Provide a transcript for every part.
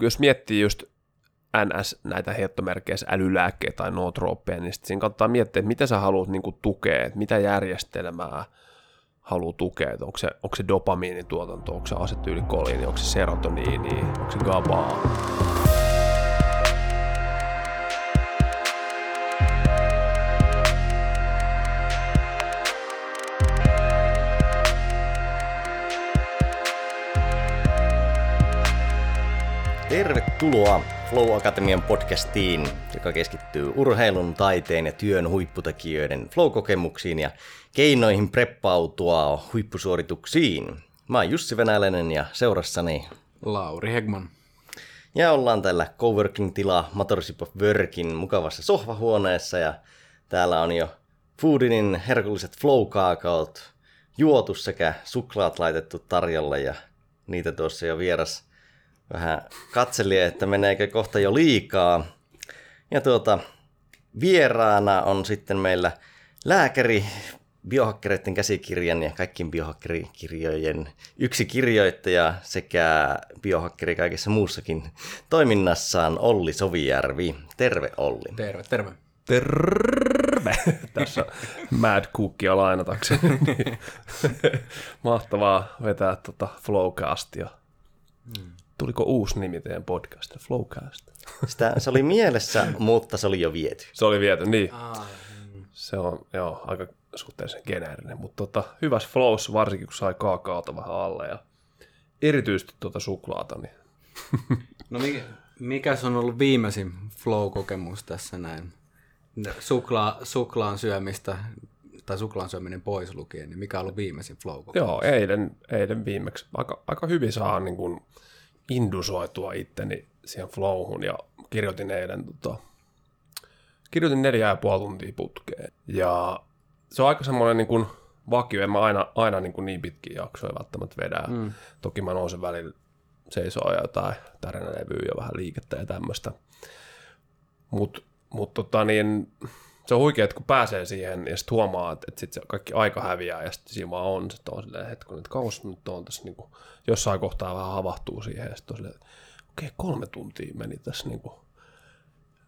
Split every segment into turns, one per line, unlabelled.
jos miettii just NS näitä heittomerkeissä älylääkkeitä tai nootrooppeja, niin sitten siinä kannattaa miettiä, että mitä sä haluat niin kuin, tukea, että mitä järjestelmää haluaa tukea, että onko se, onko se dopamiinituotanto, onko se asetyylikoliini, onko se serotoniini, onko se GABAa.
Tervetuloa Flow Akatemian podcastiin, joka keskittyy urheilun, taiteen ja työn huipputekijöiden flow-kokemuksiin ja keinoihin preppautua huippusuorituksiin. Mä oon Jussi Venäläinen ja seurassani
Lauri Hegman.
Ja ollaan tällä coworking-tila Motorship of Workin mukavassa sohvahuoneessa ja täällä on jo Foodinin herkulliset flow juotu sekä suklaat laitettu tarjolle ja niitä tuossa jo vieras vähän katseli, että meneekö kohta jo liikaa. Ja tuota, vieraana on sitten meillä lääkäri, biohakkereiden käsikirjan ja kaikkien biohakkerikirjojen yksi kirjoittaja sekä biohakkeri kaikessa muussakin toiminnassaan Olli Sovijärvi. Terve Olli.
Terve, terve.
Terve! Tässä Mad Cookia lainatakseni. Mahtavaa vetää tuota Flowcastia. Hmm tuliko uusi nimi teidän podcast, Flowcast?
Sitä, se oli mielessä, mutta se oli jo viety.
Se oli viety, niin. Ah, mm. Se on joo, aika suhteellisen geneerinen, mutta tota, hyvässä flows, varsinkin kun sai kaakaota vähän alle ja erityisesti tuota suklaata. Niin.
no mikä, mikä on ollut viimeisin flow-kokemus tässä näin? Sukla, suklaan syömistä tai suklaan syöminen pois lukien, niin mikä on ollut viimeisin flow -kokemus?
Joo, eilen, eilen viimeksi. Aika, aika hyvin saa niin kuin, indusoitua itteni siihen flowhun ja kirjoitin eilen tota, kirjoitin neljä ja puoli tuntia putkeen. Ja se on aika semmoinen niin kuin vakio, en mä aina, aina niin, kuin niin pitkiä jaksoja välttämättä vedä. Mm. Toki mä nousen välillä seisoo ja jotain tärinälevyä ja vähän liikettä ja tämmöistä. Mutta mut tota niin, se on huikea, että kun pääsee siihen ja sitten huomaa, että, että sit se kaikki aika häviää ja sitten siinä vaan on, sitten on silleen hetken, että kauas nyt on tässä niin kuin, jossain kohtaa vähän havahtuu siihen ja sitten on silleen, okei, okay, kolme tuntia meni tässä niin kuin,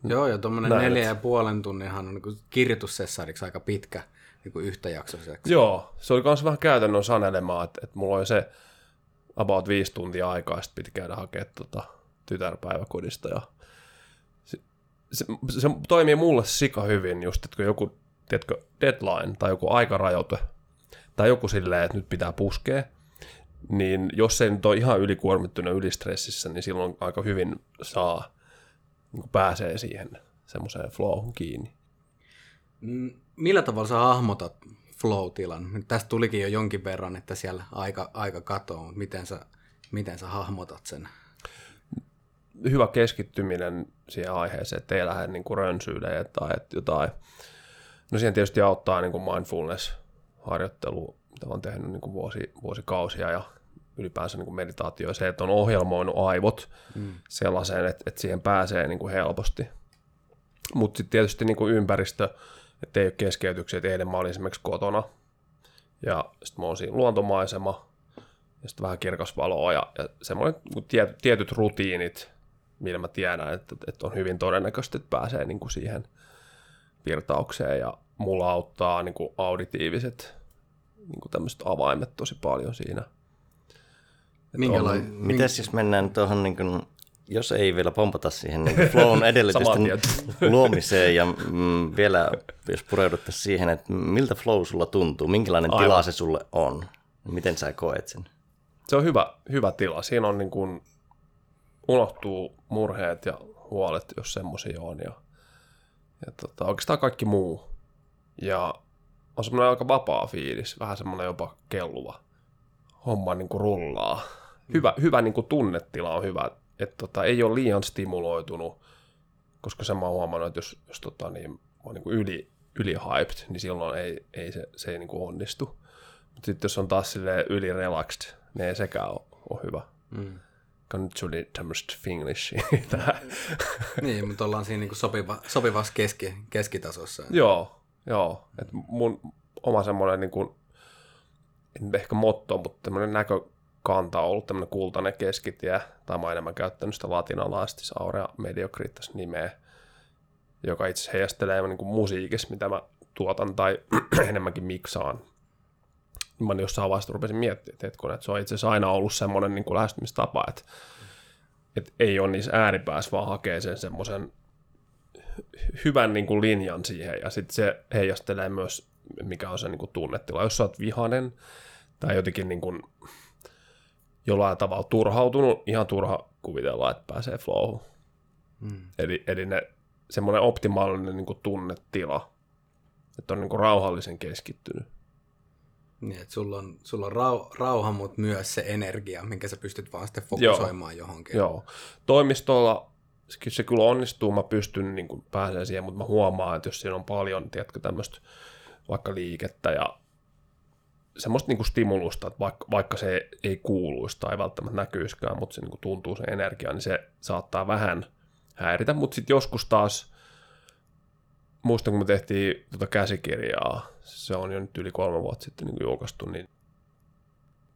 Joo, ja tuommoinen neljä ja puolen tunninhan on niin kirjoitussessariksi aika pitkä niin kuin yhtäjaksoiseksi.
Joo, se oli myös vähän käytännön sanelemaa, että, että mulla oli se about viisi tuntia aikaa, ja sitten piti käydä hakemaan tota, tytärpäiväkodista ja se, se toimii mulle sika hyvin just, että kun joku tiedätkö, deadline tai joku aikarajoite tai joku silleen, että nyt pitää puskea, niin jos se nyt ole ihan ylikuormittuna ylistressissä, niin silloin aika hyvin saa, niin pääsee siihen semmoiseen flowhun kiinni.
Mm, millä tavalla sä hahmotat flow-tilan? Tästä tulikin jo jonkin verran, että siellä aika, aika katoaa. Miten sä, miten sä hahmotat sen?
Hyvä keskittyminen siihen aiheeseen, että ei lähde niin kuin rönsyyleen tai että jotain. No siihen tietysti auttaa niin kuin mindfulness-harjoittelu, mitä olen tehnyt niin kuin vuosi, vuosikausia ja ylipäänsä niin kuin meditaatio, se, että on ohjelmoinut aivot mm. sellaiseen, että, että siihen pääsee niin kuin helposti. Mutta sitten tietysti niin kuin ympäristö, että ei ole keskeytyksiä, että eilen mä olin esimerkiksi kotona ja sitten mä oon siinä luontomaisema ja sitten vähän kirkasvaloa ja, ja semmoinen niin tiet, tietyt rutiinit, millä mä tiedän, että, että on hyvin todennäköistä, että pääsee niin kuin siihen virtaukseen ja mulla auttaa niin kuin auditiiviset niin kuin tämmöiset avaimet tosi paljon siinä.
Minkälainen? On... Mites jos mennään tuohon, niin kuin, jos ei vielä pompata siihen niin flown edellytysten luomiseen ja mm, vielä jos pureuduttaisiin siihen, että miltä flow sulla tuntuu, minkälainen Aivan. tila se sulle on, miten sä koet sen?
Se on hyvä, hyvä tila. Siinä on niin kuin unohtuu murheet ja huolet, jos semmoisia on. Ja, ja tota, oikeastaan kaikki muu. Ja on semmoinen aika vapaa fiilis, vähän semmoinen jopa kelluva. Homma niin kuin rullaa. Hyvä, mm. hyvä niin kuin tunnetila on hyvä, että tota, ei ole liian stimuloitunut, koska sen mä oon huomannut, että jos, jos tota, niin, on niin kuin yli, yli hyped, niin silloin ei, ei se, se ei niin kuin onnistu. Mutta sitten jos on taas yli relaxed, niin ei sekään ole, ole hyvä. Mm nyt tuli tämmöistä finglishia
niin, mutta ollaan siinä niin sopiva, sopivassa keski, keskitasossa.
Joo, joo. Et mun oma semmoinen, niin kuin, ehkä motto, mutta tämmöinen näkö, kanta on ollut tämmöinen kultainen keskitie, tai mä enemmän käyttänyt sitä latinalaistis aurea mediocritas nimeä, joka itse heijastelee niin kuin musiikissa, mitä mä tuotan tai enemmänkin miksaan. Mä jossain vaiheessa rupesin miettimään, että, hetkun, että se on itse asiassa aina ollut semmoinen niin kuin lähestymistapa, että, että ei ole niissä ääripäässä, vaan hakee sen semmoisen hyvän niin kuin linjan siihen, ja sitten se heijastelee myös, mikä on se niin kuin tunnetila. Jos sä oot vihanen tai jotenkin niin kuin jollain tavalla turhautunut, ihan turha kuvitella, että pääsee flowhun. Mm. Eli, eli ne, semmoinen optimaalinen niin kuin tunnetila, että on niin kuin rauhallisen keskittynyt.
Niin, että sulla on, sulla on rau, rauha, mutta myös se energia, minkä sä pystyt vaan sitten fokusoimaan Joo. johonkin.
Joo. Toimistolla se kyllä onnistuu, mä pystyn niin kuin pääsemään siihen, mutta mä huomaan, että jos siinä on paljon, tiedätkö, tämmöistä vaikka liikettä ja semmoista niin kuin stimulusta, että vaikka, vaikka se ei kuuluisi tai välttämättä näkyiskään, mutta se niin kuin tuntuu se energia, niin se saattaa vähän häiritä, mutta sitten joskus taas, muistan kun me tehtiin tuota käsikirjaa, se on jo nyt yli kolme vuotta sitten niin julkaistu, niin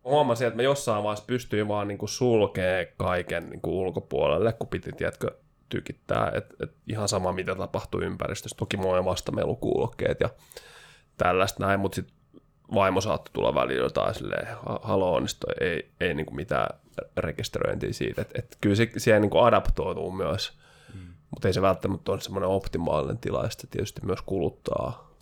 huomasin, että mä jossain vaiheessa pystyin vaan niin sulkee kaiken niin ulkopuolelle, kun piti, tiedätkö, tykittää, että et ihan sama mitä tapahtuu ympäristössä. Toki mulla on vastamelukuulokkeet ja tällaista näin, mutta sitten vaimo saattoi tulla välillä jotain silleen, haloo, niin ei, ei niin kuin mitään rekisteröintiä siitä. Että et kyllä se siihen niin kuin adaptoituu myös. Mutta ei se välttämättä ole semmoinen optimaalinen tila, ja se tietysti myös kuluttaa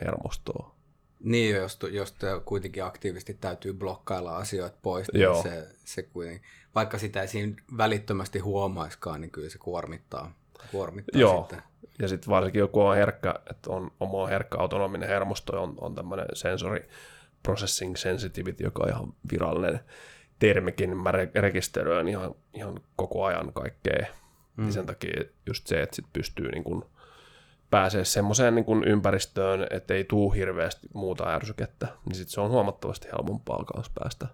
hermostoa.
Niin, jos, jos kuitenkin aktiivisesti täytyy blokkailla asioita pois, niin Joo. se, se kuitenkin, vaikka sitä ei siinä välittömästi huomaiskaan, niin kyllä se kuormittaa, kuormittaa
Joo. sitten. Ja sitten varsinkin joku on herkkä, että on oma herkkä autonominen hermosto, on, on tämmöinen sensory processing sensitivity, joka on ihan virallinen termikin. Mä re- rekisteröin ihan, ihan koko ajan kaikkea. Mm. sen takia just se, että sit pystyy niin kun pääsee semmoiseen niin kun ympäristöön, että ei tuu hirveästi muuta ärsykettä, niin sitten se on huomattavasti helpompaa kanssa päästä,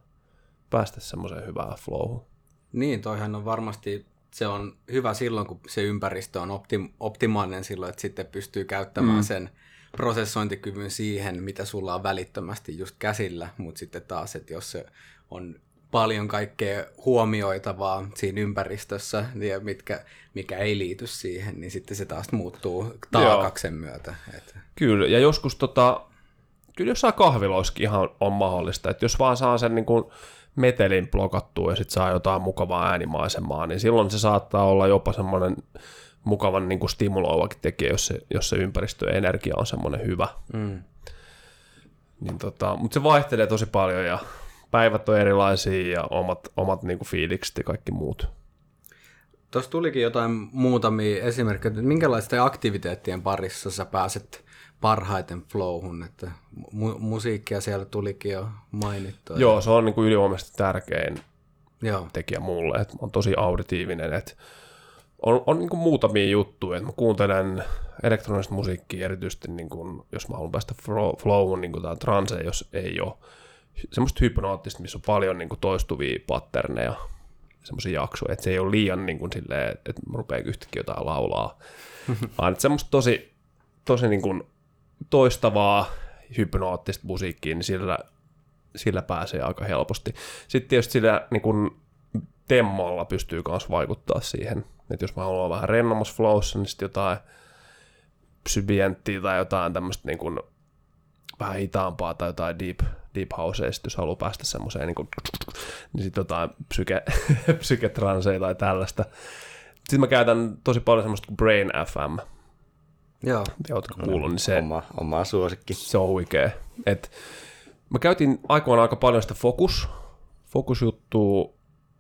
päästä semmoiseen hyvään flowhun.
Niin, toihan on varmasti se on hyvä silloin, kun se ympäristö on optim- optimaalinen silloin, että sitten pystyy käyttämään mm. sen prosessointikyvyn siihen, mitä sulla on välittömästi just käsillä, mutta sitten taas, että jos se on paljon kaikkea huomioitavaa siinä ympäristössä, ja mitkä, mikä ei liity siihen, niin sitten se taas muuttuu taakaksen myötä. Et.
Kyllä, ja joskus tota, kyllä jossain kahviloissakin ihan on mahdollista, että jos vaan saa sen niin kuin metelin blokattua ja sitten saa jotain mukavaa äänimaisemaa, niin silloin se saattaa olla jopa semmoinen mukavan niin kuin stimuloivakin tekijä, jos se, jos se ympäristö ja energia on semmoinen hyvä. Mm. Niin tota, mutta se vaihtelee tosi paljon ja päivät on erilaisia ja omat, omat niin kuin fiilikset ja kaikki muut.
Tuossa tulikin jotain muutamia esimerkkejä, että minkälaisten aktiviteettien parissa sä pääset parhaiten flowhun, että mu- musiikkia siellä tulikin jo mainittua.
Joo, se on niin kuin ylivoimaisesti tärkein Joo. tekijä mulle, että on tosi auditiivinen, että on, on niin kuin muutamia juttuja, että mä kuuntelen elektronista musiikkia erityisesti, niin kuin, jos mä haluan päästä flowhun, niin kuin transe, jos ei ole semmoista hypnoottista, missä on paljon niin kuin toistuvia patterneja, semmoisia jaksoja, että se ei ole liian niin kuin silleen, että mä rupean yhtäkkiä jotain laulaa, vaan että semmoista tosi, tosi niin kuin toistavaa hypnoottista musiikkia, niin sillä, sillä pääsee aika helposti. Sitten tietysti sillä niin kuin temmolla pystyy myös vaikuttaa siihen, että jos mä haluan vähän rennommassa flowssa, niin sitten jotain psybienttiä tai jotain tämmöistä niin kuin vähän hitaampaa tai jotain deep, deep housea, jos haluaa päästä semmoiseen niin, kuin, niin sitten jotain psyke, psyketranseja tai tällaista. Sitten mä käytän tosi paljon semmoista kuin Brain FM,
Joo.
Oletko kuullut, niin se,
oma, oma suosikki.
Se on huikea. Et mä käytin aikoinaan aika paljon sitä Focus, Focus-juttua,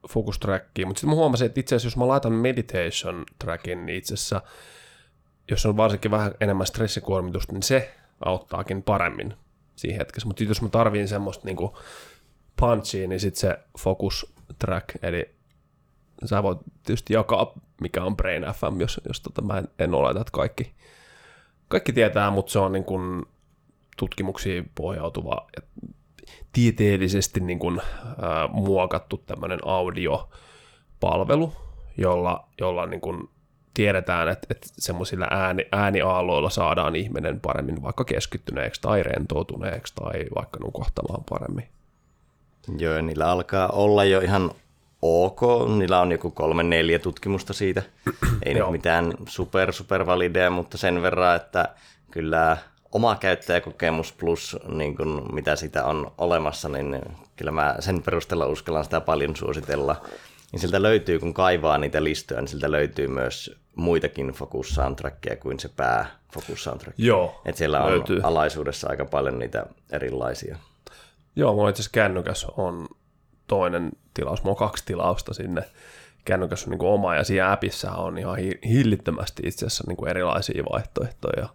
Focus trackia, mutta sitten mä huomasin, että itse asiassa jos mä laitan meditation trackin, niin itse asiassa, jos on varsinkin vähän enemmän stressikuormitusta, niin se auttaakin paremmin siinä hetkessä. Mutta jos mä tarviin semmoista niinku punchia, niin sitten se focus track, eli sä voit tietysti jakaa, mikä on Brain FM, jos, jos tota, mä en, en oleta, että kaikki kaikki tietää, mutta se on niin kuin tutkimuksiin pohjautuva ja tieteellisesti niin kuin, ää, muokattu tämmöinen audiopalvelu, jolla, jolla niin kuin tiedetään, että, että semmoisilla ääni, ääniaaloilla saadaan ihminen paremmin vaikka keskittyneeksi tai rentoutuneeksi tai vaikka nukahtamaan paremmin.
Joo, niillä alkaa olla jo ihan ok. Niillä on joku kolme neljä tutkimusta siitä. Ei nyt mitään super super valideja, mutta sen verran, että kyllä oma käyttäjäkokemus plus niin kun, mitä sitä on olemassa, niin kyllä mä sen perusteella uskallan sitä paljon suositella. Niin siltä löytyy, kun kaivaa niitä listoja, niin siltä löytyy myös muitakin Focus Soundtrackia kuin se pää Focus Soundtrack.
Joo,
Et siellä on
löytyy.
alaisuudessa aika paljon niitä erilaisia.
Joo, mulla itse asiassa kännykäs on toinen tilaus. Mulla on kaksi tilausta sinne. Kännykäs on niin oma ja siinä appissa on ihan hi- hillittömästi itse asiassa niin erilaisia vaihtoehtoja.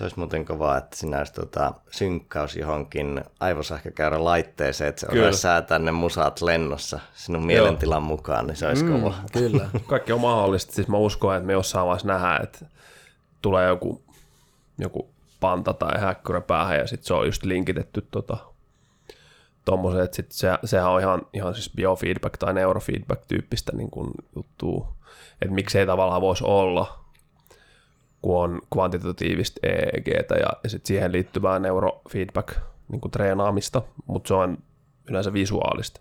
Se olisi muuten kovaa, että sinä olisi tuota, synkkaus johonkin aivosähkökäyrän laitteeseen, että se
Kyllä.
osaisi säätää ne musat lennossa sinun mielentilan mukaan, niin se olisi mm. kova.
Kyllä.
Kaikki on mahdollista. Siis mä uskon, että me jossain vaiheessa nähdään, että tulee joku, joku panta tai häkkyrä päähän ja sitten se on just linkitetty tota, tommoseen, että sit se, sehän on ihan, ihan siis biofeedback tai neurofeedback tyyppistä niin kuin juttua, että miksei tavallaan voisi olla, kun on kvantitatiivista EEGtä ja, ja sitten siihen liittyvää neurofeedback niin kuin treenaamista, mutta se on yleensä visuaalista,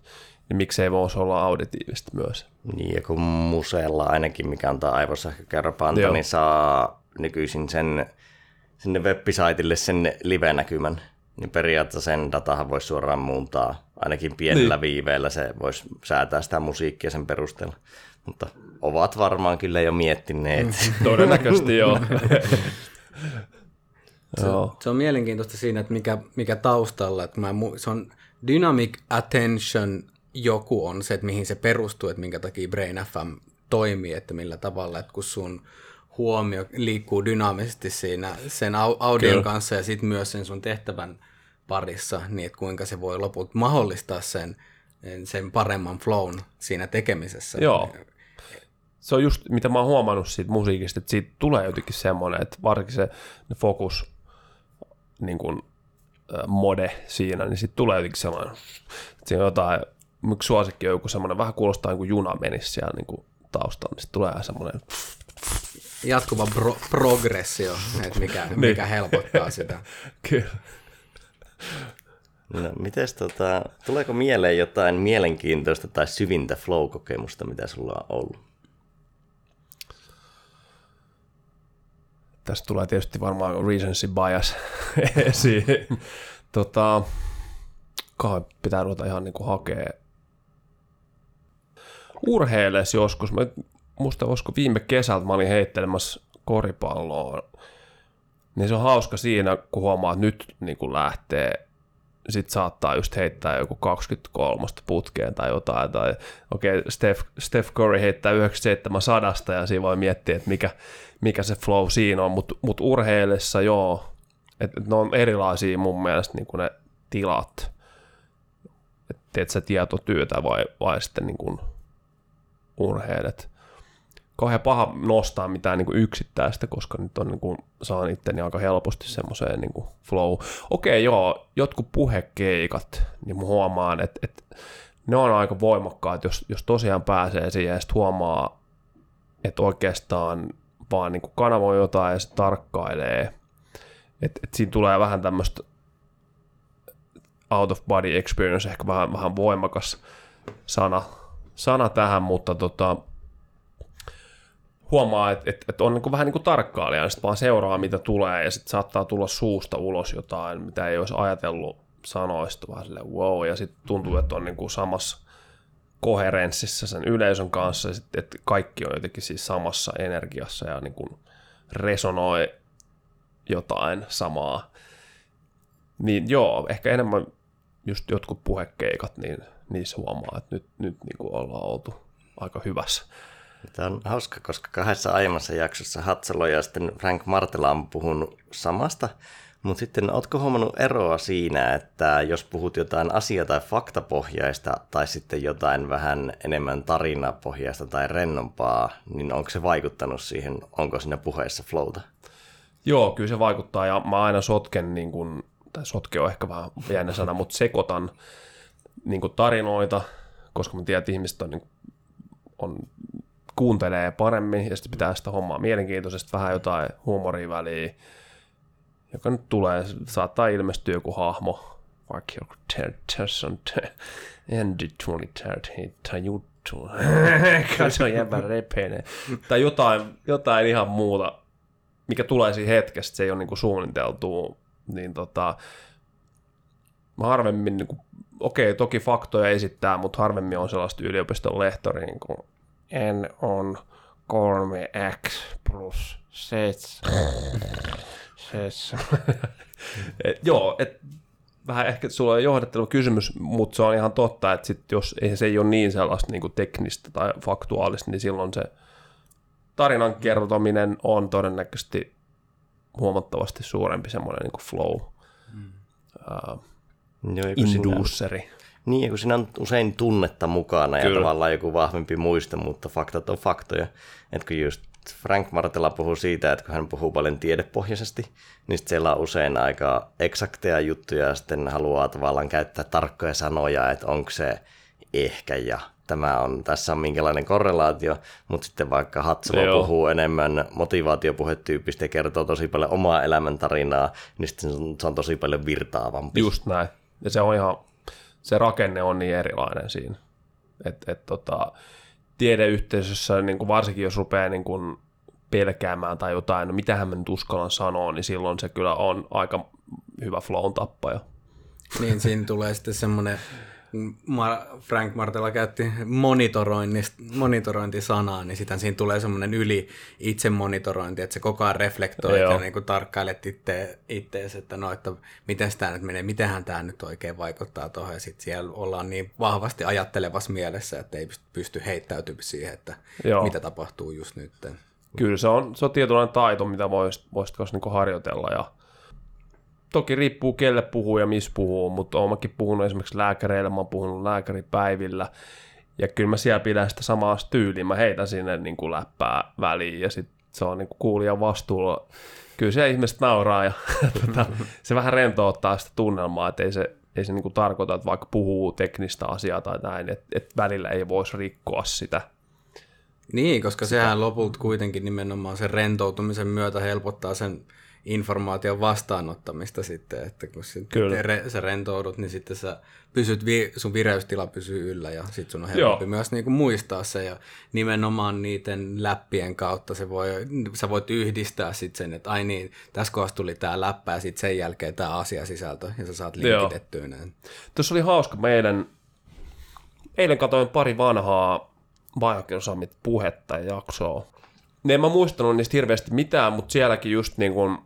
niin miksei voisi olla auditiivista myös.
Niin, ja kun museella ainakin, mikä aivosähkökäyräpanta,
Joo.
niin saa nykyisin sen sinne web-saitille sen live-näkymän, niin periaatteessa sen datahan voisi suoraan muuntaa, ainakin pienellä niin. viiveellä se voisi säätää sitä musiikkia sen perusteella. Mutta ovat varmaan kyllä jo miettineet.
Todennäköisesti joo. joo.
Se on mielenkiintoista siinä, että mikä, mikä taustalla, että mä, se on dynamic attention joku on se, että mihin se perustuu, että minkä takia Brain FM toimii, että millä tavalla, että kun sun huomio liikkuu dynaamisesti siinä sen au- audion
Kyllä.
kanssa ja sitten myös sen sun tehtävän parissa, niin että kuinka se voi lopulta mahdollistaa sen, sen paremman flown siinä tekemisessä.
Joo. Se on just, mitä mä oon huomannut siitä musiikista, että siitä tulee jotenkin semmoinen, että varsinkin se fokus niin kuin, mode siinä, niin siitä tulee jotenkin sellainen, että siinä on jotain, yksi suosikki on joku semmoinen, vähän kuulostaa niin kuin juna menisi siellä niin kuin taustalla, niin sitten tulee semmoinen,
Jatkuva pro- progressio, että mikä, mikä helpottaa sitä.
kyllä.
No, mites tota, tuleeko mieleen jotain mielenkiintoista tai syvintä flow-kokemusta, mitä sulla on ollut?
Tästä tulee tietysti varmaan recency bias esiin. Tota, kai pitää ruveta ihan niinku hakee urheiles joskus. Mä muista, olisiko viime kesältä mä olin heittelemässä koripalloa. Niin se on hauska siinä, kun huomaa, että nyt niin kun lähtee sit saattaa just heittää joku 23 putkeen tai jotain, tai okei, okay, Steph, Steph Curry heittää 97 sadasta ja siinä voi miettiä, että mikä, mikä se flow siinä on, mutta mut urheilessa joo, että et ne on erilaisia mun mielestä niin ne tilat, että teet sä tietotyötä vai, vai sitten niin urheilet. Kauhean paha nostaa mitään niin kuin yksittäistä, koska nyt on niin kuin, saan itteni aika helposti semmoiseen niin kuin flow. Okei, joo, jotkut puhekeikat, niin mä huomaan, että, että ne on aika voimakkaat, jos, jos tosiaan pääsee siihen ja sitten huomaa, että oikeastaan vaan niin kuin kanavoi jotain ja sitten tarkkailee. Että et siinä tulee vähän tämmöistä out of body experience, ehkä vähän, vähän voimakas sana, sana tähän, mutta tota, huomaa, että, että, että on niin kuin vähän niin kuin tarkkailija, ja sitten vaan seuraa, mitä tulee, ja sitten saattaa tulla suusta ulos jotain, mitä ei olisi ajatellut sanoista, vaan silleen wow, ja sitten tuntuu, että on niin kuin samassa koherenssissa sen yleisön kanssa, ja sitten, että kaikki on jotenkin siis samassa energiassa ja niin kuin resonoi jotain samaa. Niin joo, ehkä enemmän just jotkut puhekeikat, niin niissä huomaa, että nyt, nyt niin kuin ollaan oltu aika hyvässä.
Tämä on hauska, koska kahdessa aiemmassa jaksossa Hatsalo ja sitten Frank Martela on puhunut samasta, mutta sitten ootko huomannut eroa siinä, että jos puhut jotain asia- tai faktapohjaista tai sitten jotain vähän enemmän tarinapohjaista tai rennompaa, niin onko se vaikuttanut siihen, onko siinä puheessa flowta?
Joo, kyllä se vaikuttaa ja mä aina sotken, niin kuin, tai sotke on ehkä vähän jännä sana, mutta sekoitan niin tarinoita, koska mä tiedän, että ihmiset on, niin, on, kuuntelee paremmin ja sitten pitää sitä hommaa mielenkiintoisesti, vähän jotain huumoria väliin, joka nyt tulee, saattaa ilmestyä joku hahmo vaikka joku tässä on Andy 23 heittää juttua. Kato jäbä repeinen. Tai jotain, jotain ihan muuta, mikä tulee siinä hetkestä, se ei ole niinku suunniteltu, niin tota, harvemmin, niinku, okei, toki faktoja esittää, mutta harvemmin on sellaista yliopiston lehtori, niin kuin N on 3x plus 7. et, joo, et, vähän ehkä sulla on johdattelu kysymys, mutta se on ihan totta, että sit jos ei, se ei ole niin sellaista niin teknistä tai faktuaalista, niin silloin se tarinan kertominen on todennäköisesti huomattavasti suurempi semmoinen niin flow mm. uh,
Joo,
induceri.
Niin, ja kun siinä on usein tunnetta mukana ja
Kyllä.
tavallaan joku vahvempi muisto, mutta faktat on faktoja. Että kun just Frank Martela puhuu siitä, että kun hän puhuu paljon tiedepohjaisesti, niin siellä on usein aika eksakteja juttuja ja sitten haluaa tavallaan käyttää tarkkoja sanoja, että onko se ehkä ja tämä on, tässä on minkälainen korrelaatio, mutta sitten vaikka Hatsalo
Joo.
puhuu enemmän motivaatiopuhetyyppistä ja kertoo tosi paljon omaa elämäntarinaa, niin sitten se on, se on tosi paljon virtaavampi.
Just näin. Ja se on ihan, se rakenne on niin erilainen siinä. Että et, tota, tiedeyhteisössä, niin kuin varsinkin jos rupeaa niin kuin pelkäämään tai jotain, no mitähän mä nyt uskallan sanoa, niin silloin se kyllä on aika hyvä flown tappaja.
Niin siinä tulee sitten semmoinen, Mar- Frank Martella käytti monitorointisanaa, niin sitten siinä tulee semmoinen yli itse monitorointi, että se koko ajan reflektoi
Joo.
ja niin kuin tarkkailet itse, ittees, että no, että miten tämä nyt menee, mitenhän tämä nyt oikein vaikuttaa tuohon, ja sitten siellä ollaan niin vahvasti ajattelevassa mielessä, että ei pysty- heittäytymään siihen, että
Joo.
mitä tapahtuu just nyt.
Kyllä se on, se on tietynlainen taito, mitä voisit, voisit kanssa niin harjoitella. Ja toki riippuu kelle puhuu ja missä puhuu, mutta oon mäkin puhunut esimerkiksi lääkäreillä, mä oon puhunut lääkäripäivillä. Ja kyllä mä siellä pidän sitä samaa tyyliä, mä heitän sinne niin kuin läppää väliin ja sitten se on niin kuin kuulijan vastuulla. Kyllä se ihmiset nauraa ja tota, se vähän rentouttaa sitä tunnelmaa, että ei se, ei se niin kuin tarkoita, että vaikka puhuu teknistä asiaa tai näin, että, että välillä ei voisi rikkoa sitä
Niin, koska sehän lopulta kuitenkin nimenomaan sen rentoutumisen myötä helpottaa sen informaation vastaanottamista sitten, että kun
Kyllä.
re, sä rentoudut, niin sitten sä pysyt, vi, sun vireystila pysyy yllä ja sitten sun on helpompi
Joo.
myös niinku muistaa se ja nimenomaan niiden läppien kautta se voi, sä voit yhdistää sitten sen, että ai niin, tässä kohdassa tuli tämä läppä ja sitten sen jälkeen tämä asiasisältö ja sä saat
Joo.
linkitettyä näin.
Tuossa oli hauska meidän, eilen katsoin pari vanhaa Biokill puhetta ja jaksoa. Ne en mä muistanut niistä hirveästi mitään, mutta sielläkin just niin kuin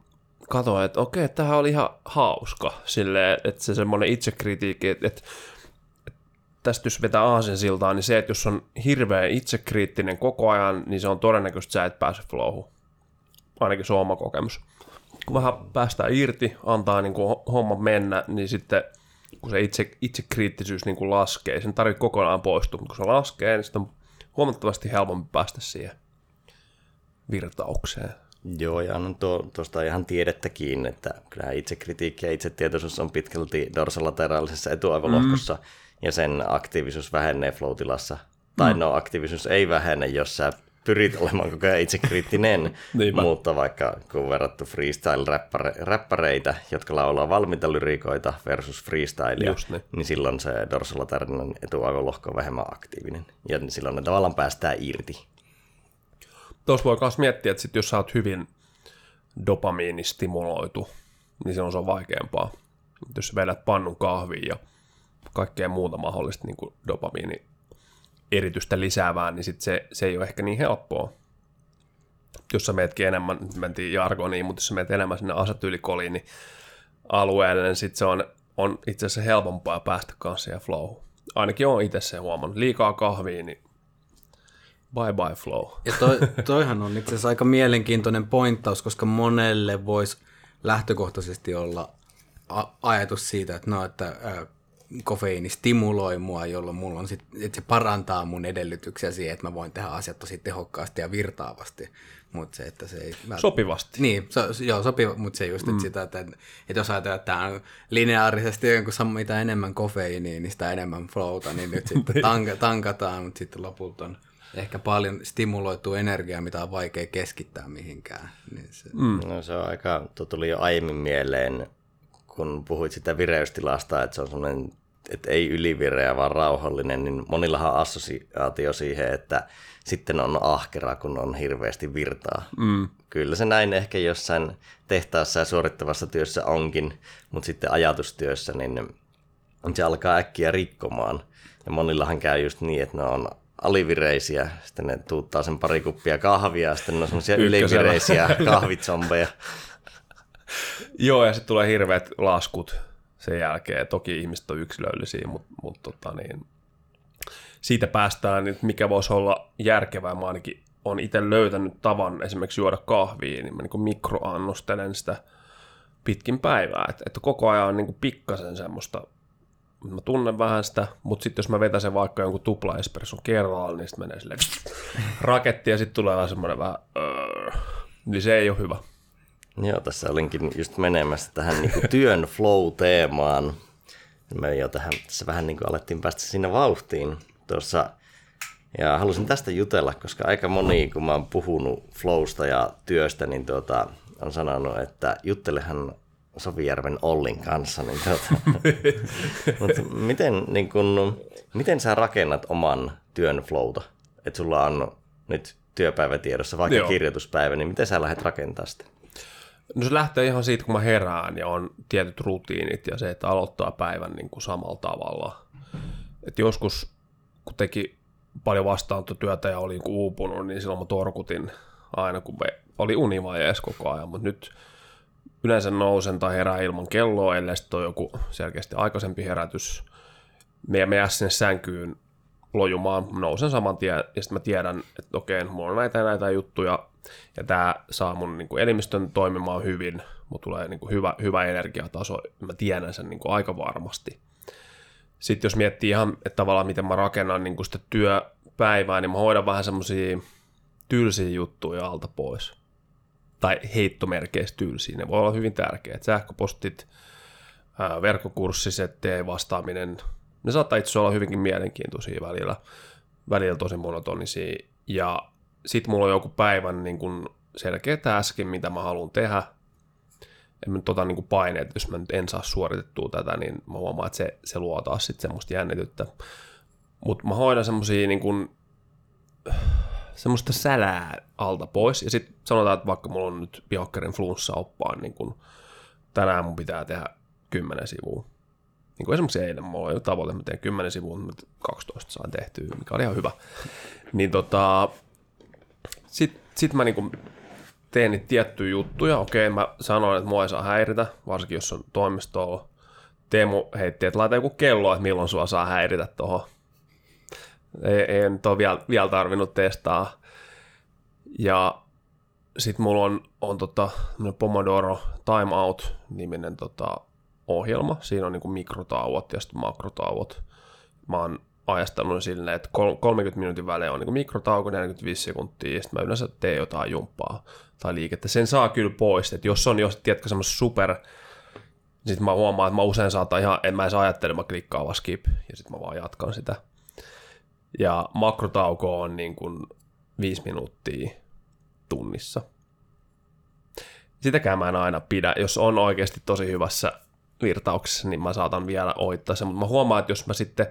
katsoin, että okei, tämähän oli ihan hauska. Silleen, että se semmoinen itsekritiikki, että, että, tästä jos vetää aasen siltaan, niin se, että jos on hirveän itsekriittinen koko ajan, niin se on todennäköistä, että sä et pääse flowhun. Ainakin se on oma kokemus. Kun vähän päästään irti, antaa niin kuin homma mennä, niin sitten kun se itse, itsekriittisyys niin kuin laskee, sen tarvitsee kokonaan poistua, mutta kun se laskee, niin sitten on huomattavasti helpompi päästä siihen virtaukseen.
Joo, ja on tuo, tuosta ihan tiedettäkin, että kyllähän itsekritiikki ja itsetietoisuus on pitkälti dorsalateralisessa etuaivolohkossa, mm. ja sen aktiivisuus vähenee flow-tilassa. Tai mm. no, aktiivisuus ei vähene, jos sä pyrit olemaan koko ajan itsekriittinen, mutta vaikka kun verrattu freestyle-räppäreitä, jotka laulaa valmiita lyrikoita versus freestylea,
Just niin.
niin silloin se dorsalaterinen etuaivolohko on vähemmän aktiivinen, ja silloin ne tavallaan päästään irti.
Tuossa voi myös miettiä, että sit jos sä oot hyvin dopamiinistimuloitu, niin silloin se on vaikeampaa. Mut Jos sä vedät pannun kahviin ja kaikkea muuta mahdollista niin dopamiini eritystä lisäävää, niin sit se, se ei ole ehkä niin helppoa. Jos sä meetkin enemmän, nyt mentiin jargoniin, mutta jos sä meet enemmän sinne asetylikoliini alueelle, niin sit se on, on itse asiassa helpompaa päästä kanssa siihen flow. Ainakin on itse sen huomannut. Liikaa kahvia, niin bye bye flow.
Ja toi, toihan on itse asiassa aika mielenkiintoinen pointtaus, koska monelle voisi lähtökohtaisesti olla a- ajatus siitä, että no, että ää, kofeiini stimuloi mua, jolloin mulla on sit, että se parantaa mun edellytyksiä siihen, että mä voin tehdä asiat tosi tehokkaasti ja virtaavasti. Mutta se, että se ei... vält-
Sopivasti.
Niin, so, joo, sopiva, mutta se just mm. sitä, että, että jos ajatellaan, että tämä on lineaarisesti, jonkun mitä enemmän kofeiiniä, niin sitä enemmän flowta, niin nyt sitten tank- tankataan, mutta sitten lopulta on ehkä paljon stimuloitua energiaa, mitä on vaikea keskittää mihinkään. Niin se, mm.
No se on aika, tuo tuli jo aiemmin mieleen, kun puhuit sitä vireystilasta, että se on semmoinen, että ei ylivireä, vaan rauhallinen, niin monillahan on assosiaatio siihen, että sitten on ahkera, kun on hirveästi virtaa. Mm. Kyllä se näin ehkä jossain tehtaassa ja suorittavassa työssä onkin, mutta sitten ajatustyössä niin se alkaa äkkiä rikkomaan. Ja monillahan käy just niin, että ne on alivireisiä, sitten ne tuuttaa sen pari kuppia kahvia, ja sitten ne on semmoisia ylivireisiä kahvitsombeja.
Joo, ja sitten tulee hirveät laskut sen jälkeen. Toki ihmiset on yksilöllisiä, mutta, mutta tota niin, siitä päästään, että mikä voisi olla järkevää. Mä ainakin on itse löytänyt tavan esimerkiksi juoda kahvia, niin mä niin mikroannostelen sitä pitkin päivää. Että, että koko ajan on niin pikkasen semmoista, mä tunnen vähän sitä, mutta sitten jos mä vetäsen vaikka jonkun tupla espresson kerralla, niin sitten menee silleen raketti ja sitten tulee semmoinen vähän, öö, niin se ei ole hyvä.
Joo, tässä olinkin just menemässä tähän niin kuin työn flow-teemaan. Me jo tähän, tässä vähän niin kuin alettiin päästä sinne vauhtiin tuossa. Ja halusin tästä jutella, koska aika moni, kun mä oon puhunut flowsta ja työstä, niin tuota, on sanonut, että juttelehan Sovijärven Ollin kanssa. Niin tuota, mutta miten, niin kun, miten sä rakennat oman työn flowta? Että sulla on nyt työpäivätiedossa vaikka Joo. kirjoituspäivä, niin miten sä lähdet rakentamaan sitä?
No se lähtee ihan siitä, kun mä herään ja on tietyt rutiinit ja se, että aloittaa päivän niin kuin samalla tavalla. Et joskus, kun teki paljon vastaanottotyötä ja olin niinku uupunut, niin silloin mä torkutin aina, kun oli univajeessa koko ajan, mutta nyt yleensä nousen tai herään ilman kelloa, ellei sitten ole joku selkeästi aikaisempi herätys. Me me sinne sänkyyn lojumaan, nousen saman tien ja sitten mä tiedän, että okei, mulla on näitä ja näitä juttuja, ja tämä saa mun niin elimistön toimimaan hyvin, mutta tulee niin hyvä, hyvä energiataso, mä tiedän sen niin aika varmasti. Sitten jos miettii ihan, että tavallaan miten mä rakennan niin sitä työpäivää, niin mä hoidan vähän semmoisia tylsiä juttuja alta pois. Tai heittomerkeistä tylsiä, ne voi olla hyvin tärkeät. Sähköpostit, verkkokurssisettejä vastaaminen, ne saattaa itse olla hyvinkin mielenkiintoisia välillä, välillä tosi monotonisia. Ja sit mulla on joku päivän niin kun selkeä äsken, mitä mä haluan tehdä. En mä nyt tota niin paineet, jos mä nyt en saa suoritettua tätä, niin mä huomaan, että se, se luo taas sitten semmoista jännityttä. Mutta mä hoidan semmosia niin kun, semmoista sälää alta pois. Ja sitten sanotaan, että vaikka mulla on nyt piokkarin flunssa oppaan, niin kun tänään mun pitää tehdä kymmenen sivua. Niin kuin esimerkiksi eilen mulla oli tavoite, että mä teen 10 sivua, mutta 12 saan tehtyä, mikä oli ihan hyvä. Niin tota, sitten sit mä niinku teen niitä tiettyjä juttuja. Okei, mä sanoin, että mua ei saa häiritä, varsinkin jos on toimistolla. Teemu heitti, että laita joku kello, että milloin sua saa häiritä tuohon. Ei, ei nyt ole vielä, vielä tarvinnut testaa. Ja sitten mulla on, on tota, Pomodoro Timeout-niminen tota, ohjelma. Siinä on niin mikrotauot ja sitten makrotauot. Mä oon ajastanut silleen, että 30 minuutin välein on niin mikrotauko 45 sekuntia, ja sitten mä yleensä teen jotain jumppaa tai liikettä. Sen saa kyllä pois, että jos on, jos tiedätkö, semmoista super, sitten mä huomaan, että mä usein saatan ihan, en mä edes ajattele, mä klikkaan vaan skip, ja sitten mä vaan jatkan sitä. Ja makrotauko on niin kuin 5 minuuttia tunnissa. Sitäkään mä en aina pidä. Jos on oikeasti tosi hyvässä virtauksessa, niin mä saatan vielä oittaa sen, mutta mä huomaan, että jos mä sitten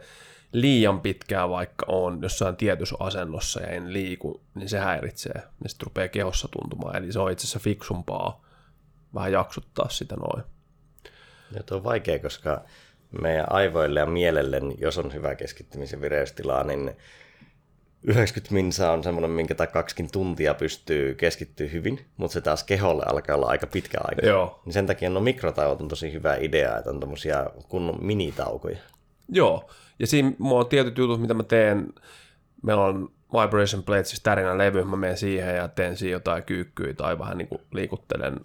liian pitkään vaikka on jossain tietyssä asennossa ja en liiku, niin se häiritsee. Ja sitten rupeaa kehossa tuntumaan. Eli se on itse asiassa fiksumpaa vähän jaksuttaa sitä noin.
Ja tuo on vaikea, koska meidän aivoille ja mielelle, jos on hyvä keskittymisen vireystila, niin 90 minsa on semmoinen, minkä tai kaksikin tuntia pystyy keskittyä hyvin, mutta se taas keholle alkaa olla aika pitkä aika.
Joo.
Niin sen takia no mikrotauot on tosi hyvä idea, että on tommosia kunnon minitaukoja.
Joo, ja siinä mulla on tietyt jutut, mitä mä teen. Meillä on Vibration Plate, siis tärinän levy, mä menen siihen ja teen siinä jotain kyykkyä tai vähän niin kuin liikuttelen.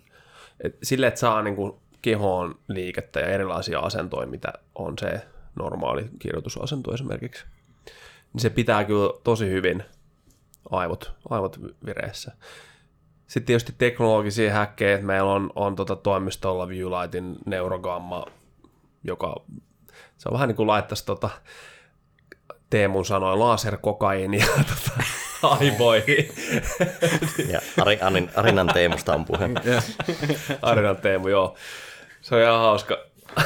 Et sille, että saa niin kuin kehoon liikettä ja erilaisia asentoja, mitä on se normaali kirjoitusasento esimerkiksi. Niin se pitää kyllä tosi hyvin aivot, aivot vireessä. Sitten tietysti teknologisia häkkejä, että meillä on, on tota toimistolla Viewlightin neurogamma, joka se on vähän niin kuin laittaisi tota, Teemun sanoi laserkokainia tota, aivoihin.
ja Ari, Arin, Arinan Teemusta on puhe.
Arinan Teemu, joo. Se on ihan hauska.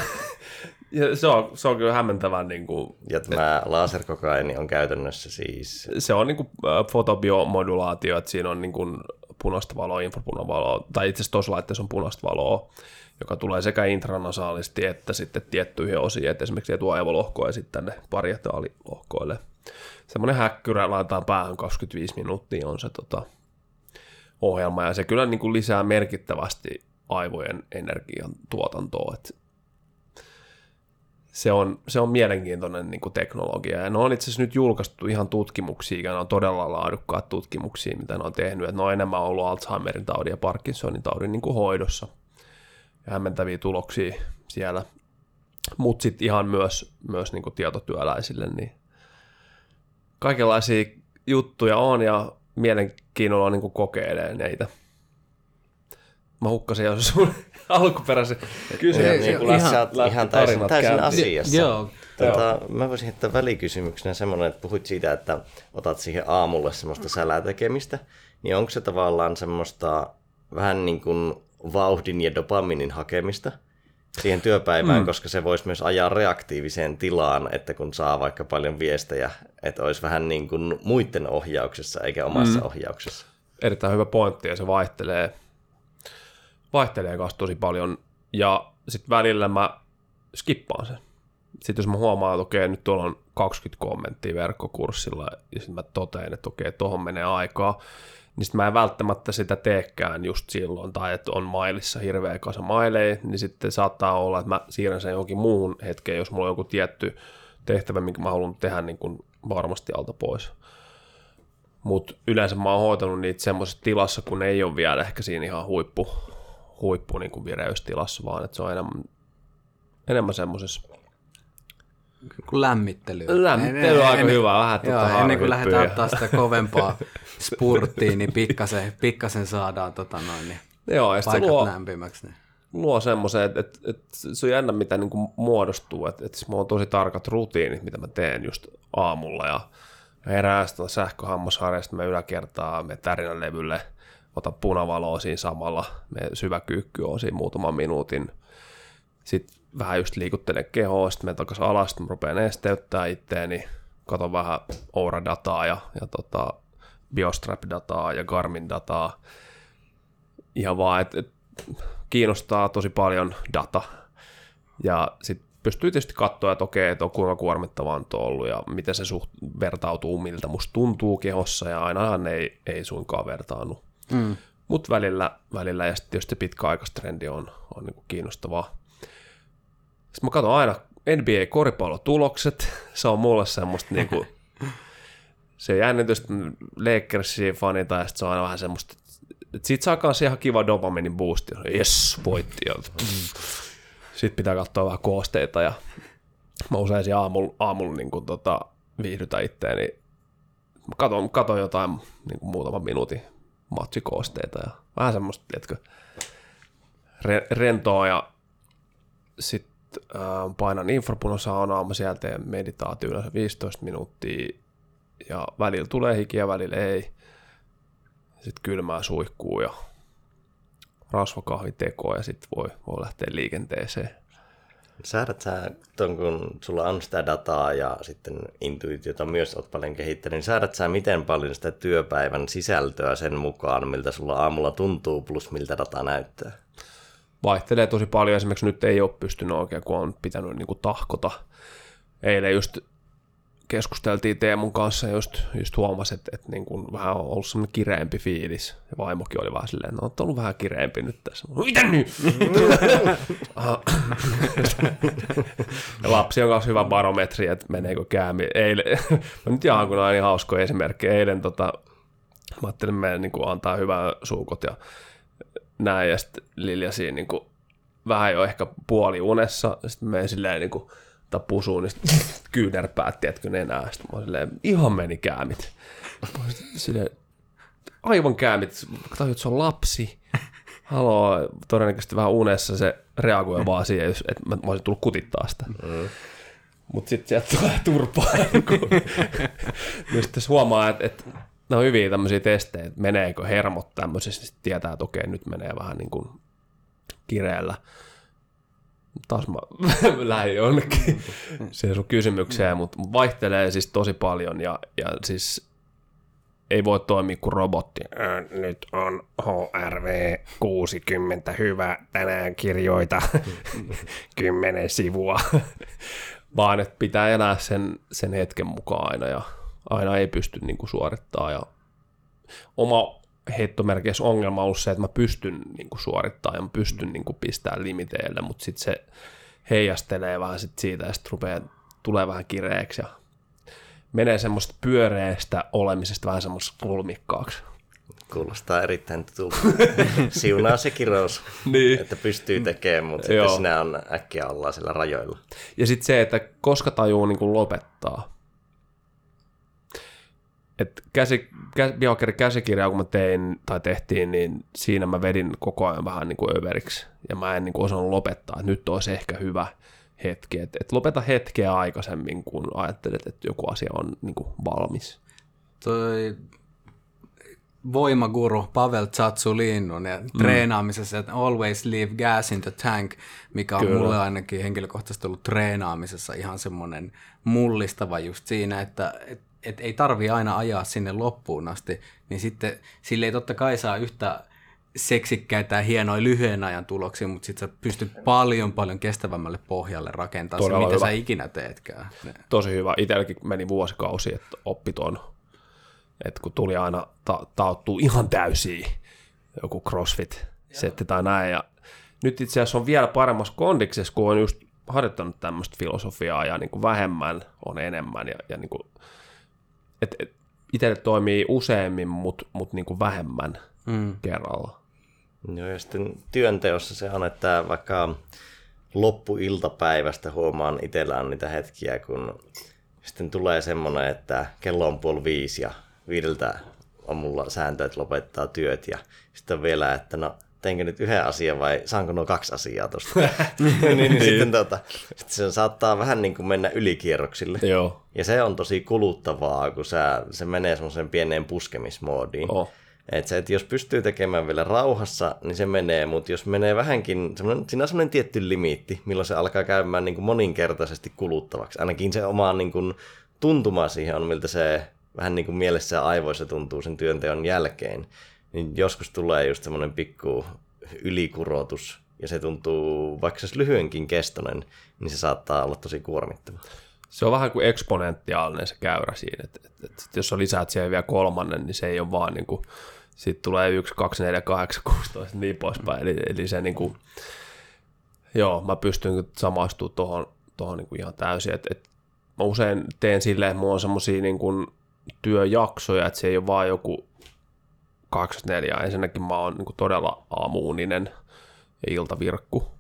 Ja se, on, se on kyllä hämmentävän, niin kuin,
Ja tämä laserkokaini on käytännössä siis...
se on niin kuin, fotobiomodulaatio, että siinä on niin kuin, punaista valoa, infrapunavaloa, tai itse asiassa tuossa laitteessa on punaista valoa, joka tulee sekä intranasaalisti että sitten tiettyihin osiin, että esimerkiksi etuaivolohkoon ja sitten tänne parietaalilohkoille. Semmoinen häkkyrä laitetaan päähän 25 minuuttia on se tota, ohjelma, ja se kyllä niin kuin lisää merkittävästi aivojen energian tuotantoa, se on, se on mielenkiintoinen niin kuin teknologia. Ja ne on itse asiassa nyt julkaistu ihan tutkimuksia, ja ne on todella laadukkaat tutkimuksia, mitä ne on tehnyt. Että ne on enemmän ollut Alzheimerin taudin ja Parkinsonin taudin niin kuin hoidossa. Ja hämmentäviä tuloksia siellä. Mutta sitten ihan myös, myös niin kuin tietotyöläisille, niin kaikenlaisia juttuja on ja mielenkiinnolla niin kuin kokeilee niitä. Mä hukkasin jo sun alkuperäisen kysymyksen.
Niin, kun
ihan-
ihan, sä oot ihan täysin, täysin asiassa.
Joo.
Tota, mä voisin heittää välikysymyksenä semmoinen, että puhuit siitä, että otat siihen aamulle semmoista sälätekemistä, niin onko se tavallaan semmoista vähän niin kuin vauhdin ja dopaminin hakemista siihen työpäivään, mm. koska se voisi myös ajaa reaktiiviseen tilaan, että kun saa vaikka paljon viestejä, että olisi vähän niin kuin muiden ohjauksessa eikä omassa mm. ohjauksessa.
erittäin hyvä pointti ja se vaihtelee, vaihtelee kanssa tosi paljon ja sitten välillä mä skippaan sen. Sitten jos mä huomaan, että okei, nyt tuolla on 20 kommenttia verkkokurssilla ja sitten mä totean, että okei, tuohon menee aikaa, niin sitten mä en välttämättä sitä teekään just silloin, tai että on mailissa hirveä kasa maileja, niin sitten saattaa olla, että mä siirrän sen johonkin muuhun hetkeen, jos mulla on joku tietty tehtävä, minkä mä haluan tehdä niin kuin varmasti alta pois. Mutta yleensä mä oon hoitanut niitä semmoisessa tilassa, kun ei ole vielä ehkä siinä ihan huippu, huippu niin kuin vireystilassa, vaan että se on enemmän, enemmän semmoisessa
Kun lämmittely.
lämmittely on aika
Ennen-
hyvä, vähän
Joo,
tota
ennen kuin lähdetään ottaa sitä kovempaa spurttia, niin pikkasen, pikkasen saadaan tota noin, niin
Joo, ja
paikat
luo,
lämpimäksi. Niin.
luo semmoisen, että, että, että se on jännä, mitä niin kuin muodostuu, että, että mulla on tosi tarkat rutiinit, mitä mä teen just aamulla, ja mä herään sitten sähköhammasharjasta, me yläkertaa, me tärinän levylle, otan punavaloa siinä samalla, me syvä kyykky on siinä muutaman minuutin, sitten vähän just liikuttelen kehoa, sitten menen takaisin alas, sitten rupean nesteyttää itteeni, katon vähän Oura-dataa ja, ja tota, Biostrap-dataa ja Garmin-dataa, ihan vaan, että et, kiinnostaa tosi paljon data. Ja sitten pystyy tietysti katsoa, että okei, että on kuinka kuormittavaa on ollut ja miten se suht vertautuu, miltä musta tuntuu kehossa ja ainahan ei, ei suinkaan vertaannu. Mm. Mutta välillä, välillä ja sitten tietysti pitkäaikaistrendi on, on niinku kiinnostavaa. Sitten mä katson aina NBA-koripallotulokset, se on mulle semmoista niinku, se jännitys, Lakersia fanita ja sitten se on aina vähän semmoista, että siitä saa kanssa ihan kiva dopaminin boosti. Jes, voitti. Sitten pitää katsoa vähän koosteita ja mä usein siinä aamulla, aamulla niin kuin, tota, viihdytä itteeni. Mä katon, katon jotain niin kuin muutaman minuutin matsikoosteita ja vähän semmoista, tiedätkö, re, rentoa ja sitten äh, painan infrapunasaunaa, mä sieltä teen meditaatio yleensä 15 minuuttia ja välillä tulee hikiä, välillä ei. Sitten kylmää suihkuu ja rasvakahvi tekoa ja sitten voi, voi lähteä liikenteeseen.
Säädät sä ton, kun sulla on sitä dataa ja sitten intuitiota myös oot paljon kehittänyt, niin säädät sä miten paljon sitä työpäivän sisältöä sen mukaan, miltä sulla aamulla tuntuu, plus miltä data näyttää?
Vaihtelee tosi paljon. Esimerkiksi nyt ei ole pystynyt oikein, kun on pitänyt niin kuin tahkota. Eilen just keskusteltiin Teemun kanssa ja just, just huomasi, että, että niin kuin vähän on ollut semmoinen kireempi fiilis. Ja vaimokin oli vähän silleen, no on ollut vähän kireempi nyt tässä. No, Mitä nyt? ja lapsi on myös hyvä barometri, että meneekö käämi. Eilen, nyt jaan kun on niin hauskoja esimerkkejä. Eilen tota, mä ajattelin meidän niin antaa hyvää suukot ja näin, ja sitten Lilja siinä niin kuin, vähän jo ehkä puoli unessa, sitten menen silleen niin kuin, pusuun, niin sitten kyynärpäät, tiedätkö, nenää, sitten mä silleen, ihan meni käämit. Mä silleen, aivan käämit, tajut, että se on lapsi. Haloo, todennäköisesti vähän unessa se reagoi vaan siihen, jos, että mä, mä olisin tullut kutittaa sitä. Mm. Mutta sitten sieltä tulee turpaa. niin sitten huomaa, että, että ne on hyviä tämmöisiä testejä, että meneekö hermot tämmöisessä, niin tietää, että okei, nyt menee vähän niin kuin kireellä. taas mä lähdin jonnekin siihen sun kysymykseen, mutta vaihtelee siis tosi paljon ja, ja siis ei voi toimia kuin robotti. Nyt on HRV 60 hyvä, tänään kirjoita 10 sivua. Vaan että pitää elää sen, sen hetken mukaan aina ja aina ei pysty niin kuin, suorittaa. Ja oma heittomerkeissä ongelma on ollut se, että mä pystyn niin kuin, suorittamaan ja mä pystyn niin kuin, pistämään limiteille, mutta sitten se heijastelee vähän sit siitä ja sitten rupeaa, tulee vähän kireeksi ja menee semmoista pyöreästä olemisesta vähän semmoista kulmikkaaksi.
Kuulostaa erittäin tutulta. Siunaa se kirous,
Niin.
että pystyy tekemään, mutta
Joo.
sitten sinä on äkkiä ollaan siellä rajoilla.
Ja sitten se, että koska tajuu niin kuin lopettaa. Et käsi, kä, biohackeri käsikirjaa, kun mä tein tai tehtiin, niin siinä mä vedin koko ajan vähän niin kuin överiksi. Ja mä en niin kuin osannut lopettaa, että nyt olisi ehkä hyvä hetki. Et, et lopeta hetkeä aikaisemmin, kun ajattelet, että joku asia on niin kuin valmis.
Toi voimaguru Pavel Tsatsulinnun ja mm. treenaamisessa, että always leave gas in the tank, mikä on
Kyllä.
mulle ainakin henkilökohtaisesti ollut treenaamisessa ihan semmoinen mullistava just siinä, että et, et ei tarvi aina ajaa sinne loppuun asti, niin sitten sille ei totta kai saa yhtä seksikkäitä ja hienoja lyhyen ajan tuloksia, mutta sitten sä pystyt paljon paljon kestävämmälle pohjalle rakentamaan se,
Todella
mitä
hyvä.
sä ikinä teetkään.
tosi hyvä. Itselläkin meni vuosikausi, että oppi ton. Että kun tuli aina ta- tauttuu ihan täysiä joku crossfit-setti tai näin. Ja nyt itse asiassa on vielä paremmassa kondiksessa, kun on just harjoittanut tämmöistä filosofiaa ja niin kuin vähemmän on enemmän. Ja, ja niin kuin, et, et, itselle toimii useammin, mutta mut niin kuin vähemmän mm. kerralla.
Joo, ja sitten työnteossa se on, että vaikka loppuiltapäivästä huomaan itsellään niitä hetkiä, kun sitten tulee semmoinen, että kello on puoli viisi ja viideltä on mulla sääntö, että lopettaa työt ja sitten on vielä, että no teinkö nyt yhden asian vai saanko nuo kaksi asiaa tuosta. niin, niin, sitten, tota, sitten se saattaa vähän niin kuin mennä ylikierroksille.
Joo.
Ja se on tosi kuluttavaa, kun sä, se menee semmoiseen pieneen puskemismoodiin.
Oh.
Et se, että jos pystyy tekemään vielä rauhassa, niin se menee, mutta jos menee vähänkin, semmoinen, siinä on semmoinen tietty limiitti, milloin se alkaa käymään niin kuin moninkertaisesti kuluttavaksi. Ainakin se oma niin kuin, tuntuma siihen on, miltä se vähän niin kuin mielessä ja aivoissa tuntuu sen työnteon jälkeen. Niin joskus tulee just semmoinen pikku ylikurotus, ja se tuntuu, vaikka se olisi lyhyenkin kestoinen, niin se saattaa olla tosi kuormittava.
Se on vähän kuin eksponentiaalinen se käyrä siinä, että, että, että jos sä lisäät siihen vielä kolmannen, niin se ei ole vaan niin kuin, sitten tulee 1, 2, 4, 8, 16 niin poispäin. Eli, eli se niin kuin, joo, mä pystyn samaistumaan tuohon, tuohon niin ihan täysin. Et, et mä usein teen silleen, että mulla on semmosia niin kuin työjaksoja, että se ei ole vaan joku 24. Ensinnäkin mä oon niin todella aamuuninen ja iltavirkku.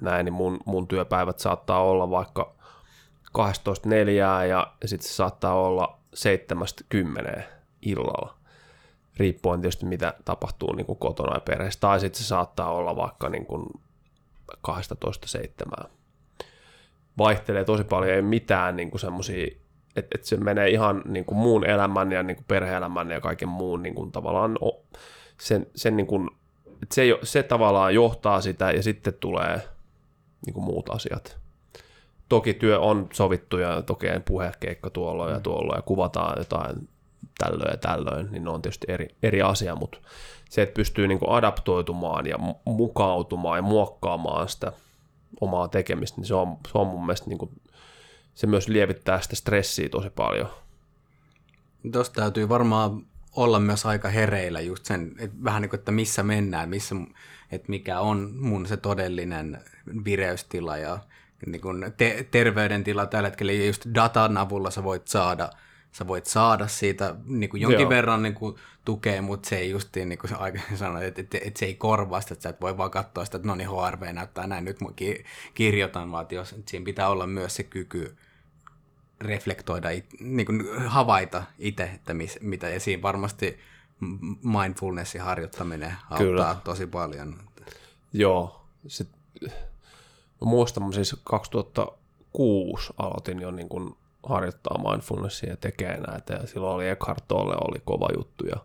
Näin, niin mun, mun työpäivät saattaa olla vaikka 12.4 ja, sitten se saattaa olla 7.10 illalla, riippuen tietysti mitä tapahtuu niin kuin kotona ja perheessä. Tai sitten se saattaa olla vaikka niin kuin 12.7. Vaihtelee tosi paljon, ei mitään niin semmoisia, että et se menee ihan niin kuin muun elämän ja niin kuin perhe-elämän ja kaiken muun niin kuin tavallaan o, sen, sen niin kuin, että se, se tavallaan johtaa sitä ja sitten tulee niin kuin muut asiat. Toki työ on sovittu ja toki puhekeikka tuolla ja tuolla ja kuvataan jotain tällöin ja tällöin, niin ne on tietysti eri, eri asia, mutta se, että pystyy niin kuin adaptoitumaan ja mu- mukautumaan ja muokkaamaan sitä omaa tekemistä, niin se on, se on mun mielestä, niin kuin, se myös lievittää sitä stressiä tosi paljon.
Tuosta täytyy varmaan olla myös aika hereillä just sen, että vähän niin kuin, että missä mennään, missä, että mikä on mun se todellinen vireystila ja niin kuin te- terveydentila tällä hetkellä ja just datan avulla sä voit saada sä voit saada siitä niin kuin jonkin
Joo.
verran niin kuin, tukea, mutta se ei justiin, niin kuin sä aikaisemmin sanoit, että, että, että, se ei korvaa sitä, että sä et voi vaan katsoa sitä, että no niin HRV näyttää näin, nyt mä ki- kirjoitan, vaan että jos, että siinä pitää olla myös se kyky reflektoida, niin kuin havaita itse, että mis, mitä, ja siinä varmasti mindfulnessin harjoittaminen auttaa
Kyllä.
tosi paljon.
Joo, sit, mä muistan, mä siis 2006 aloitin jo niin kuin harjoittaa mindfulnessia ja tekee näitä, ja silloin oli Eckhart Tolle oli kova juttu, ja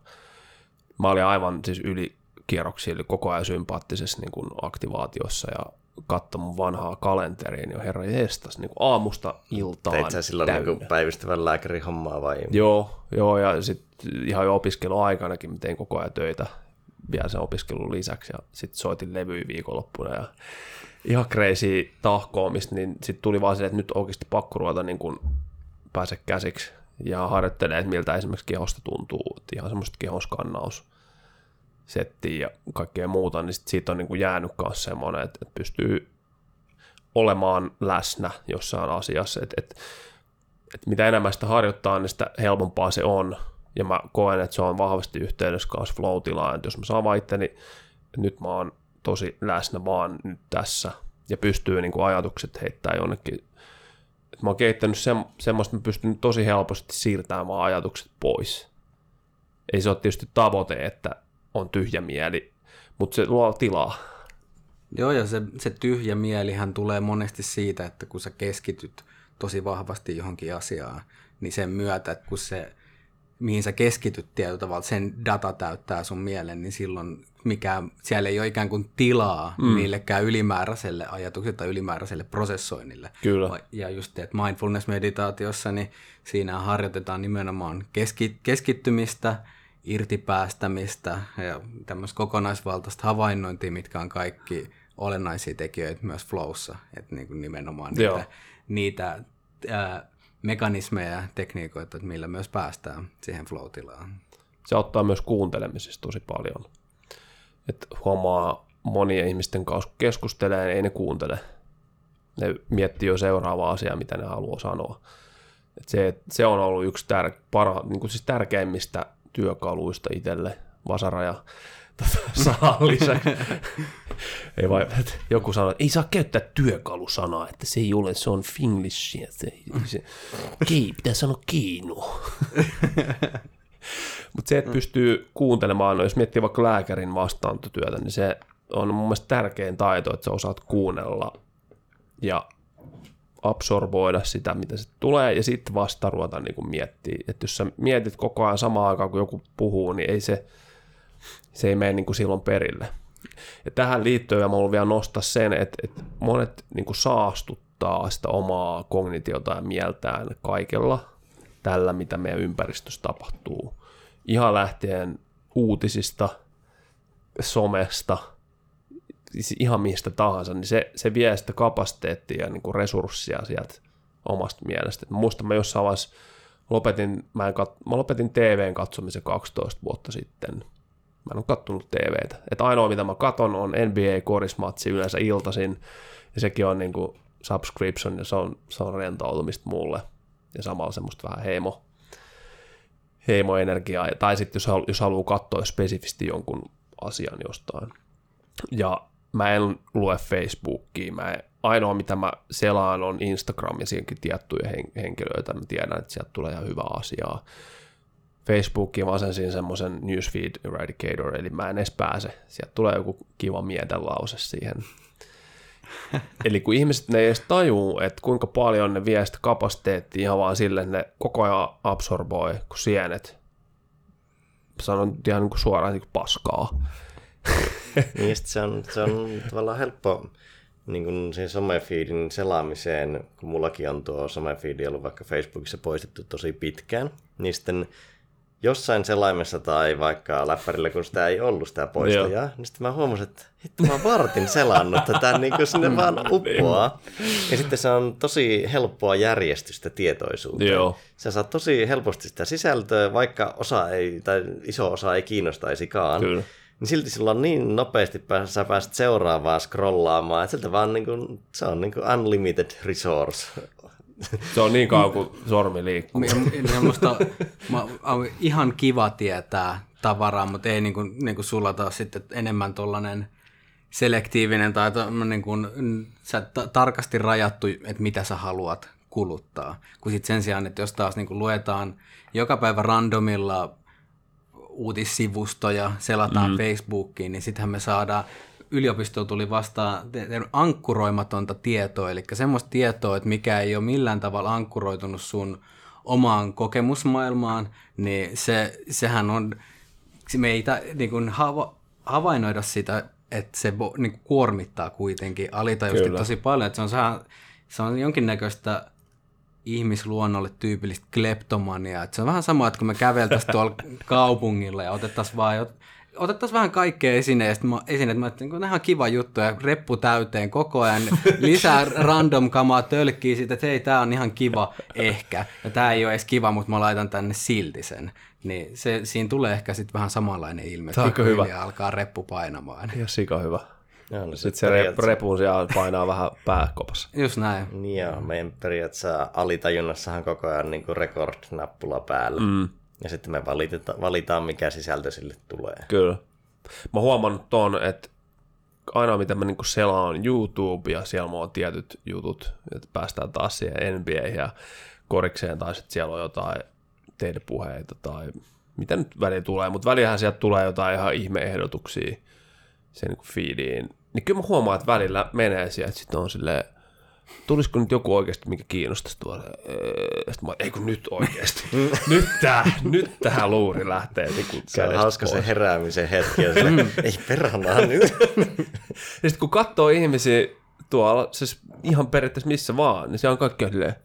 mä olin aivan siis yli kierroksia, eli koko ajan sympaattisessa niin kuin aktivaatiossa ja katso mun vanhaa kalenteriin, niin herra jestas, niin kuin aamusta iltaan
Teit sä silloin
täynnä.
niin päivystävän lääkärin hommaa vai?
Joo, joo ja sitten ihan jo opiskeluaikanakin mä tein koko ajan töitä vielä sen opiskelun lisäksi ja sitten soitin levyjä viikonloppuna ja ihan crazy tahkoamista, niin sitten tuli vaan se, että nyt oikeasti pakko ruveta niin kuin pääse käsiksi ja harjoittelee, että miltä esimerkiksi kehosta tuntuu, että ihan semmoista kehoskannaus settiä ja kaikkea muuta, niin sit siitä on niin kuin jäänyt myös semmoinen, että, että pystyy olemaan läsnä jossain asiassa, että, että, että mitä enemmän sitä harjoittaa, niin sitä helpompaa se on, ja mä koen, että se on vahvasti yhteydessä flow-tilaan, että jos mä saan vaan että nyt mä oon tosi läsnä vaan nyt tässä, ja pystyy niin kuin ajatukset heittää jonnekin, että mä oon kehittänyt se, semmoista, että mä pystyn tosi helposti siirtämään vaan ajatukset pois. Ei se ole tietysti tavoite, että on tyhjä mieli, mutta se luo tilaa.
Joo, ja se, se tyhjä mielihän tulee monesti siitä, että kun sä keskityt tosi vahvasti johonkin asiaan, niin sen myötä, että kun se, mihin sä keskityt tietyllä tavalla, sen data täyttää sun mielen, niin silloin mikä, siellä ei ole ikään kuin tilaa mm. millekään ylimääräiselle ajatukselle tai ylimääräiselle prosessoinnille.
Kyllä.
Ja just että mindfulness-meditaatiossa, niin siinä harjoitetaan nimenomaan keski, keskittymistä, irtipäästämistä ja tämmöistä kokonaisvaltaista havainnointia, mitkä on kaikki olennaisia tekijöitä myös flowssa, että niin kuin nimenomaan
Joo.
niitä, niitä ää, mekanismeja ja tekniikoita, että millä myös päästään siihen flow-tilaan.
se auttaa myös kuuntelemisesta tosi paljon. Et huomaa monien ihmisten kanssa, kun keskustelee, niin ei ne kuuntele. Ne miettii jo seuraavaa asiaa, mitä ne haluaa sanoa. Et se, se on ollut yksi tär, para, niin kuin siis tärkeimmistä työkaluista itselle, vasara ja tota, sanan lisäksi. ei vai, joku sanoo, että ei saa käyttää työkalusanaa, että se ei ole, se on finglishia. Se, se, kei, pitää sanoa keino. Mutta se, että pystyy kuuntelemaan, no jos miettii vaikka lääkärin vastaanottotyötä, niin se on mun mielestä tärkein taito, että sä osaat kuunnella ja absorboida sitä, mitä se tulee, ja sitten vasta ruveta niin miettiä. Että jos sä mietit koko ajan samaan aikaan, kun joku puhuu, niin ei se, se ei mene niin kuin silloin perille. Ja tähän liittyen mä haluan vielä nostaa sen, että, että monet niin kuin saastuttaa sitä omaa kognitiota ja mieltään kaikella tällä, mitä meidän ympäristössä tapahtuu. Ihan lähtien uutisista, somesta, ihan mistä tahansa, niin se, se vie sitä kapasiteettia ja niin kuin resurssia sieltä omasta mielestä. Et mä muistan, mä jossain vaiheessa lopetin, mä, en kat, mä lopetin TVn katsomisen 12 vuotta sitten. Mä en ole kattonut TVtä. Et ainoa, mitä mä katon, on NBA-korismatsi yleensä iltaisin, ja sekin on niin kuin subscription, ja se on, se on rentoutumista mulle. Ja samalla semmoista vähän heimo, heimoenergiaa. Tai sitten jos, halu- jos haluaa katsoa spesifisti jonkun asian jostain. Ja mä en lue Facebookia. Mä en, ainoa, mitä mä selaan, on Instagram ja siihenkin tiettyjä hen- henkilöitä. Mä tiedän, että sieltä tulee ihan hyvää asiaa. Facebookiin mä asensin semmoisen newsfeed eradicator, eli mä en edes pääse. Sieltä tulee joku kiva mietelause siihen. Eli kun ihmiset ne ei edes tajuu, että kuinka paljon ne vie sitä kapasiteettia ihan vaan sille, että ne koko ajan absorboi kuin sienet. Sanon ihan niin kuin suoraan niin kuin paskaa.
Niin se on, se on tavallaan helppo niin kuin sen somefeedin selaamiseen, kun mullakin on tuo somefeedi ollut vaikka Facebookissa poistettu tosi pitkään, niin sitten jossain selaimessa tai vaikka läppärillä, kun sitä ei ollut sitä poistajaa, niin sitten mä huomasin, että hitto mä vartin selannut tätä, niin kuin sinne vaan uppoaa. Ja sitten se on tosi helppoa järjestystä tietoisuuteen.
Joo.
Sä saat tosi helposti sitä sisältöä, vaikka osa ei, tai iso osa ei kiinnostaisikaan.
Kyllä.
Niin silti sulla on niin nopeasti pääs, sä pääset seuraavaan scrollaamaan, että sieltä vaan niin kuin, se on niin kuin unlimited resource.
Se on niin kauan kuin sormi liikkuu.
Ja, ja musta mä, on ihan kiva tietää tavaraa, mutta ei niin kuin, niin kuin sulla taas sitten enemmän tollanen selektiivinen tai niin kuin, sä ta- tarkasti rajattu, että mitä sä haluat kuluttaa. Kun sitten sen sijaan, että jos taas niin kuin luetaan joka päivä randomilla uutissivustoja, selataan mm. Facebookiin, niin sittenhän me saadaan yliopisto tuli vastaan ankkuroimatonta tietoa, eli semmoista tietoa, että mikä ei ole millään tavalla ankkuroitunut sun omaan kokemusmaailmaan, niin se, sehän on meitä niin kuin hava, havainnoida sitä, että se niin kuin kuormittaa kuitenkin alitajuisesti
Kyllä.
tosi paljon. Että se, on, se on jonkinnäköistä ihmisluonnolle tyypillistä kleptomaniaa. Se on vähän sama, että kun me käveltäisiin tuolla kaupungilla ja otettaisiin vaan jot, otettaisiin vähän kaikkea esineistä, mä- esineet, mä ajattelin, että ihan kiva juttu ja reppu täyteen koko ajan, lisää random kamaa tölkkii siitä, että hei, tää on ihan kiva ehkä, ja tää ei ole edes kiva, mutta mä laitan tänne silti sen. Niin se, siinä tulee ehkä sitten vähän samanlainen ilme,
on
että
hyvä.
alkaa reppu painamaan.
Ihan sika hyvä.
Joo, no
Sitten se rep, repun siellä painaa vähän pääkopassa.
Just näin.
Niin joo, meidän periaatteessa alitajunnassahan koko ajan niin record-nappula päällä. Mm. Ja sitten me valiteta, valitaan, mikä sisältö sille tulee.
Kyllä. Mä oon huomannut ton, että aina mitä mä niinku selaan YouTube ja siellä mulla on tietyt jutut, että päästään taas siihen NBA ja korikseen tai sitten siellä on jotain teidän puheita tai mitä nyt väliin tulee, mutta välihän sieltä tulee jotain ihan ihmeehdotuksia sen niinku feediin. Niin kyllä mä huomaan, että välillä menee sieltä, että sitten on silleen, tulisiko nyt joku oikeasti, mikä kiinnostaisi tuolla. Öö, Sitten mä, ei kun nyt oikeasti. nyt, tää, nyt tähän luuri lähtee niin kuin
Se on hauska
pois.
se heräämisen hetki. Ja sille, ei perhana nyt.
Ja sitten kun katsoo ihmisiä tuolla, siis ihan periaatteessa missä vaan, niin siellä on kaikki silleen,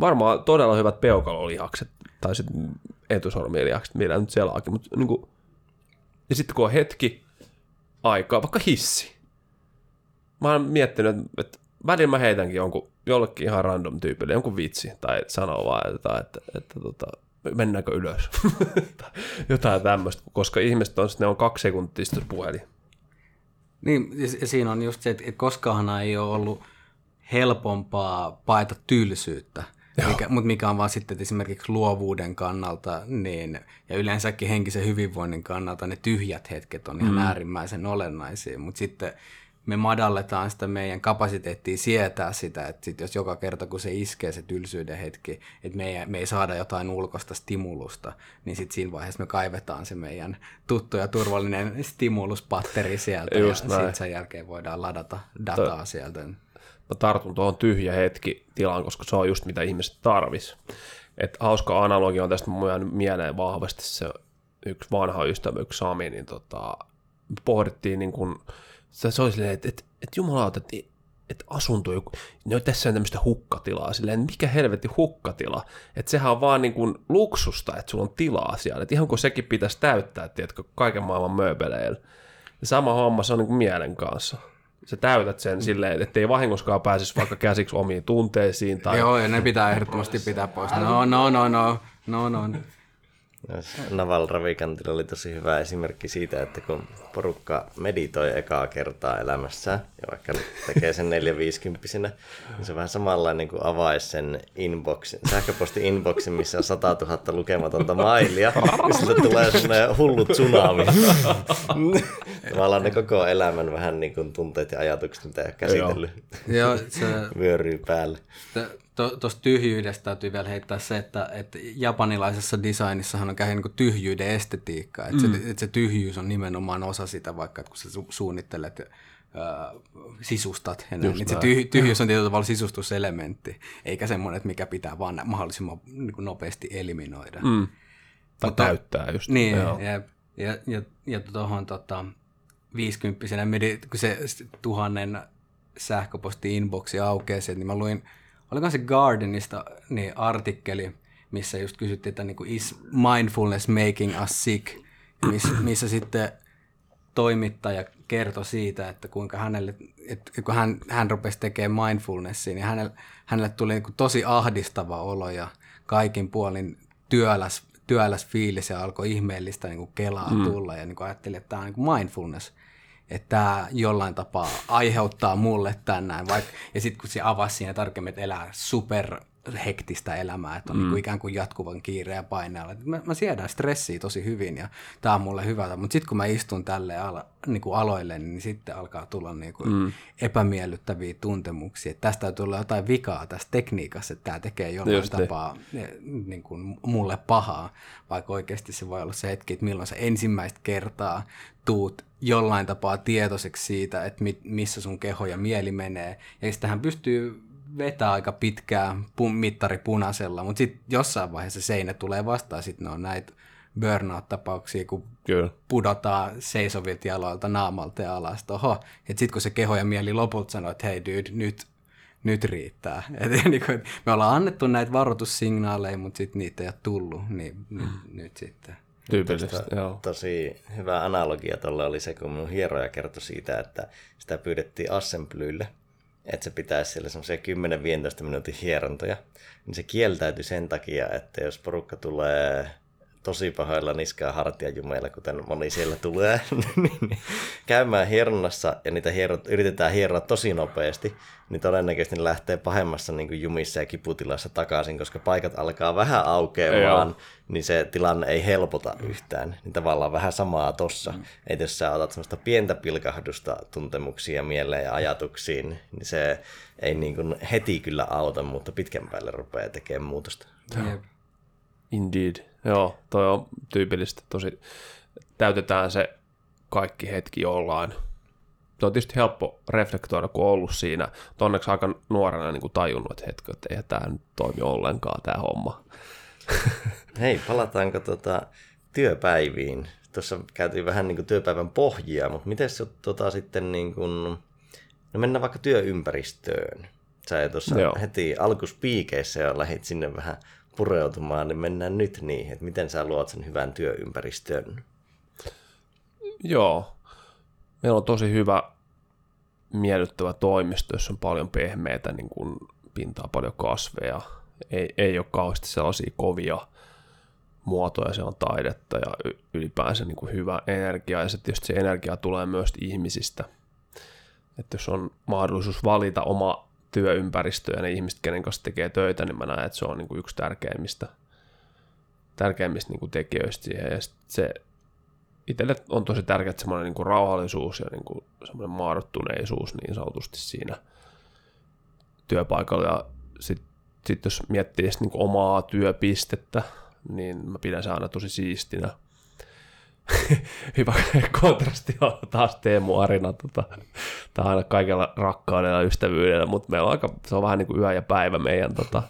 varmaan todella hyvät peukalolihakset, tai sitten etusormilihakset, millä nyt selaakin, mutta niin kuin, ja sitten kun on hetki aikaa, vaikka hissi. Mä oon miettinyt, että, välillä mä heitänkin jonkun, jollekin ihan random tyypille jonkun vitsi, tai sanoo vaan, että, että, että tota, mennäänkö ylös. Tai Jotain tämmöistä, koska ihmiset on, ne on kaksi sekuntia puhelin.
Niin, siinä on just se, että koskaanhan ei ole ollut helpompaa paeta tylsyyttä, mikä, mutta mikä on vaan sitten että esimerkiksi luovuuden kannalta niin, ja yleensäkin henkisen hyvinvoinnin kannalta ne tyhjät hetket on ihan mm. äärimmäisen olennaisia, mutta sitten me madalletaan sitä meidän kapasiteettia sietää sitä, että sit jos joka kerta kun se iskee se tylsyyden hetki, että me ei, me ei saada jotain ulkoista stimulusta, niin sitten siinä vaiheessa me kaivetaan se meidän tuttu ja turvallinen stimuluspatteri sieltä
Just
ja sitten sen jälkeen voidaan ladata dataa sieltä.
Mä tartun tuohon tyhjä hetki tilaan, koska se on just mitä ihmiset tarvis. Et hauska analogia on tästä mun mieleen vahvasti se yksi vanha ystävä, yksi Sami, niin tota, pohdittiin niin kun, se, oli silleen, että et, et jumalauta, että et asunto, joku, no tässä on tämmöistä hukkatilaa, silleen, mikä helvetti hukkatila, että sehän on vaan niin kuin luksusta, että sulla on tilaa siellä, että ihan kun sekin pitäisi täyttää, tiedätkö, kaiken maailman mööpeleillä. Ja sama homma se on niin kuin mielen kanssa. Sä täytät sen silleen, että ei vahingoskaan pääsisi vaikka käsiksi omiin tunteisiin tai
Joo, ja ne pitää ehdottomasti pitää pois. No, no, no, no, no, no.
Naval Ravikantilla oli tosi hyvä esimerkki siitä, että kun porukka meditoi ekaa kertaa elämässään, ja vaikka nyt tekee sen 450 niin se on vähän samanlainen kuin avaisi sen inboxin, sähköposti inboxin, missä on 100 000 lukematonta mailia, ja tulee semmoinen hullu tsunami. Tavallaan ne koko elämän vähän niin kuin tunteet ja ajatukset, mitä ei ole käsitellyt,
Joo, se,
vyöryy päälle.
Tuosta tyhjyydestä täytyy vielä heittää se, että, että japanilaisessa designissahan on käy niin tyhjyyden estetiikka. Että, mm. se, että se tyhjyys on nimenomaan osa sitä, vaikka että kun sä su- suunnittelet ää, sisustat ja näin, niin se tyh, tyhjyys on tietyllä tavalla sisustuselementti, eikä semmoinen, että mikä pitää vaan mahdollisimman niin kuin nopeasti eliminoida. Mm.
tai täyttää just.
Niin,
Joo.
ja, ja, ja, ja tuohon tota, 50 medi, kun se tuhannen sähköposti-inboxi aukeaa sieltä, niin mä luin, oliko se Gardenista niin artikkeli, missä just kysyttiin, että niin kuin, is mindfulness making us sick, ja missä, missä sitten toimittaja kertoi siitä, että kuinka hänelle, että kun hän, hän rupesi tekemään mindfulnessia, niin hänelle, hänelle tuli niin kuin tosi ahdistava olo ja kaikin puolin työläs, työläs fiilis ja alkoi ihmeellistä niin kuin kelaa mm. tulla. Ja niin kuin ajatteli, että tämä on niin kuin mindfulness että tämä jollain tapaa aiheuttaa mulle tänään. Vaikka, ja sitten kun se avasi siinä tarkemmin, että elää super hektistä elämää, että on mm. niin ikään kuin jatkuvan kiireen ja paineella. Mä, mä siedän stressiä tosi hyvin ja tämä on mulle hyvä. Mutta sitten kun mä istun tälle ala, niin kuin aloille, niin sitten alkaa tulla niin kuin mm. epämiellyttäviä tuntemuksia. Että tästä täytyy olla jotain vikaa tässä tekniikassa, että tämä tekee jollain
Just
tapaa eh, niin kuin mulle pahaa, vaikka oikeasti se voi olla se hetki, että milloin sä ensimmäistä kertaa tuut jollain tapaa tietoiseksi siitä, että mit, missä sun keho ja mieli menee. Ja sitähän pystyy vetää aika pitkää pun, mittari punaisella, mutta sitten jossain vaiheessa seinä tulee vastaan, sitten ne on näitä burnout-tapauksia, kun
Kyllä.
pudotaan seisovilta jaloilta naamalta ja alas. Oho. Et sitten kun se keho ja mieli lopulta sanoo, että hei dude, nyt, nyt riittää. Et, niin kuin, me ollaan annettu näitä varoitussignaaleja, mutta sitten niitä ei ole tullut, niin nyt, nyt sitten.
Tyypillisesti, joo.
Tosi hyvä analogia tuolla oli se, kun mun hieroja kertoi siitä, että sitä pyydettiin assemblylle, että se pitäisi siellä semmoisia 10-15 minuutin hierontoja, niin se kieltäytyi sen takia, että jos porukka tulee tosi pahoilla niskaa hartiajumeilla, kuten moni siellä tulee, niin käymään hieronnassa ja niitä hierot, yritetään hieroa tosi nopeasti, niin todennäköisesti ne lähtee pahemmassa niin kuin jumissa ja kiputilassa takaisin, koska paikat alkaa vähän aukeamaan, niin se tilanne ei helpota yhtään. Niin tavallaan vähän samaa tossa. Mm. Että jos sä otat semmoista pientä pilkahdusta tuntemuksia mieleen ja ajatuksiin, niin se ei niin kuin heti kyllä auta, mutta pitkän päälle rupeaa tekemään muutosta.
Jep.
Indeed. Joo, toi on tyypillistä. Tosi täytetään se kaikki hetki jollain. Se on tietysti helppo reflektoida, kun on ollut siinä. Mutta onneksi aika nuorena niin kuin tajunnut, että hetki, että eihän tämä nyt toimi ollenkaan, tämä homma.
Hei, palataanko tota työpäiviin? Tuossa käytiin vähän niin kuin työpäivän pohjia, mutta miten se tota sitten niin kuin, no mennään vaikka työympäristöön. Sä tuossa heti alkuspiikeissä jo lähit sinne vähän pureutumaan, niin mennään nyt niihin, että miten sä luot sen hyvän työympäristön.
Joo. Meillä on tosi hyvä, miellyttävä toimisto, jossa on paljon pehmeitä, niin kuin pintaa paljon kasveja. Ei, ei ole kauheasti sellaisia kovia muotoja, se on taidetta ja ylipäänsä niin kuin hyvä energia. Ja se tietysti se energia tulee myös ihmisistä. Että jos on mahdollisuus valita oma työympäristö ja ne ihmiset, kenen kanssa tekee töitä, niin mä näen, että se on niin kuin yksi tärkeimmistä, tärkeimmistä niin kuin tekijöistä siihen. Ja se itselle on tosi tärkeää semmoinen niin kuin rauhallisuus ja niin kuin semmoinen maadottuneisuus niin sanotusti siinä työpaikalla. Ja sitten sit jos miettii sit niin kuin omaa työpistettä, niin mä pidän se aina tosi siistinä. Hyvä kontrasti on taas Teemu Arina. Tota, Tämä on aina kaikella rakkaudella ja ystävyydellä, mutta meillä on aika, se on vähän niin kuin yö ja päivä meidän, tota,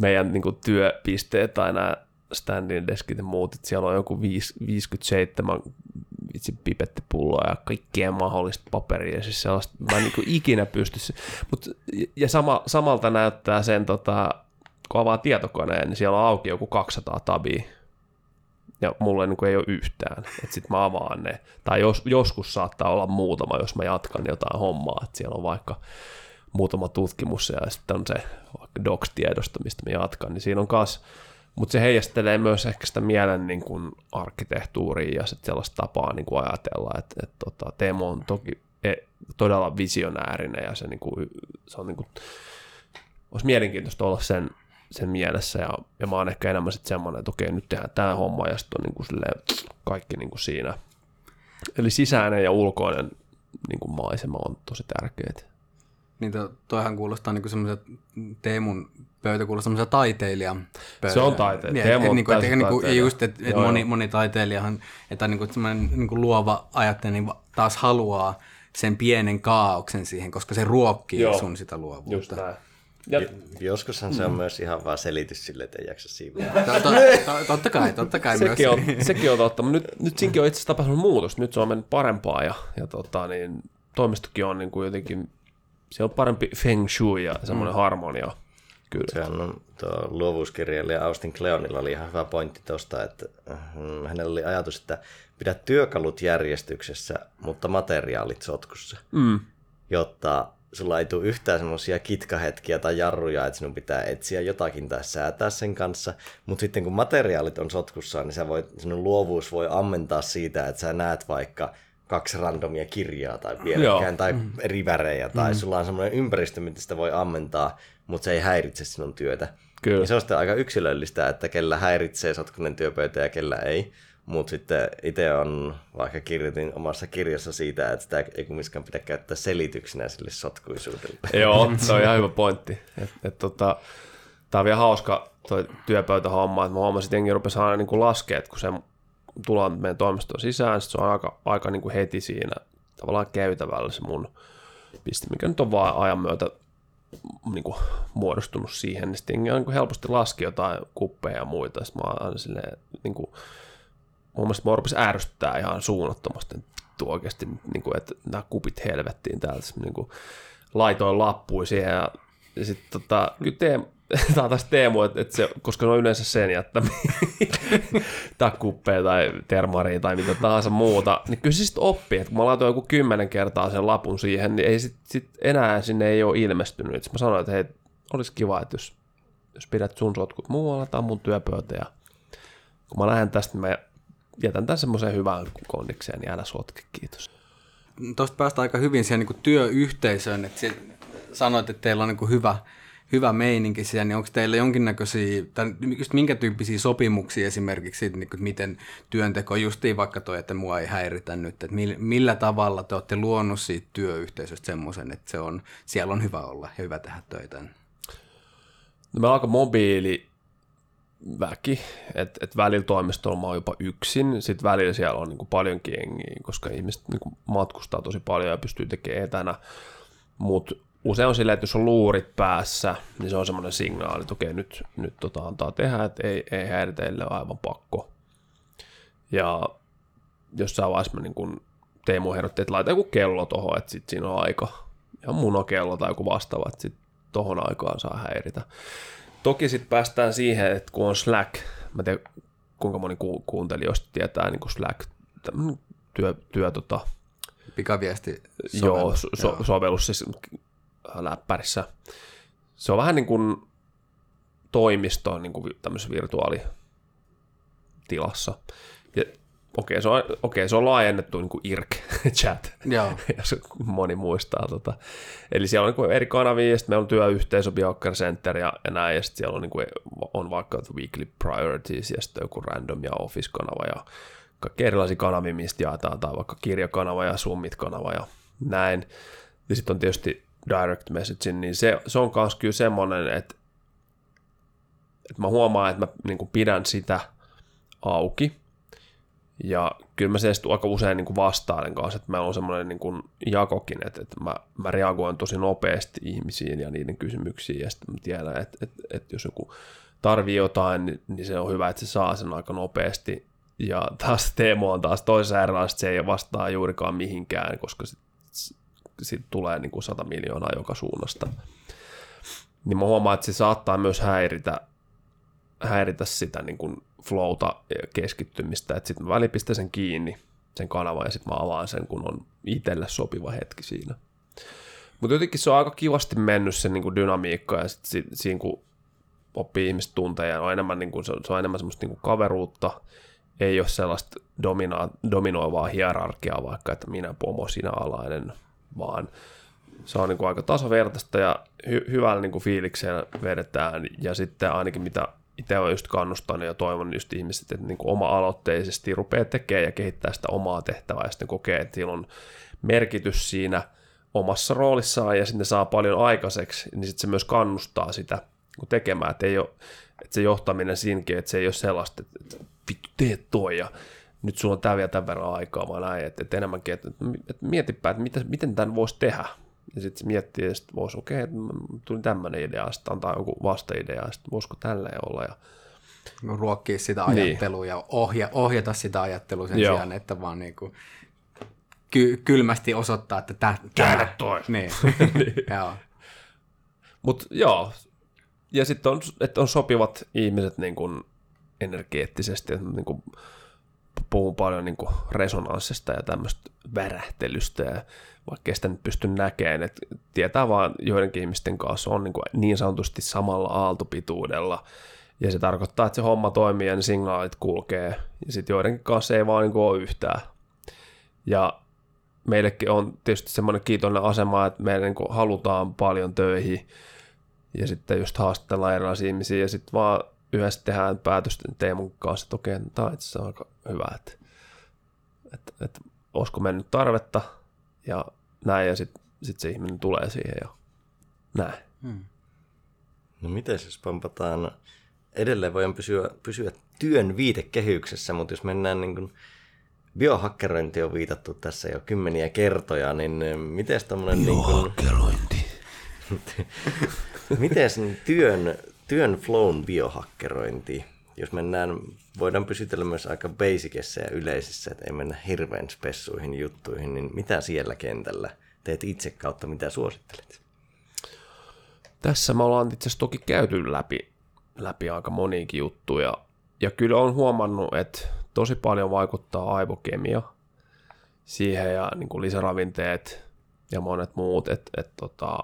meidän niin kuin työpisteet tai nämä standin deskit ja muut, että siellä on joku 5, 57 vitsi pipettipulloa ja kaikkea mahdollista paperia, siis sellaista, mä en niin kuin ikinä pysty, mut, ja sama, samalta näyttää sen, tota, kun avaa tietokoneen, niin siellä on auki joku 200 tabia, ja mulle niin kuin ei ole yhtään, että sitten mä avaan ne, tai jos, joskus saattaa olla muutama, jos mä jatkan jotain hommaa, että siellä on vaikka muutama tutkimus ja sitten on se docs-tiedosto, mistä mä jatkan, niin siinä on kas, mutta se heijastelee myös ehkä sitä mielen niin kuin arkkitehtuuria ja sit sellaista tapaa niin kuin ajatella, että, että tota, Teemo on toki e, todella visionäärinen ja se, niin kuin, se on niin kuin, olisi mielenkiintoista olla sen, sen mielessä ja, ja mä oon ehkä enemmän sitten semmoinen, että okei, nyt tehdään tämä homma ja sitten on niin kuin silleen, kaikki niin kuin siinä. Eli sisäinen ja ulkoinen niin kuin maisema on tosi tärkeitä.
Niin to, toihan kuulostaa niin semmoiset, Teemun pöytä kuulostaa semmoiselta taiteilijan pöydä.
Se on taiteilija.
Niin,
Teemu
et,
on
niin et, niin
taiteilija.
just, että et moni, moni taiteilijahan, että niin kuin semmoinen niin kuin luova ajattelija niin taas haluaa sen pienen kaauksen siihen, koska se ruokkii
Joo.
sun sitä luovuutta.
Just näin. Ja,
Joskushan se on myös ihan vaan selitys sille, että ei jaksa siinä.
To, to, to, totta kai, totta kai myös.
sekin, on, sekin on totta, mutta nyt, nyt siinkin on itse asiassa tapahtunut muutos. Nyt se on mennyt parempaa ja, ja tota, niin, toimistokin on niin kuin jotenkin, se on parempi feng shui ja semmoinen mm. harmonia. Kyllä.
Sehän on tuo luovuuskirjailija Austin Kleonilla oli ihan hyvä pointti tuosta, että mm, hänellä oli ajatus, että pidä työkalut järjestyksessä, mutta materiaalit sotkussa,
Mm.
jotta sulla ei tule yhtään semmoisia kitkahetkiä tai jarruja, että sinun pitää etsiä jotakin tai säätää sen kanssa, mutta sitten kun materiaalit on sotkussa, niin sä voit, sinun luovuus voi ammentaa siitä, että sä näet vaikka kaksi randomia kirjaa tai vierekkäin tai eri värejä, tai sulla on semmoinen ympäristö, mitä sitä voi ammentaa, mutta se ei häiritse sinun työtä.
Kyllä.
Ja se on sitten aika yksilöllistä, että kellä häiritsee sotkunen työpöytä ja kellä ei. Mutta sitten itse on, vaikka kirjoitin omassa kirjassa siitä, että sitä ei kumminkaan pidä käyttää selityksenä sille sotkuisuudelle.
Joo, se on ihan hyvä pointti. Et, et, tota, Tämä on vielä hauska toi työpöytähomma, että mä huomasin, että jengi rupesi aina niin laskea, että kun se tullaan meidän toimistoon sisään, sit se on aika, aika niin kuin heti siinä tavallaan käytävällä se mun piste, mikä nyt on vaan ajan myötä niin kuin, muodostunut siihen, niin sitten on niin kuin helposti laski jotain kuppeja ja muita. Sitten mä oon aina silleen, niin kuin, mun mielestä rupesi ärsyttää ihan suunnattomasti tuo oikeasti, niin kuin, että nämä kupit helvettiin täältä. Niin kuin, laitoin lappuja siihen ja, ja sitten tota, kyllä Teemu, tämä on taas Teemu, että, että se, koska ne on yleensä sen jättämiä tai kuppeja tai termaria tai mitä tahansa muuta, niin kyllä se sitten oppii, että kun mä laitoin joku kymmenen kertaa sen lapun siihen, niin ei sit, sit enää sinne ei ole ilmestynyt. Sitten mä sanoin, että hei, olisi kiva, että jos, jos pidät sun sotkut muualla, tai mun työpöytä ja kun mä lähden tästä, niin mä jätän tämän semmoiseen hyvään kondikseen, niin älä sotke, kiitos.
Tuosta päästään aika hyvin siihen niin työyhteisöön, että sanoit, että teillä on niin hyvä, hyvä meininki siellä, niin onko teillä jonkinnäköisiä, tai just minkä tyyppisiä sopimuksia esimerkiksi siitä, niin kuin, miten työnteko, justiin vaikka toi, että mua ei häiritä nyt, että millä, tavalla te olette luonut siitä työyhteisöstä semmoisen, että se on, siellä on hyvä olla ja hyvä tehdä töitä?
No me aika mobiili väki, että et välillä toimistolla mä oon jopa yksin, sitten välillä siellä on niinku paljonkin jengiä, koska ihmiset niinku matkustaa tosi paljon ja pystyy tekemään etänä, mutta usein on silleen, että jos on luurit päässä, niin se on semmoinen signaali, että okei, nyt, nyt tota antaa tehdä, että ei, ei häiriteille ole aivan pakko. Ja jossain vaiheessa mä niin kun Teemu ehdotti, että laita joku kello tohon, että sit siinä on aika. Ja munokello tai joku vastaava, että sit tohon aikaan saa häiritä. Toki sitten päästään siihen, että kun on Slack, mä tiedän kuinka moni ku- kuuntelijoista tietää niin kuin Slack, työ, työ tota,
Pikaviesti
joo, so, so, sovellus siis läppärissä. Se on vähän niin kuin toimisto niin kuin tämmöisessä virtuaalitilassa. Ja okei, se on, okay, se on laajennettu niin kuin IRC-chat,
Joo.
jos moni muistaa. Tota. Eli siellä on niin kuin eri kanavia, ja sitten meillä on työyhteisö, Biocker Center ja, ja näin, ja sitten siellä on, niin kuin, on vaikka weekly priorities, ja sitten joku random ja office-kanava, ja kaikki erilaisia kanavia, mistä jaetaan, tai vaikka kirjakanava ja Summit-kanava ja näin. Ja sitten on tietysti direct messaging, niin se, se on myös kyllä semmoinen, että, että mä huomaan, että mä niin kuin pidän sitä auki, ja kyllä mä se aika usein niin kuin vastailen kanssa, että meillä on semmoinen niin kuin jakokin, että, että mä, mä reagoin tosi nopeasti ihmisiin ja niiden kysymyksiin, ja sitten mä tiedän, että, että, että jos joku tarvii jotain, niin, niin se on hyvä, että se saa sen aika nopeasti, ja taas Teemu on taas toisessa erilaista, se ei vastaa juurikaan mihinkään, koska sit, sit tulee niin kuin 100 miljoonaa joka suunnasta. Niin mä huomaan, että se saattaa myös häiritä, häiritä sitä niin kuin flowta ja keskittymistä, että sitten mä välillä pistän sen kiinni, sen kanavan, ja sitten mä avaan sen, kun on itselle sopiva hetki siinä. Mutta jotenkin se on aika kivasti mennyt se niin kuin dynamiikka, ja sitten siinä kun oppii ihmistä tunteja, on enemmän, niin kuin, se on enemmän semmoista niin kuin kaveruutta, ei ole sellaista domina- dominoivaa hierarkiaa, vaikka että minä pomo, sinä alainen, vaan se on niin kuin aika tasavertaista ja hy- hyvällä niin kuin fiiliksellä vedetään. Ja sitten ainakin mitä itse olen just kannustanut ja toivon just ihmiset, että niin kuin oma-aloitteisesti rupeaa tekemään ja kehittää sitä omaa tehtävää ja sitten kokee, että sillä on merkitys siinä omassa roolissaan ja sitten saa paljon aikaiseksi, niin sitten se myös kannustaa sitä tekemään, että, ei ole, että se johtaminen siinäkin, että se ei ole sellaista, että vittu tee toi ja nyt sulla on tämä vielä tämän verran aikaa, vaan näin, että, että enemmänkin, että, että mietipä, että miten tämän voisi tehdä. Ja sitten se miettii, että voisi, okei, okay, tuli tämmöinen idea, sitten antaa joku vastaidea, sitten voisiko tälleen olla. Ja...
Ruokkii sitä ajattelua niin. ja ohja, ohjata sitä ajattelua sen Joo. sijaan, että vaan niin kuin ky- kylmästi osoittaa, että tämä...
Käännä toi.
Niin, niin. joo.
Mutta joo, ja sitten on, että on sopivat ihmiset niin kuin energeettisesti, että niin kuin puhun paljon niin kuin resonanssista ja tämmöistä värähtelystä, ja vaikka sitä nyt pysty näkemään, että tietää vaan joidenkin ihmisten kanssa on niin, kuin niin sanotusti samalla aaltopituudella, ja se tarkoittaa, että se homma toimii ja ne signaalit kulkee, ja sitten joidenkin kanssa ei vaan niin kuin ole yhtään. Ja meillekin on tietysti semmoinen kiitollinen asema, että me niin halutaan paljon töihin, ja sitten just haastellaan erilaisia ihmisiä, ja sitten vaan yhdessä tehdään päätöstä Teemun kanssa, että okei, tämä on itse asiassa aika hyvä, että, että, että olisiko mennyt tarvetta ja näin, ja sitten sit se ihminen tulee siihen ja näin. Hmm.
No miten jos pampataan, edelleen voidaan pysyä, pysyä työn viitekehyksessä, mutta jos mennään niin kuin, biohakkerointi on viitattu tässä jo kymmeniä kertoja, niin miten tämmöinen...
Biohakkerointi.
Niin Miten työn, työn flown biohakkerointi? Jos mennään, voidaan pysytellä myös aika basicissa ja yleisissä, että ei mennä hirveän spessuihin juttuihin, niin mitä siellä kentällä teet itse kautta, mitä suosittelet?
Tässä me ollaan itse asiassa toki käyty läpi, läpi aika moniinkin juttuja. Ja kyllä on huomannut, että tosi paljon vaikuttaa aivokemia siihen ja niin kuin lisäravinteet ja monet muut. Että et, tota,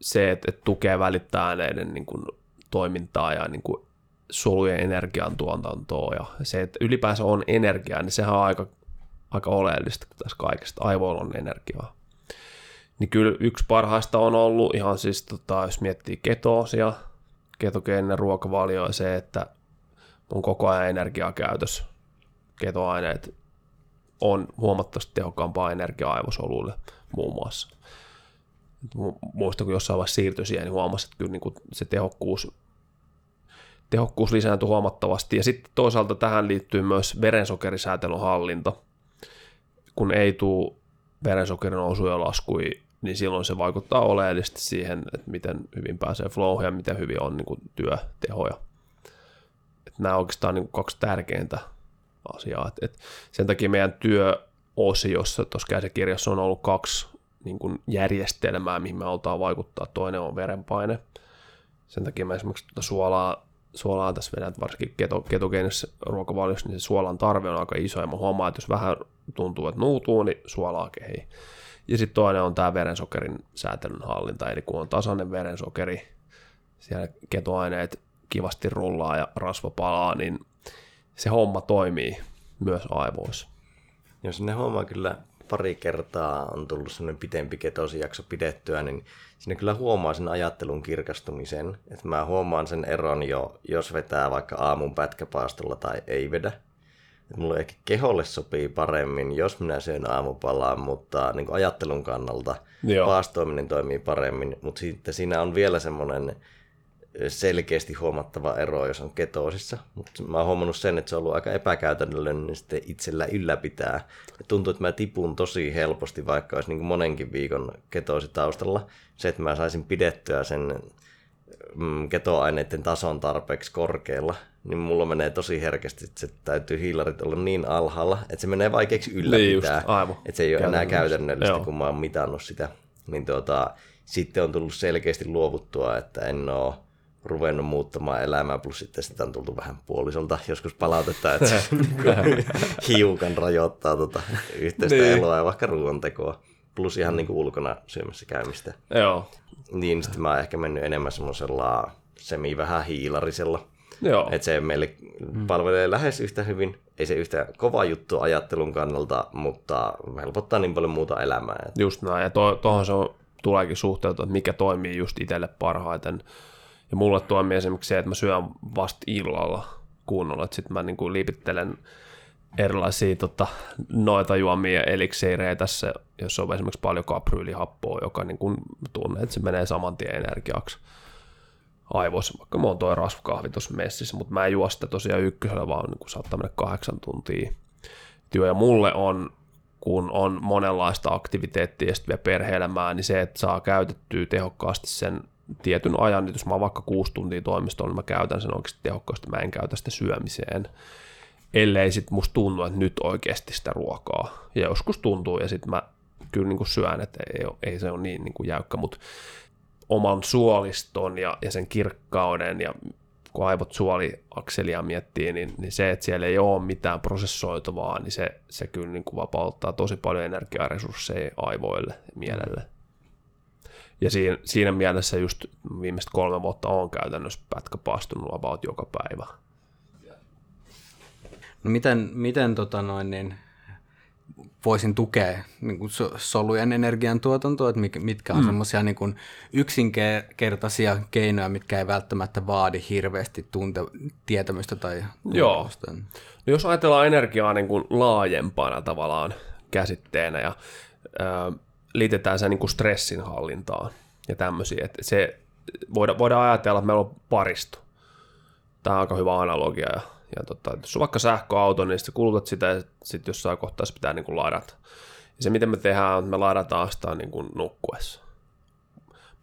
se, että et tukee välittäneiden niin kuin, toimintaa ja niin kuin, solujen energiantuotantoa ja se, että ylipäänsä on energiaa, niin sehän on aika, aika oleellista tässä kaikesta. Aivoilla on energiaa. Niin kyllä yksi parhaista on ollut ihan siis, tota, jos miettii ketoosia, ketogeeninen ruokavalio ja se, että on koko ajan energiaa käytössä. Ketoaineet on huomattavasti tehokkaampaa energiaa aivosoluille muun muassa. Muistan, kun jossain vaiheessa siirtyi siihen, niin huomasin, että kyllä niin kuin se tehokkuus, tehokkuus lisääntyi huomattavasti. Ja sitten toisaalta tähän liittyy myös verensokerisäätelyn hallinta. Kun ei tule verensokerin nousuja ja laskuja, niin silloin se vaikuttaa oleellisesti siihen, että miten hyvin pääsee flow ja miten hyvin on niin kuin työtehoja. Että nämä oikeastaan niin kuin kaksi tärkeintä asiaa. Et, et sen takia meidän työosiossa tuossa käsikirjassa on ollut kaksi niin kuin järjestelmää, mihin me halutaan vaikuttaa. Toinen on verenpaine. Sen takia me esimerkiksi tuota suolaa, suolaa tässä vedän, varsinkin keto, ketogeenisessä ruokavaliossa, niin se suolan tarve on aika iso. Ja mä huomaan, että jos vähän tuntuu, että nuutuu, niin suolaa kehii. Ja sitten toinen on tämä verensokerin säätelyn hallinta, eli kun on tasainen verensokeri, siellä ketoaineet kivasti rullaa ja rasva palaa, niin se homma toimii myös aivoissa.
Jos ne homma kyllä pari kertaa on tullut semmoinen pitempi ketosijakso pidettyä, niin sinne kyllä huomaa sen ajattelun kirkastumisen. Että mä huomaan sen eron jo, jos vetää vaikka aamun pätkäpaastolla tai ei vedä. Että mulle ehkä keholle sopii paremmin, jos minä syön aamupalaa, mutta niin ajattelun kannalta Joo. paastoiminen toimii paremmin. Mutta sitten siinä on vielä semmoinen selkeästi huomattava ero, jos on ketoosissa. Mutta mä oon huomannut sen, että se on ollut aika epäkäytännöllinen niin sitten itsellä ylläpitää. Ja tuntuu, että mä tipun tosi helposti, vaikka olisi niin kuin monenkin viikon ketoositaustalla. Se, että mä saisin pidettyä sen mm, ketoaineiden tason tarpeeksi korkealla, niin mulla menee tosi herkästi, että se täytyy hiilarit olla niin alhaalla, että se menee vaikeaksi ylläpitää. Niin just. Että se ei ole enää käytännöllistä, kun mä oon mitannut sitä. Niin tuota, sitten on tullut selkeästi luovuttua, että en ole ruvennut muuttamaan elämää, plus sitten sitä on tultu vähän puolisolta joskus palautetta, että se hiukan rajoittaa tota yhteistä niin. eloa ja vaikka ruoantekoa, plus ihan niin kuin ulkona syömässä käymistä.
Joo.
Niin sitten mä oon ehkä mennyt enemmän semmoisella semi vähän hiilarisella. Joo. Että se meille palvelee lähes yhtä hyvin. Ei se yhtä kova juttu ajattelun kannalta, mutta helpottaa niin paljon muuta elämää.
Just näin, ja tuohon se on, tuleekin suhteutua, että mikä toimii just itselle parhaiten. Ja mulle toimii esimerkiksi se, että mä syön vasta illalla kunnolla, että sitten mä niin kuin liipittelen erilaisia tota, noita juomia eliksiirejä tässä, jos on esimerkiksi paljon kapryyllihappoa, joka niin kuin tunnen, että se menee saman tien energiaksi aivoissa, vaikka mulla on toi rasvakahvi tuossa messissä, mutta mä en juo sitä tosiaan ykkösellä, vaan niin kuin saattaa mennä kahdeksan tuntia työ. Ja mulle on, kun on monenlaista aktiviteettia ja sitten vielä perhe-elämää, niin se, että saa käytettyä tehokkaasti sen tietyn ajan, niin jos mä oon vaikka kuusi tuntia toimistolla, niin mä käytän sen oikeasti tehokkaasti, mä en käytä sitä syömiseen, ellei sitten musta tunnu, että nyt oikeasti sitä ruokaa. Ja joskus tuntuu, ja sitten mä kyllä niin kuin syön, että ei, ei se ole niin, niin kuin jäykkä, mutta oman suoliston ja, ja sen kirkkauden ja kun aivot suoliakselia miettii, niin, niin se, että siellä ei ole mitään prosessoitavaa, niin se, se kyllä niin kuin vapauttaa tosi paljon energiaa ja resursseja aivoille ja mielelle. Ja siinä, siinä mielessä just viimeiset kolme vuotta on käytännössä pätkäpaastunut about joka päivä.
No miten, miten tota noin, niin voisin tukea niin kuin solujen energiantuotantoa, että mitkä on mm. semmoisia niin kuin yksinkertaisia keinoja, mitkä ei välttämättä vaadi hirveästi tunte, tietämystä tai
Joo. No jos ajatellaan energiaa niin kuin laajempana tavallaan käsitteenä ja äh, liitetään se niin kuin stressinhallintaan ja tämmöisiä. Että se, voidaan, voidaan ajatella, että meillä on paristo. Tämä on aika hyvä analogia. Ja, ja tota, jos on vaikka sähköauto, niin sitten kulutat sitä ja sitten jossain kohtaa se pitää niin kuin ladata. Ja se, miten me tehdään, on, että me ladataan sitä niin kuin nukkuessa.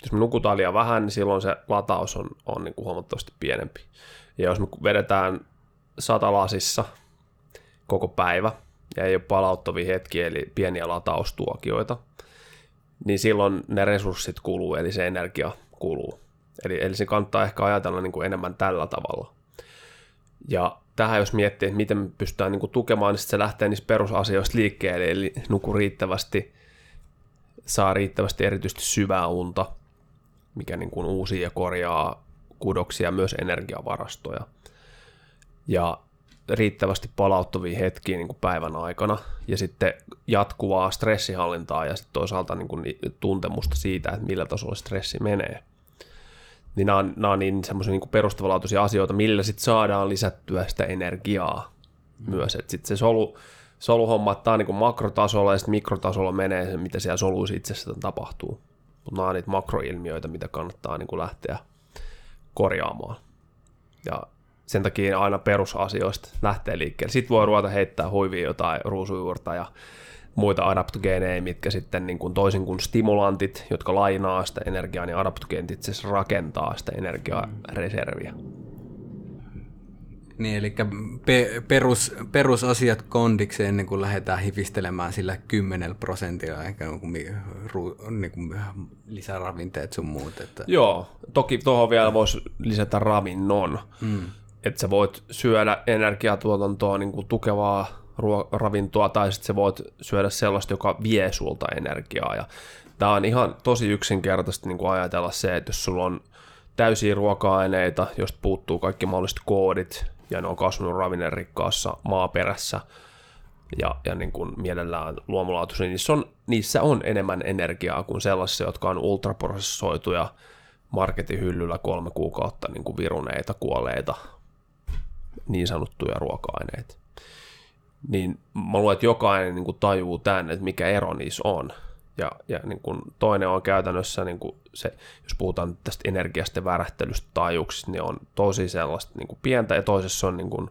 Jos me nukutaan liian vähän, niin silloin se lataus on, on niin kuin huomattavasti pienempi. Ja jos me vedetään satalasissa koko päivä ja ei ole palauttavia hetkiä, eli pieniä lataustuokioita, niin silloin ne resurssit kuluu, eli se energia kuluu. Eli, eli se kannattaa ehkä ajatella niin kuin enemmän tällä tavalla. Ja tähän jos miettii, että miten me pystytään niin kuin tukemaan, niin se lähtee niistä perusasioista liikkeelle, eli nuku riittävästi, saa riittävästi erityisesti syvää unta, mikä niin kuin uusia ja korjaa kudoksia, myös energiavarastoja. Ja riittävästi palauttavia hetkiä niin kuin päivän aikana ja sitten jatkuvaa stressihallintaa ja sitten toisaalta niin kuin tuntemusta siitä, että millä tasolla stressi menee. Niin nämä on, nämä on niin semmoisia niin perustavanlaatuisia asioita, millä sitten saadaan lisättyä sitä energiaa myös. Että sitten se solu, soluhomma, tämä on niin kuin makrotasolla ja sitten mikrotasolla menee se, mitä siellä soluissa itse asiassa tapahtuu. Mutta nämä on niitä makroilmiöitä, mitä kannattaa niin kuin lähteä korjaamaan. Ja sen takia aina perusasioista lähtee liikkeelle. Sitten voi ruveta heittää huivia jotain ruusujuurta ja muita adaptogeeneja, mitkä sitten niin kuin toisin kuin stimulantit, jotka lainaa sitä energiaa, niin adaptogeenit itse asiassa rakentaa sitä energiareserviä.
Niin, eli pe- perus, perusasiat kondiksi ennen kuin lähdetään hifistelemään sillä 10 prosentilla, ehkä niin ru, niin kuin lisäravinteet sun muut. Että...
Joo, toki tuohon vielä voisi lisätä ravinnon. Mm että sä voit syödä energiatuotantoa niin kuin tukevaa ruo- ravintoa tai sitten sä voit syödä sellaista, joka vie sulta energiaa. Ja tämä on ihan tosi yksinkertaisesti niin kuin ajatella se, että jos sulla on täysiä ruoka-aineita, josta puuttuu kaikki mahdolliset koodit ja ne on kasvanut ravinnerikkaassa maaperässä ja, ja niin kuin mielellään luomulaatuisia, niin niissä on, niissä on enemmän energiaa kuin sellaisia, jotka on ultraprosessoituja marketin hyllyllä kolme kuukautta niin kuin viruneita, kuolleita niin sanottuja ruoka-aineita. Niin mä luulen, että jokainen niin kuin tajuu tämän, että mikä ero niissä on. Ja, ja niin kuin toinen on käytännössä niin kuin se, jos puhutaan tästä energiasta ja värähtelystä taajuuksista, niin on tosi sellaista niin kuin pientä ja toisessa on niin kuin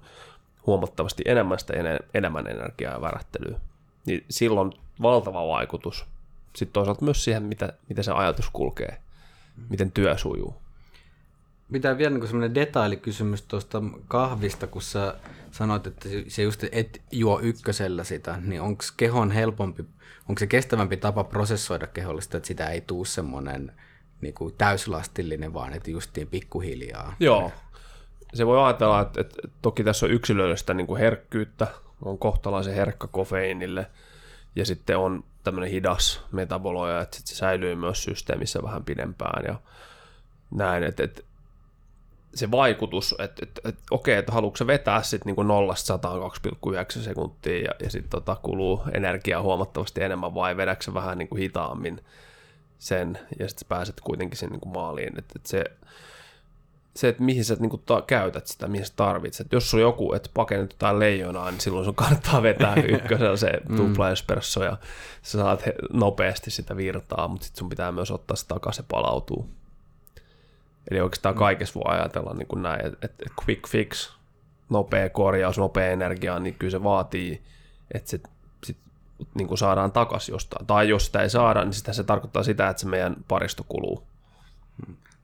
huomattavasti enemmän sitä enemmän energiaa ja värähtelyä. Niin silloin valtava vaikutus. Sitten toisaalta myös siihen, mitä, miten se ajatus kulkee, miten työ sujuu
pitää vielä niin semmoinen detailikysymys tuosta kahvista, kun sä sanoit, että se just et juo ykkösellä sitä, niin onko kehon helpompi, onko se kestävämpi tapa prosessoida kehollista, että sitä ei tuu semmoinen niin kuin täyslastillinen, vaan että justiin pikkuhiljaa.
Joo. Se voi ajatella, että, että toki tässä on yksilöllistä niin kuin herkkyyttä, on kohtalaisen herkkä kofeiinille, ja sitten on tämmöinen hidas metaboloja, että se säilyy myös systeemissä vähän pidempään ja näin, että, että se vaikutus, että, että, että okei, että haluatko se vetää sitten niin 0 2,9 sekuntia ja, ja sitten tota, kuluu energiaa huomattavasti enemmän vai vedätkö se vähän niin kuin hitaammin sen ja sitten pääset kuitenkin sen niin kuin maaliin. Että, että se, se, että mihin sä niin kuin ta- käytät sitä, mihin sä tarvitset. Jos sulla on joku, että pakennut jotain leijonaa, niin silloin sun kannattaa vetää ykkösellä se mm. tupla espresso ja sä saat nopeasti sitä virtaa, mutta sitten sun pitää myös ottaa se takaisin, se palautuu. Eli oikeastaan kaikessa voi ajatella niin kuin näin, että, että quick fix, nopea korjaus, nopea energia, niin kyllä se vaatii, että se sit, niin kuin saadaan takaisin jostain. Tai jos sitä ei saada, niin sitä se tarkoittaa sitä, että se meidän paristo kuluu.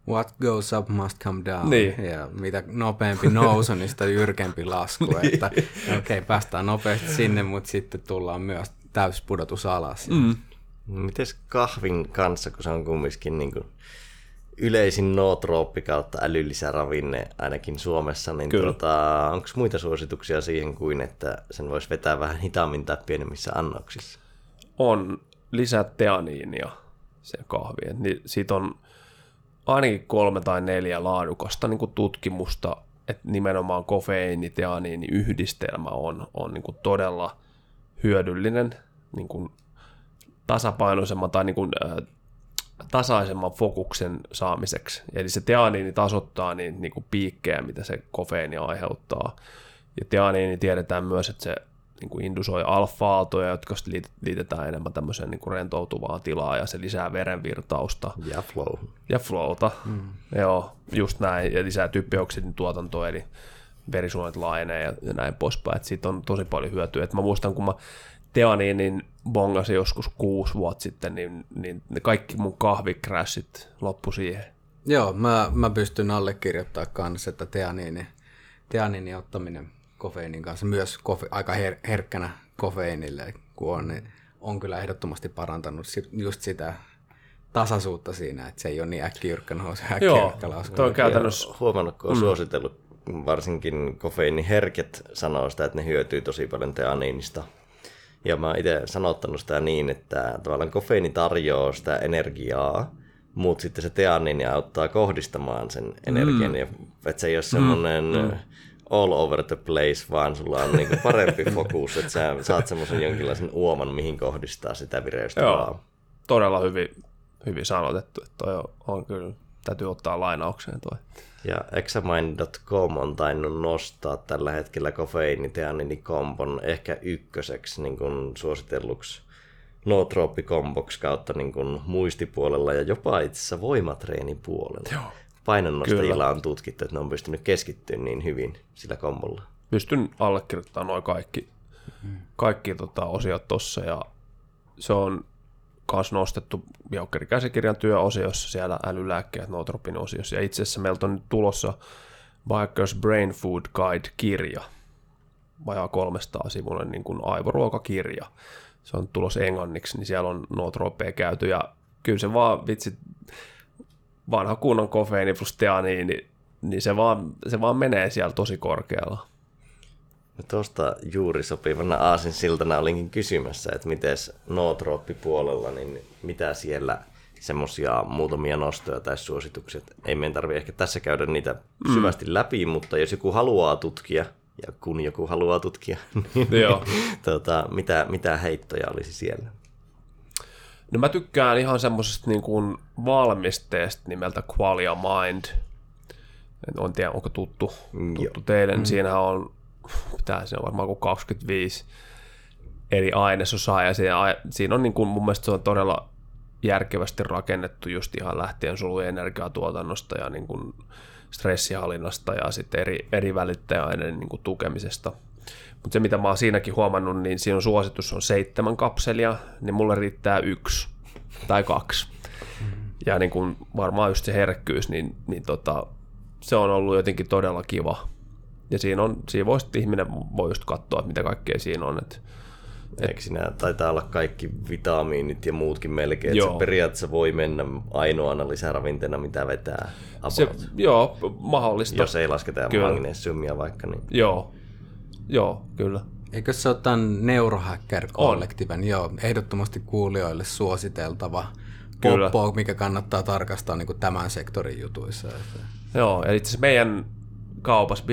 What goes up must come down.
Niin.
Ja mitä nopeampi nousu, niin sitä jyrkempi lasku. niin. Että okei, okay, päästään nopeasti sinne, mutta sitten tullaan myös täyspudotus alas. Mm.
Mites kahvin kanssa, kun se on kumminkin niin kuin yleisin nootrooppi kautta älyllisäravinne ainakin Suomessa, niin tota, onko muita suosituksia siihen kuin, että sen voisi vetää vähän hitaammin tai pienemmissä annoksissa?
On lisää teaniinia se kahvi. Niin siitä on ainakin kolme tai neljä laadukasta niin kuin tutkimusta, että nimenomaan kofeiini, teaniini yhdistelmä on, on niin kuin todella hyödyllinen niin kuin tasapainoisemman tai niin kuin, äh, tasaisemman fokuksen saamiseksi. Eli se teaniini tasoittaa niin, niin kuin piikkejä, mitä se kofeiini aiheuttaa. Ja teaniini tiedetään myös, että se niin kuin indusoi alfa-aaltoja, jotka liitetään enemmän tämmöiseen niin kuin rentoutuvaan tilaa ja se lisää verenvirtausta.
Ja flow.
Ja flowta, mm. joo, just näin, ja lisää typpioksidin tuotantoa, eli verisuonet laajenee ja, ja näin poispäin, että siitä on tosi paljon hyötyä. Et mä muistan, kun mä Teaniinin bongasin joskus kuusi vuotta sitten, niin, niin ne kaikki mun kahvikrassit loppu siihen.
Joo, mä, mä pystyn allekirjoittamaan kanssa, että teaniini, teaniinin ottaminen kofeiinin kanssa myös kofe, aika her, herkkänä kofeiinille, kun on, niin on kyllä ehdottomasti parantanut just sitä tasaisuutta siinä, että se ei ole niin äkkijyrkkä nousu, äkkijyrkkä lasku.
Toi on käytännössä...
Huomannut, kun on mm. suositellut, varsinkin kofeiiniherket sanoo sitä, että ne hyötyy tosi paljon teaniinista. Ja mä oon itse sanottanut sitä niin, että tavallaan kofeiini tarjoaa sitä energiaa, mutta sitten se teaniini auttaa kohdistamaan sen energian. Mm. Ja, että se ei ole semmoinen mm. all over the place, vaan sulla on niinku parempi fokus, että sä saat semmoisen jonkinlaisen uoman, mihin kohdistaa sitä vireystä
Joo, todella hyvin, hyvin sanotettu, että toi on, on kyllä, täytyy ottaa lainaukseen toi.
Ja examine.com on tainnut nostaa tällä hetkellä kofeiiniteanini-kompon ehkä ykköseksi niin kuin suositelluksi nootrooppikomboksi kautta niin kuin muistipuolella ja jopa itse asiassa voimatreenipuolella. Joo. Painonnostajilla on tutkittu, että ne on pystynyt keskittymään niin hyvin sillä kombolla.
Pystyn allekirjoittamaan noin kaikki, kaikki tota, osiot tuossa ja se on myös nostettu Biokkeri-käsikirjan työosiossa, siellä älylääkkeet Nootropin osiossa. Ja itse asiassa meiltä on nyt tulossa Bikers Brain Food Guide-kirja, vajaa 300 sivuinen niin kuin aivoruokakirja. Se on tulossa englanniksi, niin siellä on nootropea käyty. Ja kyllä se vaan, vitsi, vanha kunnon kofeiini plus teaniini, niin, niin se, vaan, se vaan menee siellä tosi korkealla.
Tuosta juuri sopivana aasin siltana olinkin kysymässä, että miten nootrooppipuolella, niin mitä siellä semmoisia muutamia nostoja tai suosituksia. Ei meidän tarvi ehkä tässä käydä niitä mm. syvästi läpi, mutta jos joku haluaa tutkia, ja kun joku haluaa tutkia, niin Joo. tota, mitä, mitä heittoja olisi siellä?
No mä tykkään ihan semmoisesta niin kuin valmisteesta nimeltä Qualia Mind. En tiedä, onko tuttu, tuttu teille. Mm. Siinä on pitää se on varmaan kuin 25 eri ainesosaa, ja siinä, siinä on niin kuin, mun mielestä se on todella järkevästi rakennettu just ihan lähtien solujen energiatuotannosta ja niin kuin stressihallinnasta ja sitten eri, eri välittäjäaineiden niin kuin tukemisesta. Mutta se, mitä mä oon siinäkin huomannut, niin siinä on suositus on seitsemän kapselia, niin mulle riittää yksi tai kaksi. Ja niin kuin varmaan just se herkkyys, niin, niin tota, se on ollut jotenkin todella kiva ja siinä, on, siinä voi sitten ihminen voi just katsoa, että mitä kaikkea siinä on. Että,
et... Eikö siinä taitaa olla kaikki vitamiinit ja muutkin melkein, että se periaatteessa voi mennä ainoana lisäravinteena, mitä vetää
Se, joo, mahdollista.
Jos ei lasketa kyllä. magnesiumia vaikka. Niin.
Joo, joo, kyllä.
Eikö se ole tämän Neurohacker-kollektiiven, joo, ehdottomasti kuulijoille suositeltava Kyllä. poppo, mikä kannattaa tarkastaa niin kuin tämän sektorin jutuissa.
Joo, eli itse meidän kaupassa,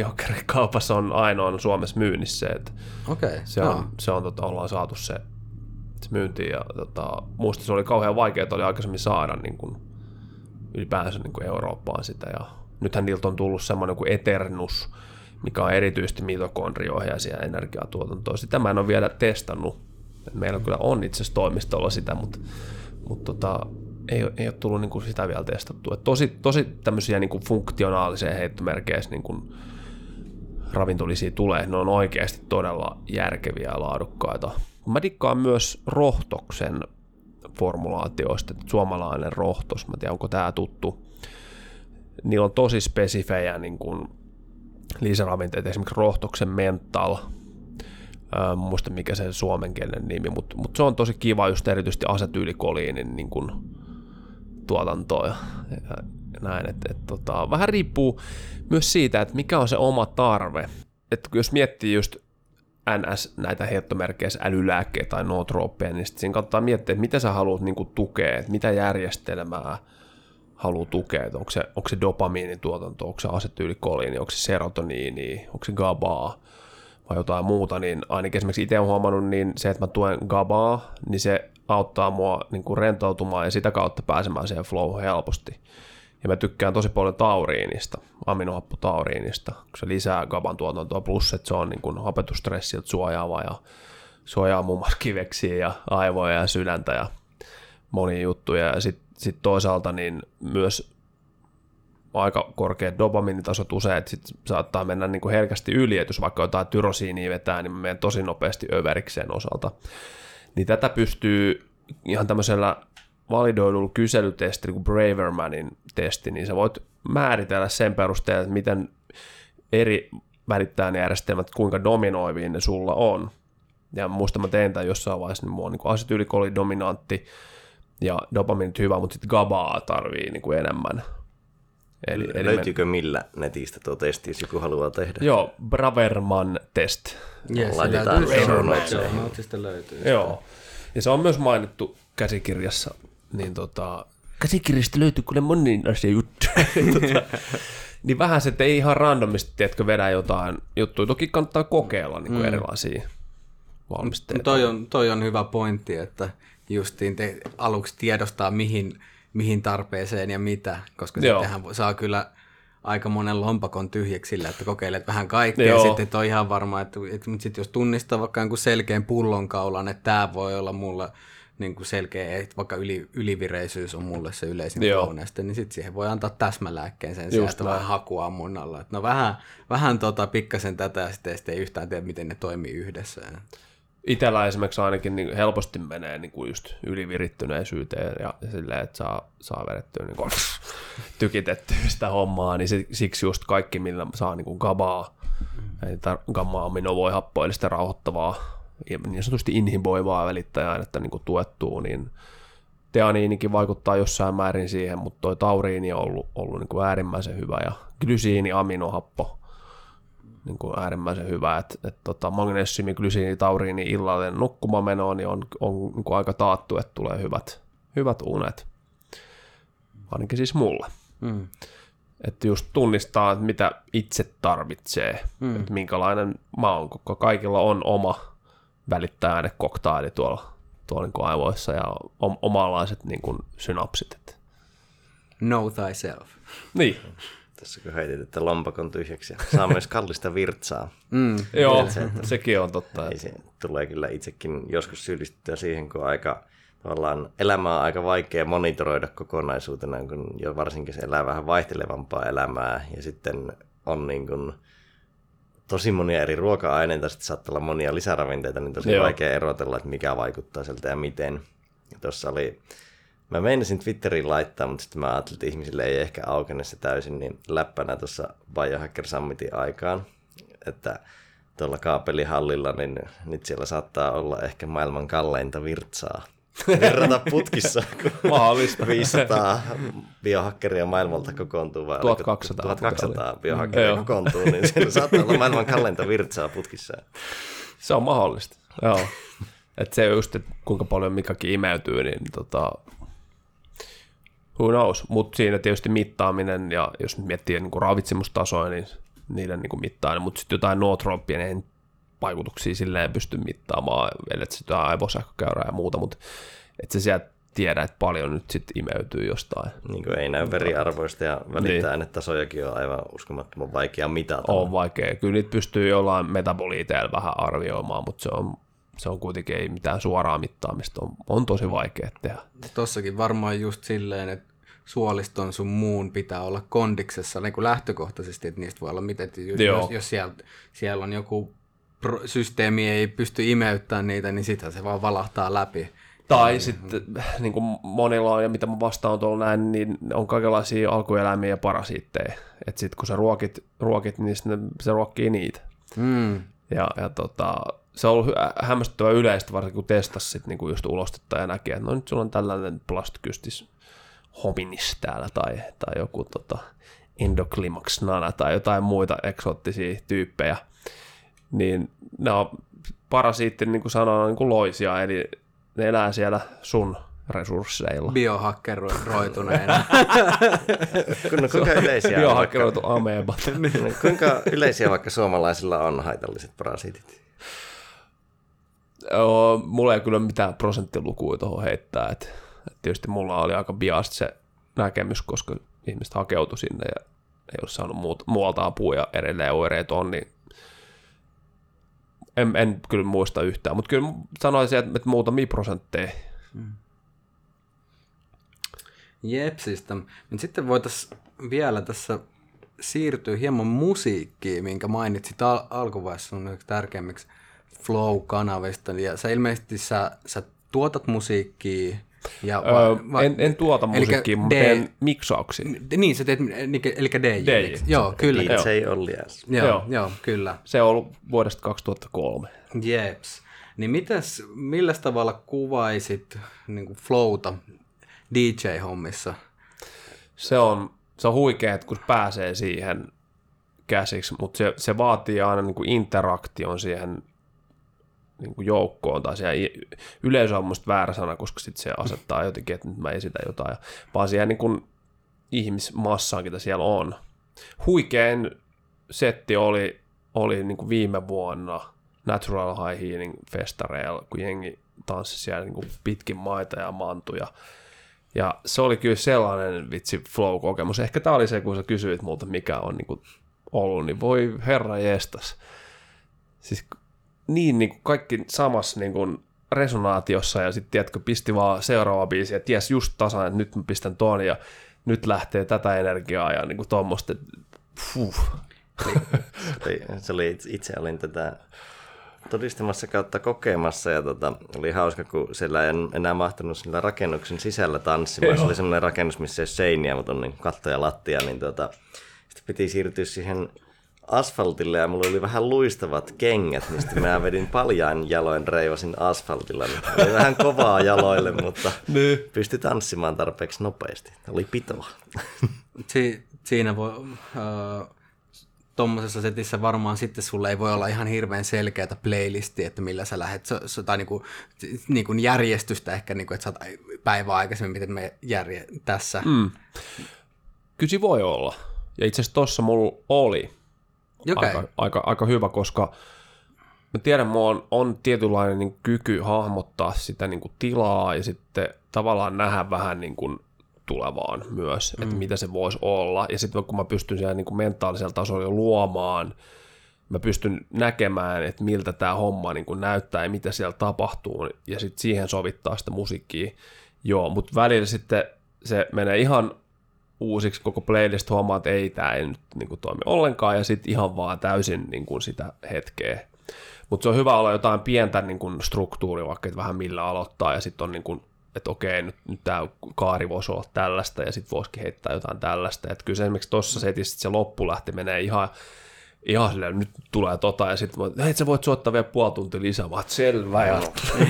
kaupassa on ainoa Suomessa myynnissä. Että
okay,
se on, no. se on tota, ollaan saatu se, se myyntiin ja tota, muista se oli kauhean vaikeaa oli aikaisemmin saada niin kuin, ylipäänsä niin kuin Eurooppaan sitä ja nythän niiltä on tullut semmoinen kuin Eternus, mikä on erityisesti mitokondriohjaisia energiatuotantoa. Sitä mä en ole vielä testannut. Meillä kyllä on itse asiassa toimistolla sitä, mutta, mutta tota, ei, ei ole tullut niin kuin sitä vielä testattua. Tosi, tosi tämmöisiä niin kuin funktionaalisia heittomerkeissä niin kuin ravintolisia tulee. Ne on oikeasti todella järkeviä ja laadukkaita. Mä dikkaan myös rohtoksen formulaatioista, suomalainen rohtos, mä tiedän onko tämä tuttu. Niillä on tosi spesifejä niin kuin lisäravinteita, esimerkiksi rohtoksen mental, Äh, muista mikä se suomenkielinen nimi, mutta mut se on tosi kiva just erityisesti asetyykoliinin niin kuin tuotantoa ja, ja näin. Et, et, tota, vähän riippuu myös siitä, että mikä on se oma tarve. Et jos miettii just NS näitä heittomerkkeissä älylääkkeitä tai nootrooppeja, niin siinä kannattaa miettiä, että mitä sä haluat niin kuin, tukea, että mitä järjestelmää haluaa tukea, että onko se, onko se dopamiinin tuotanto, onko se asetyykoliini, onko se serotoniini, onko se GABAa vai jotain muuta, niin ainakin esimerkiksi itse olen huomannut, niin se, että mä tuen GABAa, niin se auttaa mua niin kuin rentoutumaan ja sitä kautta pääsemään siihen flow helposti. Ja mä tykkään tosi paljon tauriinista, aminohappotauriinista, kun se lisää GABAn tuotantoa, plus että se on niin kuin hapetustressiltä suojaava ja suojaa muun muassa kiveksiä ja aivoja ja sydäntä ja monia juttuja. Ja sitten sit toisaalta niin myös aika korkeat dopaminitasot usein, että sit saattaa mennä niin kuin herkästi yli, että jos vaikka jotain tyrosiinia vetää, niin menee tosi nopeasti överikseen osalta. Niin tätä pystyy ihan tämmöisellä validoidulla kyselytesti, kuin Bravermanin testi, niin sä voit määritellä sen perusteella, että miten eri välittäjänjärjestelmät, kuinka dominoivia ne sulla on. Ja muista mä tein tämän jossain vaiheessa, niin mulla on niin asetyylikoli dominantti ja dopaminit hyvä, mutta sitten GABAa tarvii niin kuin enemmän.
Eli, eli Löytyykö me... millä netistä tuo testi, jos joku haluaa tehdä?
Joo, Braverman test.
Yes, Laitetaan löytyy. löytyy.
Joo, ja se on myös mainittu käsikirjassa. Niin tota, käsikirjasta löytyy kyllä monin asia juttu. tota, niin vähän se, että ei ihan randomisti, tiedätkö, vedä jotain juttuja. Toki kannattaa kokeilla niin kuin mm. erilaisia valmisteita.
Toi on, toi on hyvä pointti, että justiin te aluksi tiedostaa, mihin, mihin tarpeeseen ja mitä, koska Joo. sittenhän saa kyllä aika monen lompakon tyhjäksi sillä, että kokeilet vähän kaikkea Joo. ja sitten et on ihan varma, että, että sit jos tunnistaa vaikka jonkun selkeän pullonkaulan, että tämä voi olla mulla niin kuin selkeä, että vaikka yli, ylivireisyys on mulle se yleisin flowneste, niin sitten siihen voi antaa täsmälääkkeen sen sijaan, että vähän hakua munnalla. Että no vähän, vähän tota, pikkasen tätä ja sitten ei yhtään tiedä, miten ne toimii yhdessä.
Itellä esimerkiksi ainakin niin helposti menee niin kuin just ylivirittyneisyyteen ja silleen, että saa, saa vedettyä niin kuin, tykitettyä sitä hommaa, niin siksi just kaikki, millä saa niin kuin gabaa, mm. eli gamma-aminovoihappoillista rauhoittavaa niin sanotusti inhiboivaa välittäjäainetta niin tuettuu, niin teaniinikin vaikuttaa jossain määrin siihen, mutta toi tauriini on ollut, ollut niin kuin äärimmäisen hyvä ja glysiini, aminohappo niin kuin äärimmäisen hyvä, että et, tota, magnesiumi, glysiini, tauriini illalle nukkumamenoon niin on, on niin kuin aika taattu, että tulee hyvät, hyvät unet, ainakin siis mulle. Mm. Että just tunnistaa, että mitä itse tarvitsee, mm. että minkälainen mä oon, koska kaikilla on oma välittää äänekoktaili tuolla, tuolla niin kuin aivoissa ja om- omanlaiset niin kuin synapsit. Että.
Know thyself.
Niin.
Tässä kun heitit, että lompakon tyhjäksi ja saa myös kallista virtsaa.
Mm. Joo, se, että sekin on totta.
Että... Se tulee kyllä itsekin joskus syyllistyä siihen, kun aika tavallaan elämä on aika vaikea monitoroida kokonaisuutena, kun jo varsinkin se elää vähän vaihtelevampaa elämää ja sitten on niin kuin tosi monia eri ruoka-aineita, sitten saattaa olla monia lisäravinteita, niin tosi Joo. vaikea erotella, että mikä vaikuttaa sieltä ja miten. Tuossa oli, mä meinasin Twitteriin laittaa, mutta sitten mä ajattelin, että ihmisille ei ehkä aukene se täysin, niin läppänä tuossa Biohacker Summitin aikaan, että tuolla kaapelihallilla, niin nyt siellä saattaa olla ehkä maailman kalleinta virtsaa verrata putkissa, kun
Mahdollista.
500 biohakkeria maailmalta kokoontuu. Vai
1200.
1200 biohakkeria kokoontuu, niin siinä saattaa olla maailman kalleinta virtsaa putkissa.
Se on mahdollista, joo. Et se just, että kuinka paljon mikäkin imeytyy, niin tota, who knows. Mutta siinä tietysti mittaaminen, ja jos nyt miettii niin ravitsemustasoja, niin niiden niin mittaaminen, mutta sitten jotain nootrooppia, niin vaikutuksia silleen pysty mittaamaan, ellei sitä aivosähkökäyrää ja muuta, mutta et se sieltä tiedä, että paljon nyt sitten imeytyy jostain.
Niin kuin ei näy veriarvoista ja välittää niin. tasojakin on aivan uskomattoman vaikea mitata.
On vaikea. Kyllä niitä pystyy jollain metaboliiteilla vähän arvioimaan, mutta se on, se on kuitenkin ei mitään suoraa mittaamista. On, on tosi vaikea tehdä.
Tossakin varmaan just silleen, että suoliston sun muun pitää olla kondiksessa niin kuin lähtökohtaisesti, että niistä voi olla miten, jos, jos siellä, siellä on joku systeemi ei pysty imeyttämään niitä, niin sitten se vaan valahtaa läpi.
Tai sitten niin kuin monilla on, ja mitä mä vastaan tuolla näin, niin on kaikenlaisia alkueläimiä ja parasiitteja. Että sitten kun sä ruokit, ruokit niin se ruokkii niitä. Mm. Ja, ja tota, se on ollut hämmästyttävä yleistä, varsinkin kun testasi sit niin kuin just ulostetta ja näki, että no nyt sulla on tällainen plastkystis hominis täällä tai, tai joku tota, endoclimax nana tai jotain muita eksoottisia tyyppejä – niin ne on parasiitti, niin kuin sanoin, niin kuin loisia, eli ne elää siellä sun resursseilla.
Biohakkeroituneena.
no, kuinka yleisiä
Biohakkeroitu.
Niin, kuinka yleisiä vaikka suomalaisilla on haitalliset parasiitit?
Joo, mulla ei kyllä mitään prosenttilukua tuohon heittää. Et, et tietysti mulla oli aika biast se näkemys, koska ihmiset hakeutui sinne ja ei ole saanut muut, muualta apua ja edelleen oireet on, niin en, en kyllä muista yhtään, mutta kyllä sanoisin, että, että muutamia prosentteja. Mm.
Jepsistä. Mutta sitten voitaisiin vielä tässä siirtyä hieman musiikkiin, minkä mainitsit al- alkuvaiheessa yksi tärkeimmiksi Flow-kanavista. Ja sä ilmeisesti sä, sä tuotat musiikkia. Ja va,
Öö,
va,
en, en tuota musiikkia, mutta
D-
teen miksauksia.
Niin, sä teet, eli DJ.
DJ.
Joo, kyllä.
DJ Olli S.
Joo,
Joo.
joo, kyllä.
Se on ollut vuodesta 2003.
Jeps. Niin mitäs, millä tavalla kuvaisit niin kuin flowta DJ-hommissa?
Se on, se on huikea, että kun pääsee siihen käsiksi, mutta se, se vaatii aina niin kuin interaktion siihen niin kuin joukkoon, tai i- yleisö on musta väärä sana, koska sit se asettaa jotenkin, että nyt mä esitän jotain, vaan siihen niin kuin ihmismassaan, mitä siellä on. Huikein setti oli, oli niin kuin viime vuonna Natural High Healing festareilla, kun jengi tanssi siellä niin kuin pitkin maita ja mantuja. Ja se oli kyllä sellainen vitsi flow-kokemus. Ehkä tämä oli se, kun sä kysyit multa, mikä on niin kuin ollut, niin voi herra jestas. Siis niin, niin kuin kaikki samassa niin kuin resonaatiossa ja sitten tiedätkö, pisti vaan seuraava biisi ja ties just tasan, että nyt mä pistän ton ja nyt lähtee tätä energiaa ja niin kuin tuommoista, fuh.
Oli- Se oli, itse- itse olin tätä todistamassa kautta kokemassa ja tota, oli hauska, kun siellä en enää mahtunut sillä rakennuksen sisällä tanssimaan. Se oli semmoinen rakennus, missä ei ole seiniä, mutta on niin katto ja lattia, niin tota, sitten piti siirtyä siihen asfaltille ja mulla oli vähän luistavat kengät, niin sitten mä vedin paljain jaloin reivasin asfaltilla. Oli vähän kovaa jaloille, mutta
Niin.
pystyi tanssimaan tarpeeksi nopeasti. Oli pitoa.
Si- siinä voi, äh, tuommoisessa setissä varmaan sitten sulle ei voi olla ihan hirveän selkeätä playlistia, että millä sä lähdet, so, so, tai niinku, niinku järjestystä ehkä, niinku, että sä oot päivää aikaisemmin, miten me järje tässä. Mm.
Kyllä se voi olla. Ja itse asiassa tossa mulla oli
Okay.
aika, aika, aika hyvä, koska mä tiedän, mulla on, on tietynlainen niin kyky hahmottaa sitä niin kuin tilaa ja sitten tavallaan nähdä vähän niin kuin tulevaan myös, mm. että mitä se voisi olla. Ja sitten kun mä pystyn siellä niin kuin mentaalisella tasolla jo luomaan, mä pystyn näkemään, että miltä tämä homma niin kuin näyttää ja mitä siellä tapahtuu, ja sitten siihen sovittaa sitä musiikkia. Joo, mutta välillä sitten se menee ihan uusiksi koko playlist, huomaa, että ei, tämä ei nyt niin kuin, toimi ollenkaan, ja sitten ihan vaan täysin niin kuin, sitä hetkeä. Mutta se on hyvä olla jotain pientä niin kuin, struktuuria, vaikka että vähän millä aloittaa, ja sitten on niin kuin, että okei, nyt, nyt tämä kaari voisi olla tällaista, ja sitten voisikin heittää jotain tällaista. Että kyllä se esimerkiksi tuossa setissä se loppu lähti menee ihan, ihan silleen, nyt tulee tota, ja sitten hei, sä voit soittaa vielä puoli tuntia lisää, mä oon, selvä, ja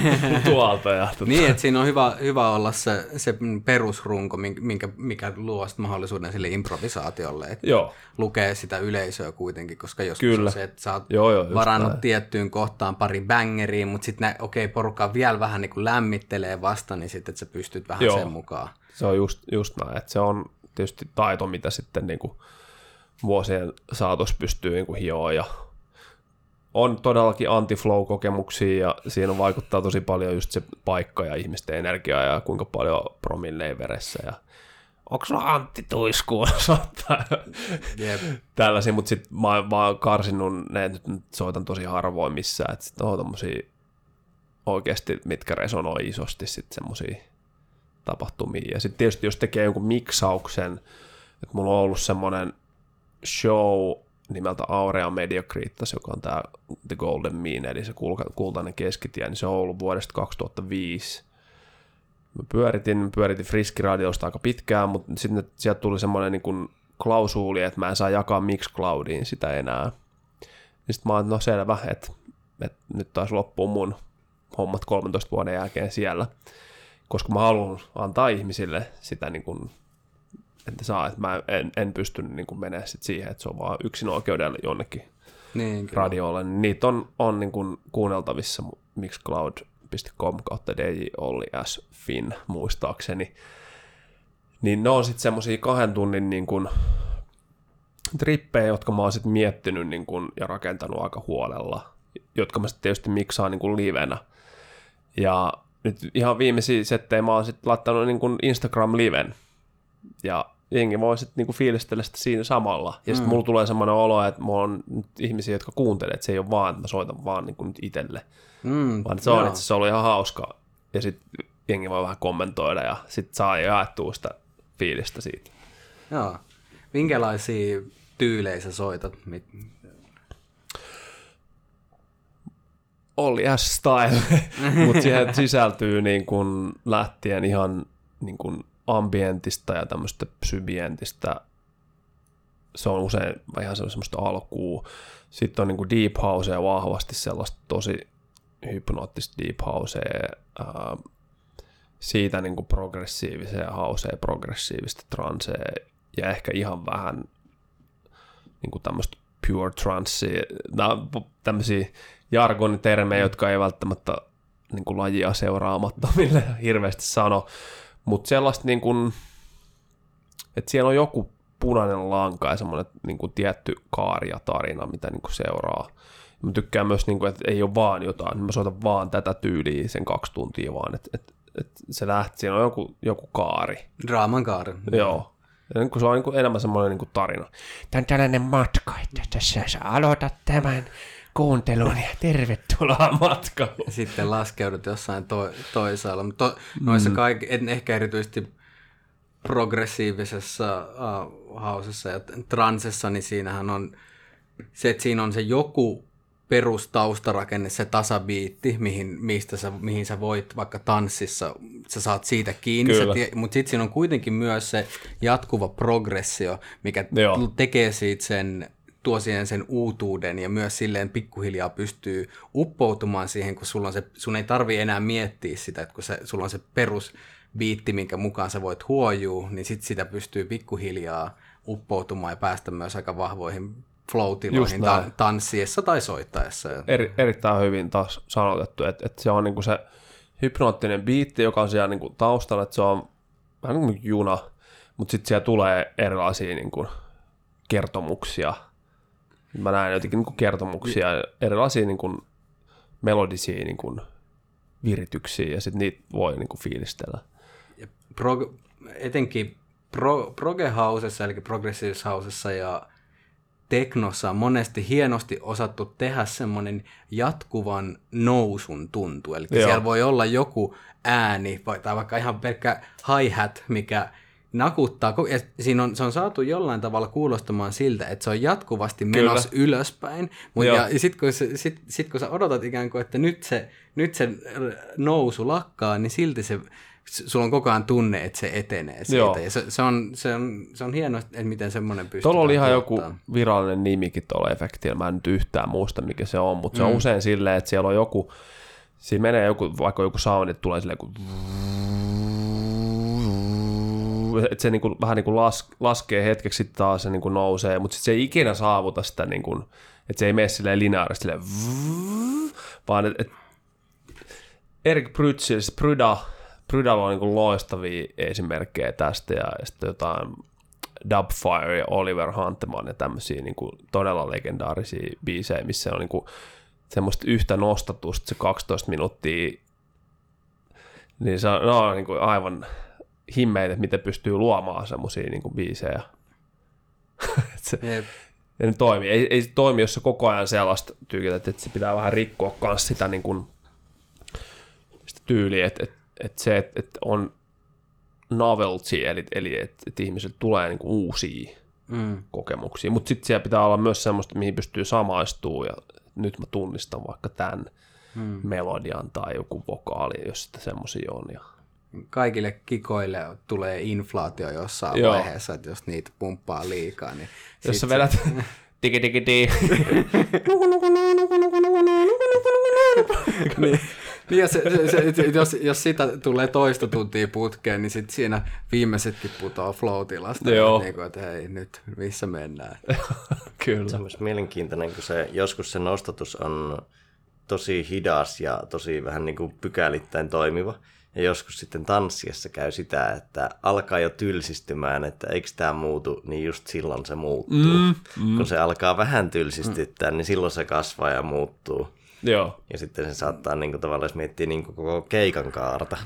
tuolta, ja tota.
Niin, että siinä on hyvä, hyvä olla se, se perusrunko, minkä, mikä luo mahdollisuuden sille improvisaatiolle, että
Joo,
lukee sitä yleisöä kuitenkin, koska joskus
Kyllä.
se, että sä oot
Joo, joo,
varannut
näin.
tiettyyn kohtaan pari bangeriin, mutta sitten okei, okay, porukka vielä vähän niin kuin lämmittelee vasta, niin sitten että sä pystyt vähän
Joo.
sen mukaan.
Se on just, just näin, että se on tietysti taito, mitä sitten niin kuin vuosien saatossa pystyy niin kuin hioa ja on todellakin anti-flow-kokemuksia ja siinä vaikuttaa tosi paljon just se paikka ja ihmisten energia ja kuinka paljon promille veressä ja onko sulla Antti Tuiskua soittaa
Jep.
tällaisia, mutta sitten mä, mä oon karsinut ne, että nyt soitan tosi harvoin missään, että sitten on tommosia oikeasti, mitkä resonoi isosti sitten semmosia tapahtumia. Ja sitten tietysti jos tekee jonkun miksauksen, että mulla on ollut semmoinen show nimeltä Aurea Mediocritas, joka on tämä The Golden Mean, eli se kultainen keskitie, niin se on ollut vuodesta 2005. Mä pyöritin, mä pyöritin Friskiradiosta aika pitkään, mutta sitten sieltä tuli semmoinen niin kuin klausuuli, että mä en saa jakaa Mixcloudiin sitä enää. Sitten mä oon, no selvä, että, että nyt taas loppuu mun hommat 13 vuoden jälkeen siellä, koska mä haluan antaa ihmisille sitä niin kuin, että saa, että mä en, en pysty niin kuin menemään sit siihen, että se on vaan yksin oikeudelle jonnekin
Niin, kyllä.
radiolle. Niitä on, on niin kuin kuunneltavissa mixcloud.com kautta DJ Olli S. Fin muistaakseni. Niin ne on sitten semmosia kahden tunnin niin kuin trippejä, jotka mä oon sitten miettinyt niin kuin, ja rakentanut aika huolella, jotka mä sitten tietysti miksaan niin kuin livenä. Ja nyt ihan viimeisiä settejä mä oon sitten laittanut niin kuin Instagram-liven. Ja jengi voi sitten niinku fiilistellä sitä siinä samalla. Ja sitten mulla tulee semmoinen olo, että mulla on nyt ihmisiä, jotka kuuntelee, että se ei ole vaan, että mä soitan vaan niinku nyt itselle.
Mm,
Vaan se on itse asiassa ollut ihan hauska. Ja sitten jengi voi vähän kommentoida ja sitten saa jaettua sitä fiilistä siitä.
Joo. Minkälaisia tyylejä sä soitat? Mit-
Oli S-style, mutta siihen sisältyy niin kuin lähtien ihan niin kuin ambientista ja tämmöistä psybientistä. Se on usein ihan semmoista alkua. Sitten on niin kuin deep housea vahvasti sellaista tosi hypnoottista deep housea. Ää, siitä kuin progressiiviseen housea, progressiivista transea ja ehkä ihan vähän niin kuin tämmöistä pure trance, tämmöisiä jargonitermejä, jotka ei välttämättä niin kuin lajia seuraamattomille hirveästi sano, mutta sellaista niin kuin, että siellä on joku punainen lanka ja semmoinen niin kuin tietty kaari ja tarina, mitä niin kuin seuraa. Mä tykkään myös, niin kuin, että ei ole vaan jotain, mä soitan vaan tätä tyyliä sen kaksi tuntia vaan, että, että, että se lähti, siinä on joku, joku kaari.
Draaman kaari.
Joo. Ja niin kuin se on niin kuin enemmän semmoinen niin kuin tarina.
Tämä on tällainen matka, että tässä sä aloitat tämän kuuntelun ja tervetuloa matkaan.
Ja sitten laskeudut jossain to- toisaalla. Mutta to- noissa kaikki, en ehkä erityisesti progressiivisessa uh, hausessa ja transessa, niin siinähän on se, että siinä on se joku perustaustarakenne, se tasabiitti, mihin, mistä sä, mihin sä voit vaikka tanssissa, sä saat siitä kiinni, tie, mutta sitten siinä on kuitenkin myös se jatkuva progressio, mikä
Joo.
tekee siitä sen, tuo siihen sen uutuuden ja myös silleen pikkuhiljaa pystyy uppoutumaan siihen, kun sulla on se, sun ei tarvi enää miettiä sitä, että kun se, sulla on se perusbiitti, minkä mukaan sä voit huojua, niin sit sitä pystyy pikkuhiljaa uppoutumaan ja päästä myös aika vahvoihin ta- tanssiessa tai soittaessa.
Eri, erittäin hyvin taas sanotettu, että, että se on niin kuin se hypnoottinen biitti, joka on siellä niin kuin taustalla, että se on vähän niin kuin juna, mutta sitten siellä tulee erilaisia niin kuin kertomuksia. Mä näen jotenkin niin kuin kertomuksia, erilaisia niin kuin melodisia niin kuin virityksiä ja sitten niitä voi niin kuin fiilistellä.
ja prog, etenkin pro, proge housessa, eli progressive housessa ja teknossa on monesti hienosti osattu tehdä semmoinen jatkuvan nousun tuntu. Eli
Joo.
siellä voi olla joku ääni tai vaikka ihan pelkkä hi-hat, mikä nakuttaa. siinä on, se on saatu jollain tavalla kuulostamaan siltä, että se on jatkuvasti menossa ylöspäin. Mut
Joo.
ja sitten kun, se- sit, sit kun sä odotat ikään kuin, että nyt se, nyt se nousu lakkaa, niin silti se, sulla on koko ajan tunne, että se etenee siitä.
Joo.
Ja se, se, on, se, on, se on hienoa, että miten semmoinen pystyy.
Tuolla oli ihan joku virallinen nimikin tuolla efektillä, mä en nyt yhtään muista mikä se on, mutta se on usein silleen, että siellä on joku, siinä menee joku, vaikka joku soundi, tulee silleen kuin että se niinku, vähän niinku las, laskee hetkeksi sitten taas se niinku nousee, mutta sitten se ei ikinä saavuta sitä, niinku, että se ei mene silleen lineaarisesti, silleen, vaan että et, Erik Prytsi, siis Pryda, Prydalla on niinku loistavia esimerkkejä tästä ja, ja sitten jotain Dubfire ja Oliver Hunteman ja tämmöisiä niinku todella legendaarisia biisejä, missä on niinku semmoista yhtä nostatusta se 12 minuuttia, niin se on, ne on niinku aivan himmeitä, että miten pystyy luomaan semmoisia niinku biisejä. Se,
Jep.
ja ne toimii. Ei, ei se toimi, jos se koko ajan sellaista tyyliä, että, että se pitää vähän rikkoa myös sitä, niin kuin, sitä tyyliä, että, että, että se, että, että on novelty, eli, eli että, että ihmiset tulee niin kuin uusia
Mm.
kokemuksia, mutta sitten siellä pitää olla myös semmoista, mihin pystyy samaistumaan, ja nyt mä tunnistan vaikka tämän
Mm.
melodian tai joku vokaali, jos sitä semmoisia on. Ja...
Kaikille kikoille tulee inflaatio jossain
Joo.
vaiheessa, että jos niitä pumppaa liikaa, niin
Jos
sit
sä
se-
vedät digi digi di,
niin, niin jos, se, se, se, jos, jos sitä tulee toista tuntia putkeen, niin sitten siinä viimeisetkin putoaa flow-tilasta.
Joo.
Niin kuin, että hei, nyt missä mennään.
kyllä.
Se on myös mielenkiintoinen, kun se, joskus se nostatus on tosi hidas ja tosi vähän niin kuin pykälittäin toimiva. Ja joskus sitten tanssiessa käy sitä, että alkaa jo tylsistymään, että eikö tämä muutu, niin just silloin se muuttuu. Mm, mm. Kun se alkaa vähän tylsistyttää, niin silloin se kasvaa ja muuttuu.
Joo,
Ja sitten se saattaa niin kuin, tavallaan, jos miettii niin kuin koko keikan kaarta,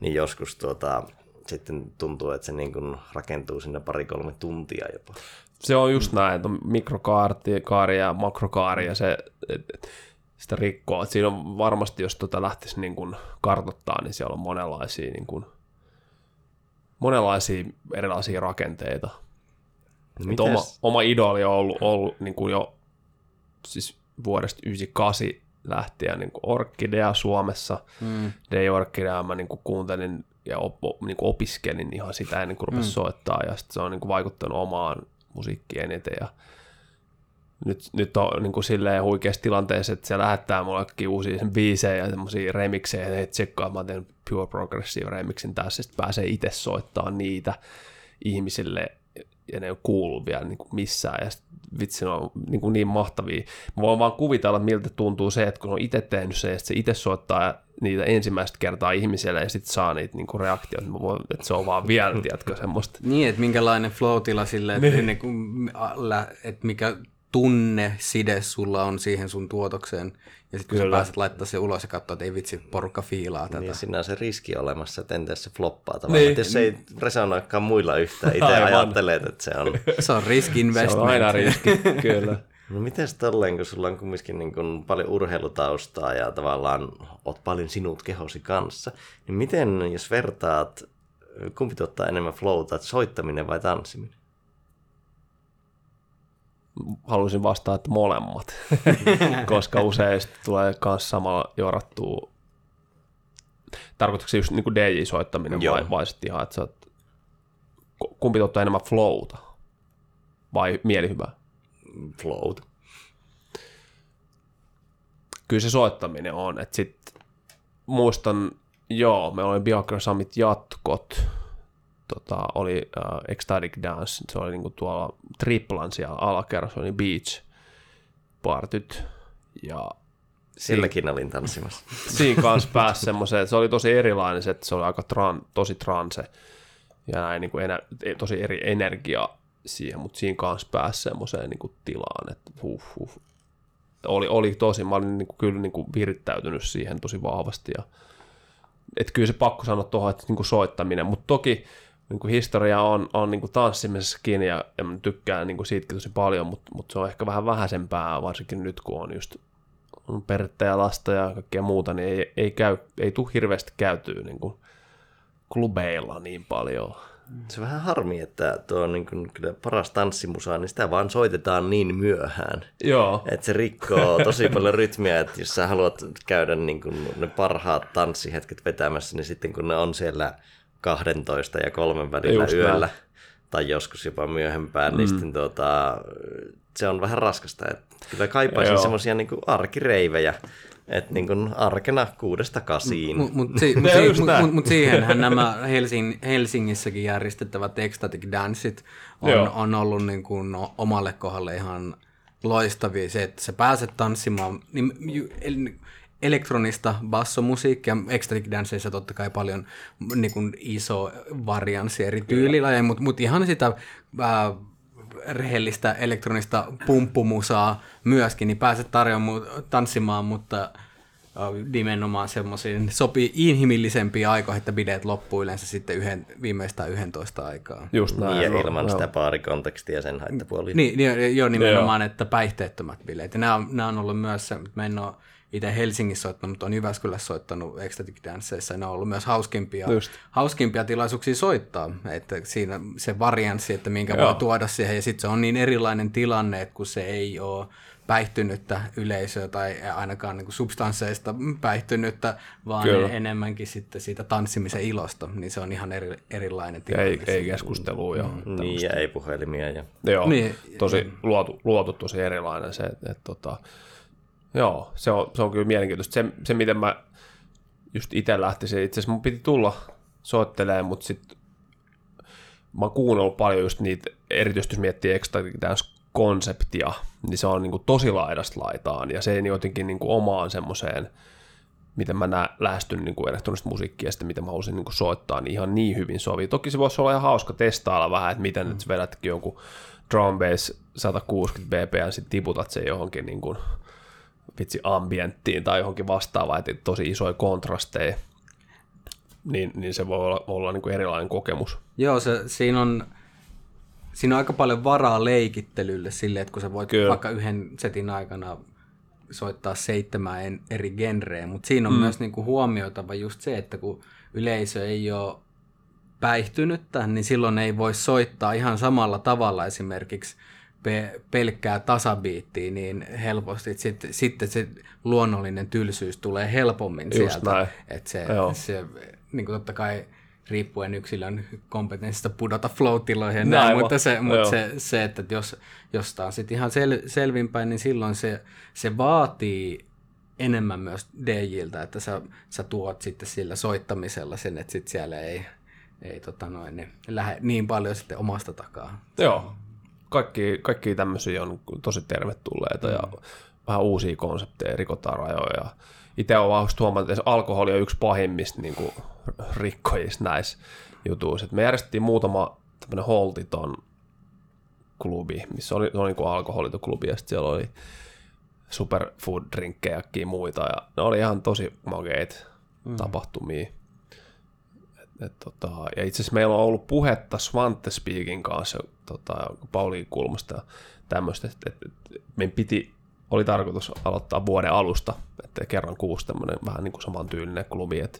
niin joskus tuota, sitten tuntuu, että se niin kuin rakentuu sinne pari-kolme tuntia jopa.
se on just näin, että on mikrokaari kaari ja makrokaari ja se, et, et, sitä rikkoo. Et siinä on varmasti, jos tota lähtisi niin kuin kartoittaa, niin siellä on monenlaisia niin kuin, monenlaisia erilaisia rakenteita. Et oma,
mites-
oma idoli on ollut, ollut niin kuin jo siis vuodesta 98 lähtien niin kuin Orkidea Suomessa. Mm. Day Orkidea mä niin kuin kuuntelin ja op, niin kuin opiskelin ihan sitä ennen kuin rupesin mm. soittaa ja sit se on niin kuin vaikuttanut omaan musiikkiin eniten ja nyt, nyt on niin kuin silleen huikeassa tilanteessa, että se lähettää mullekin uusia biisejä ja semmoisia remiksejä, ja hei tsekkaa, mä teen Pure Progressive remixin tässä, sitten pääsee itse soittaa niitä ihmisille, ja ne ei ole kuullut vielä niin kuin missään, ja vitsi, ne on niin, kuin niin mahtavia. Mä voin vaan kuvitella, miltä tuntuu se, että kun on itse tehnyt se, ja sit se itse soittaa niitä ensimmäistä kertaa ihmisille, ja sitten saa niitä niin kuin reaktioita, Mä voin, että se on vaan vielä, tiedätkö, semmoista.
Niin, että minkälainen flow-tila sille, että, niin. kuin, että mikä tunne, side sulla on siihen sun tuotokseen. Ja sitten kun sä
Kyllä.
pääset laittaa se ulos ja katsoa, että ei vitsi, porukka fiilaa tätä.
Niin siinä on se riski olemassa, että entäs se floppaa tavallaan.
Niin.
Jos se ei resonoikaan muilla yhtään, itse
Aivan.
ajattelet, että se on...
Se on risk
Se
investment.
on aina riski, kyllä.
No miten tolleen, kun sulla on kumminkin niin kuin paljon urheilutaustaa ja tavallaan oot paljon sinut kehosi kanssa, niin miten, jos vertaat, kumpi tuottaa enemmän flowta, että soittaminen vai tanssiminen?
Haluaisin vastata, että molemmat, koska usein tulee myös samalla jorattua. Tarkoitatko se just niin kuin DJ-soittaminen
Joo.
vai, vai sitten ihan, että sä oot, ku- kumpi tuottaa enemmän flowta vai mielihyvää?
Float.
Kyllä se soittaminen on, että sit muistan, joo, me oli Bianca Summit jatkot, tota, oli uh, Ecstatic Dance, se oli niinku tuolla Triplan siellä alakerrassa, oli Beach partyt, ja
Silläkin olin tanssimassa.
siinä kanssa pääsi semmoiseen, se oli tosi erilainen, se, että se oli aika tran, tosi transe ja näin niin kuin enä, tosi eri energia siihen, mutta siinä kanssa pääsi semmoiseen niin kuin tilaan, että huh, huh. Oli, oli tosi, mä olin niin kuin, kyllä niin kuin virittäytynyt siihen tosi vahvasti ja että kyllä se pakko sanoa tuohon, että niin kuin soittaminen, mutta toki niin kuin historia on, on niin kuin tanssimisessakin ja, ja mä tykkään niin kuin siitäkin tosi paljon, mutta, mutta se on ehkä vähän vähäisempää, varsinkin nyt kun on just on perhettä ja lasta ja kaikkea muuta, niin ei, ei, käy, ei tule hirveästi käytyä niin kuin klubeilla niin paljon.
Se on vähän harmi, että tuo on niin kuin, kyllä paras tanssimusa, niin sitä vaan soitetaan niin myöhään.
Joo.
Että se rikkoo tosi paljon rytmiä, että jos sä haluat käydä niin kuin ne parhaat tanssihetket vetämässä, niin sitten kun ne on siellä 12 ja kolmen välillä
Just
yöllä,
näin.
tai joskus jopa myöhempään, mm. niin sitten tuota, se on vähän raskasta. Että kyllä kaipaisin semmoisia niin arkireivejä, että niin kuin arkena kuudesta kasiin.
Mutta mut, si, mut, si, mut, mut, mut siihenhän nämä Helsing, Helsingissäkin järjestettävät ecstatic danceit on,
Joo.
on ollut niin kuin no, omalle kohdalle ihan loistavia. Se, että sä pääset tanssimaan niin, elektronista bassomusiikkia, ecstatic danceissa totta kai paljon niin kuin iso varianssi eri tyylilajeja, mutta mut ihan sitä ää, rehellistä elektronista pumppumusaa myöskin, niin pääset tarjoamaan tanssimaan, mutta äh, nimenomaan semmoisiin sopii inhimillisempiin aikoihin, että bileet loppuu yleensä sitten yhden, viimeistään 11 aikaa.
Just näin.
Niin, ja
joo,
ilman
joo.
sitä baarikontekstia ja sen haittapuolia.
Niin, niin jo nimenomaan, että päihteettömät bileet. Ja nämä on, nämä on ollut myös se, mä en ole itse Helsingissä soittanut, mutta on Jyväskylässä soittanut Ecstatic Danceissa, ne on ollut myös hauskimpia,
Just.
hauskimpia tilaisuuksia soittaa, että siinä se varianssi, että minkä
Joo.
voi tuoda siihen, ja sitten se on niin erilainen tilanne, että kun se ei ole päihtynyttä yleisöä tai ainakaan niin kuin substansseista päihtynyttä, vaan
Kyllä.
enemmänkin sitten siitä tanssimisen ilosta, niin se on ihan eri, erilainen tilanne.
ei, ei keskustelua. Ja,
Niin, ja ei puhelimia. Ja...
Joo,
Niin.
tosi luotu, luotu tosi erilainen se, että, että tota, joo, se on, se on kyllä mielenkiintoista. Se, se miten mä just itse lähtisin, itse asiassa mun piti tulla soittelemaan, mutta sitten mä oon kuunnellut paljon just niitä, erityisesti jos miettii Ecstatic Dance-konseptia, niin se on niin kuin tosi laidasta laitaan, ja se ei jotenkin niin kuin omaan semmoiseen, miten mä nä- lähestyn niin kuin elektronista musiikkia ja sitten miten mä haluaisin niin kuin soittaa, niin ihan niin hyvin sovii. Toki se voisi olla ihan hauska testailla vähän, että miten mm. nyt vedätkin jonkun drum bass 160 bpm, sitten tiputat sen johonkin niin kuin, vitsi ambienttiin tai johonkin vastaavaan, että tosi isoja kontrasteja, niin, niin se voi olla, olla niin kuin erilainen kokemus.
Joo, se, siinä, on, siinä on aika paljon varaa leikittelylle sille, että kun sä voit
Kyllä.
vaikka yhden setin aikana soittaa seitsemän eri genreä, mutta siinä on mm. myös niinku huomioitava just se, että kun yleisö ei ole päihtynyttä, niin silloin ei voi soittaa ihan samalla tavalla esimerkiksi pe- pelkkää tasabiittiä niin helposti, että sitten, sitten se luonnollinen tylsyys tulee helpommin
Just
sieltä.
näin.
Että se,
Joo.
se niin kuin totta kai riippuen yksilön kompetenssista pudota flow-tiloihin ja
Näin
mutta, se, mutta
Joo.
se, se, että jos, jos taas sit ihan sel, selvinpäin, niin silloin se, se vaatii enemmän myös DJiltä, että sä, sä tuot sitten sillä soittamisella sen, että sit siellä ei, ei tota noin, niin lähde niin paljon sitten omasta takaa.
Joo. Kaikki, kaikki tämmöisiä on tosi tervetulleita ja vähän uusia konsepteja, rikotaan rajoja. Itse olen vahvasti huomannut, että alkoholi on yksi pahimmista niin kuin, rikkojista näissä jutuissa. Et me järjestettiin muutama tämmöinen holtiton klubi, missä oli, oli niin alkoholiton klubi ja siellä oli superfood drinkkejä ja muita ja ne oli ihan tosi makeita mm. tapahtumia. Et, tota, ja itse asiassa meillä on ollut puhetta Svante Speakin kanssa, tota, Pauliin kulmasta ja tämmöistä, että et, et, meidän piti, oli tarkoitus aloittaa vuoden alusta, että kerran kuusi tämmöinen vähän niin kuin samantyylinen klubi, että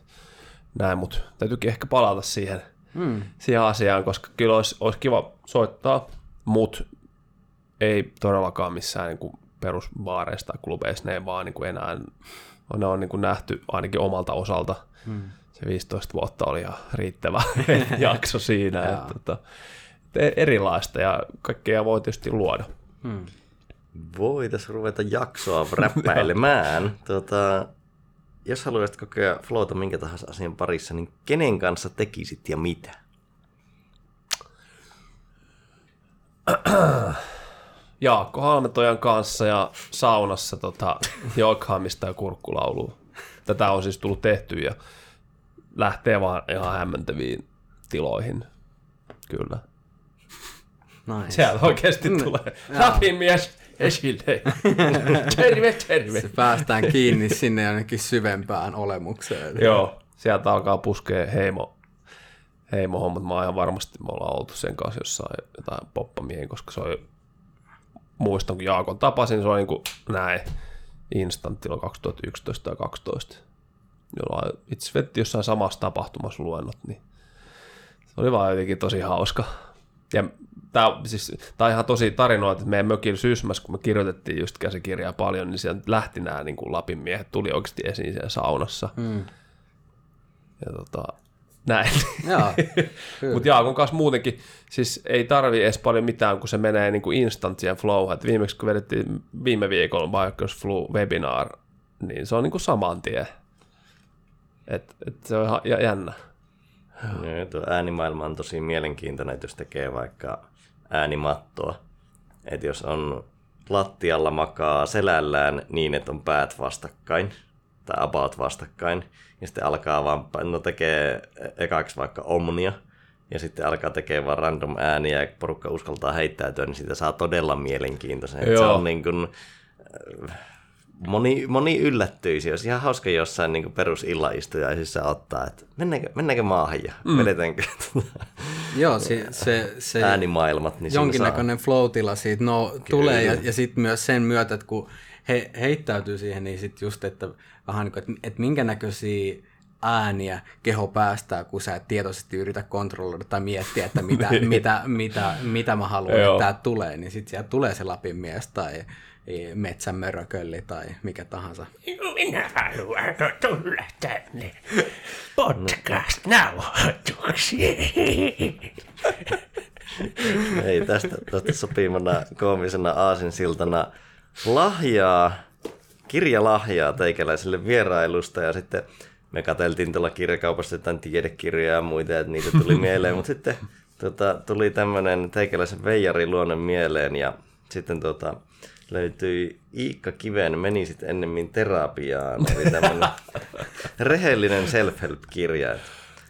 näin, mutta täytyykin ehkä palata siihen, mm. siihen asiaan, koska kyllä olisi, olisi kiva soittaa, mutta ei todellakaan missään niin kuin perusbaareissa tai klubeissa, ne ei vaan niin kuin enää, ne on niin kuin nähty ainakin omalta osalta. Hmm. Se 15 vuotta oli ihan riittävä jakso siinä. että, tota, et erilaista ja kaikkea voi tietysti luoda.
Voitaisiin ruveta jaksoa räppäilemään. tota, jos haluaisit kokea flowta minkä tahansa asian parissa, niin kenen kanssa tekisit ja mitä?
Jaakko Halmetojan kanssa ja saunassa tota, Jokhamista ja kurkkulaulu. Tätä on siis tullut tehty ja lähtee vaan ihan hämmentäviin tiloihin. Kyllä.
Nice.
Sieltä oikeasti tulee Lapin mies esille. terve, terve.
Se päästään kiinni sinne jonnekin syvempään olemukseen.
Joo, sieltä alkaa puskea heimo, heimo hommat. Mä oon ihan varmasti, me ollaan oltu sen kanssa jossain jotain poppamiehen, koska se on muistan, kun Jaakon tapasin, se oli niin kuin näin instant silloin 2011 tai 2012. Jolla itse vetti jossain samassa tapahtumassa luennot, niin se oli vaan jotenkin tosi hauska. Ja tämä, siis, tää on ihan tosi tarinoita, että meidän mökin syysmässä, kun me kirjoitettiin just käsikirjaa paljon, niin sieltä lähti nämä niin kuin Lapin miehet, tuli oikeasti esiin siellä saunassa. Mm. Ja tota, näin. Mutta Jaakon kanssa muutenkin, siis ei tarvi edes paljon mitään, kun se menee niin kuin instant siihen flowhun. Et viimeksi kun vedettiin viime viikolla Bioco's Flow webinar, niin se on niin kuin saman tien. Et, et se on ihan jä- jännä.
Joo, tuo äänimaailma on tosi mielenkiintoinen, että jos tekee vaikka äänimattoa. Että jos on lattialla makaa selällään niin, että on päät vastakkain, tai about vastakkain, ja sitten alkaa vaan, no tekee ekaksi vaikka omnia, ja sitten alkaa tekemään vaan random ääniä, ja porukka uskaltaa heittäytyä, niin siitä saa todella mielenkiintoisen. Että se
Joo.
on niin kuin, moni, moni yllättyisi, jos ihan hauska jossain niin perusillaistujaisissa ottaa, että mennäänkö, mennäänkö maahan ja mm. vedetäänkö
Joo se, se, se
äänimaailmat. Niin
jonkinnäköinen flow-tila siitä no, tulee ja, ja sitten myös sen myötä, että kun he heittäytyy siihen, niin sitten just, että vähän niin kuin, että, että minkä näköisiä ääniä keho päästää, kun sä et tietoisesti yritä kontrolloida tai miettiä, että mitä, mitä, mitä, mitä mä haluan,
Joo.
että tää tulee, niin sitten sieltä tulee se Lapin mies tai metsän mörökölli tai mikä tahansa.
Minä haluan tulla tänne podcast-nauhoituksiin.
Ei tästä, tästä sopivana koomisena aasinsiltana lahjaa, kirjalahjaa teikäläiselle vierailusta ja sitten me katseltiin tuolla kirjakaupassa jotain tiedekirjoja ja muita, että niitä tuli mieleen, mutta sitten tota, tuli tämmöinen teikäläisen veijariluonne mieleen ja sitten tota, löytyi Iikka Kiven Meni sitten ennemmin terapiaan. Eli tämmöinen rehellinen self-help-kirja.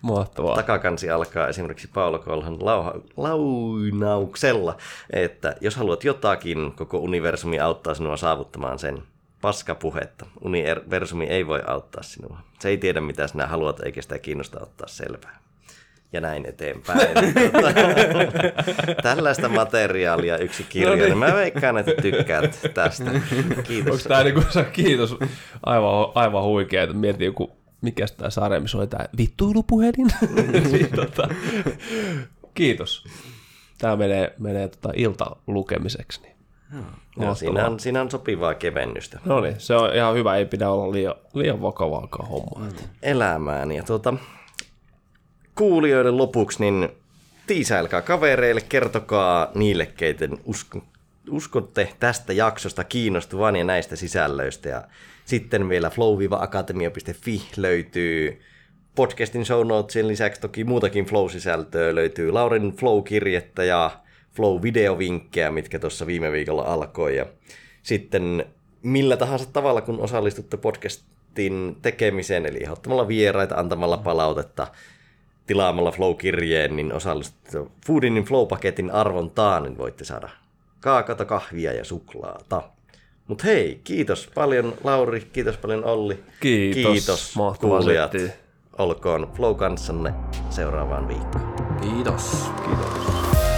Mahtavaa.
Takakansi alkaa esimerkiksi Paolo Kolhan lauha, launauksella, että jos haluat jotakin, koko universumi auttaa sinua saavuttamaan sen. Paskapuhetta. Universumi ei voi auttaa sinua. Se ei tiedä, mitä sinä haluat, eikä sitä kiinnosta ottaa selvää. Ja näin eteenpäin. Tällaista materiaalia yksi kirja. No niin. Mä veikkaan, että tykkäät tästä. Kiitos.
Onko tämä niinku, kiitos, aivan, aivan huikea, että mietin joku mikä tämä sarja, missä oli tämä vittuilupuhelin. Niin, tota, kiitos. Tämä menee, menee tota ilta lukemiseksi. Niin.
No, siinä, on, siinä on sopivaa kevennystä
No niin, se on ihan hyvä, ei pidä olla liian, liian vakavaakaan hommaa. Mm.
elämään. Ja tuota, kuulijoiden lopuksi, niin tiisailkaa kavereille, kertokaa niille, keiden usko, uskotte tästä jaksosta kiinnostuvan ja näistä sisällöistä. Ja sitten vielä flow-akatemia.fi löytyy podcastin show notesien lisäksi toki muutakin Flow-sisältöä. Löytyy Laurin Flow-kirjettä ja Flow-videovinkkejä, mitkä tuossa viime viikolla alkoi. Ja sitten millä tahansa tavalla, kun osallistutte podcastin tekemiseen, eli ottamalla vieraita, antamalla palautetta, tilaamalla Flow-kirjeen, niin osallistutte Foodinin Flow-paketin arvontaan, niin voitte saada kaakata, kahvia ja suklaata. Mutta hei, kiitos paljon Lauri, kiitos paljon Olli.
Kiitos,
kiitos kuulijat. Olkoon Flow kanssanne seuraavaan viikkoon.
Kiitos.
Kiitos.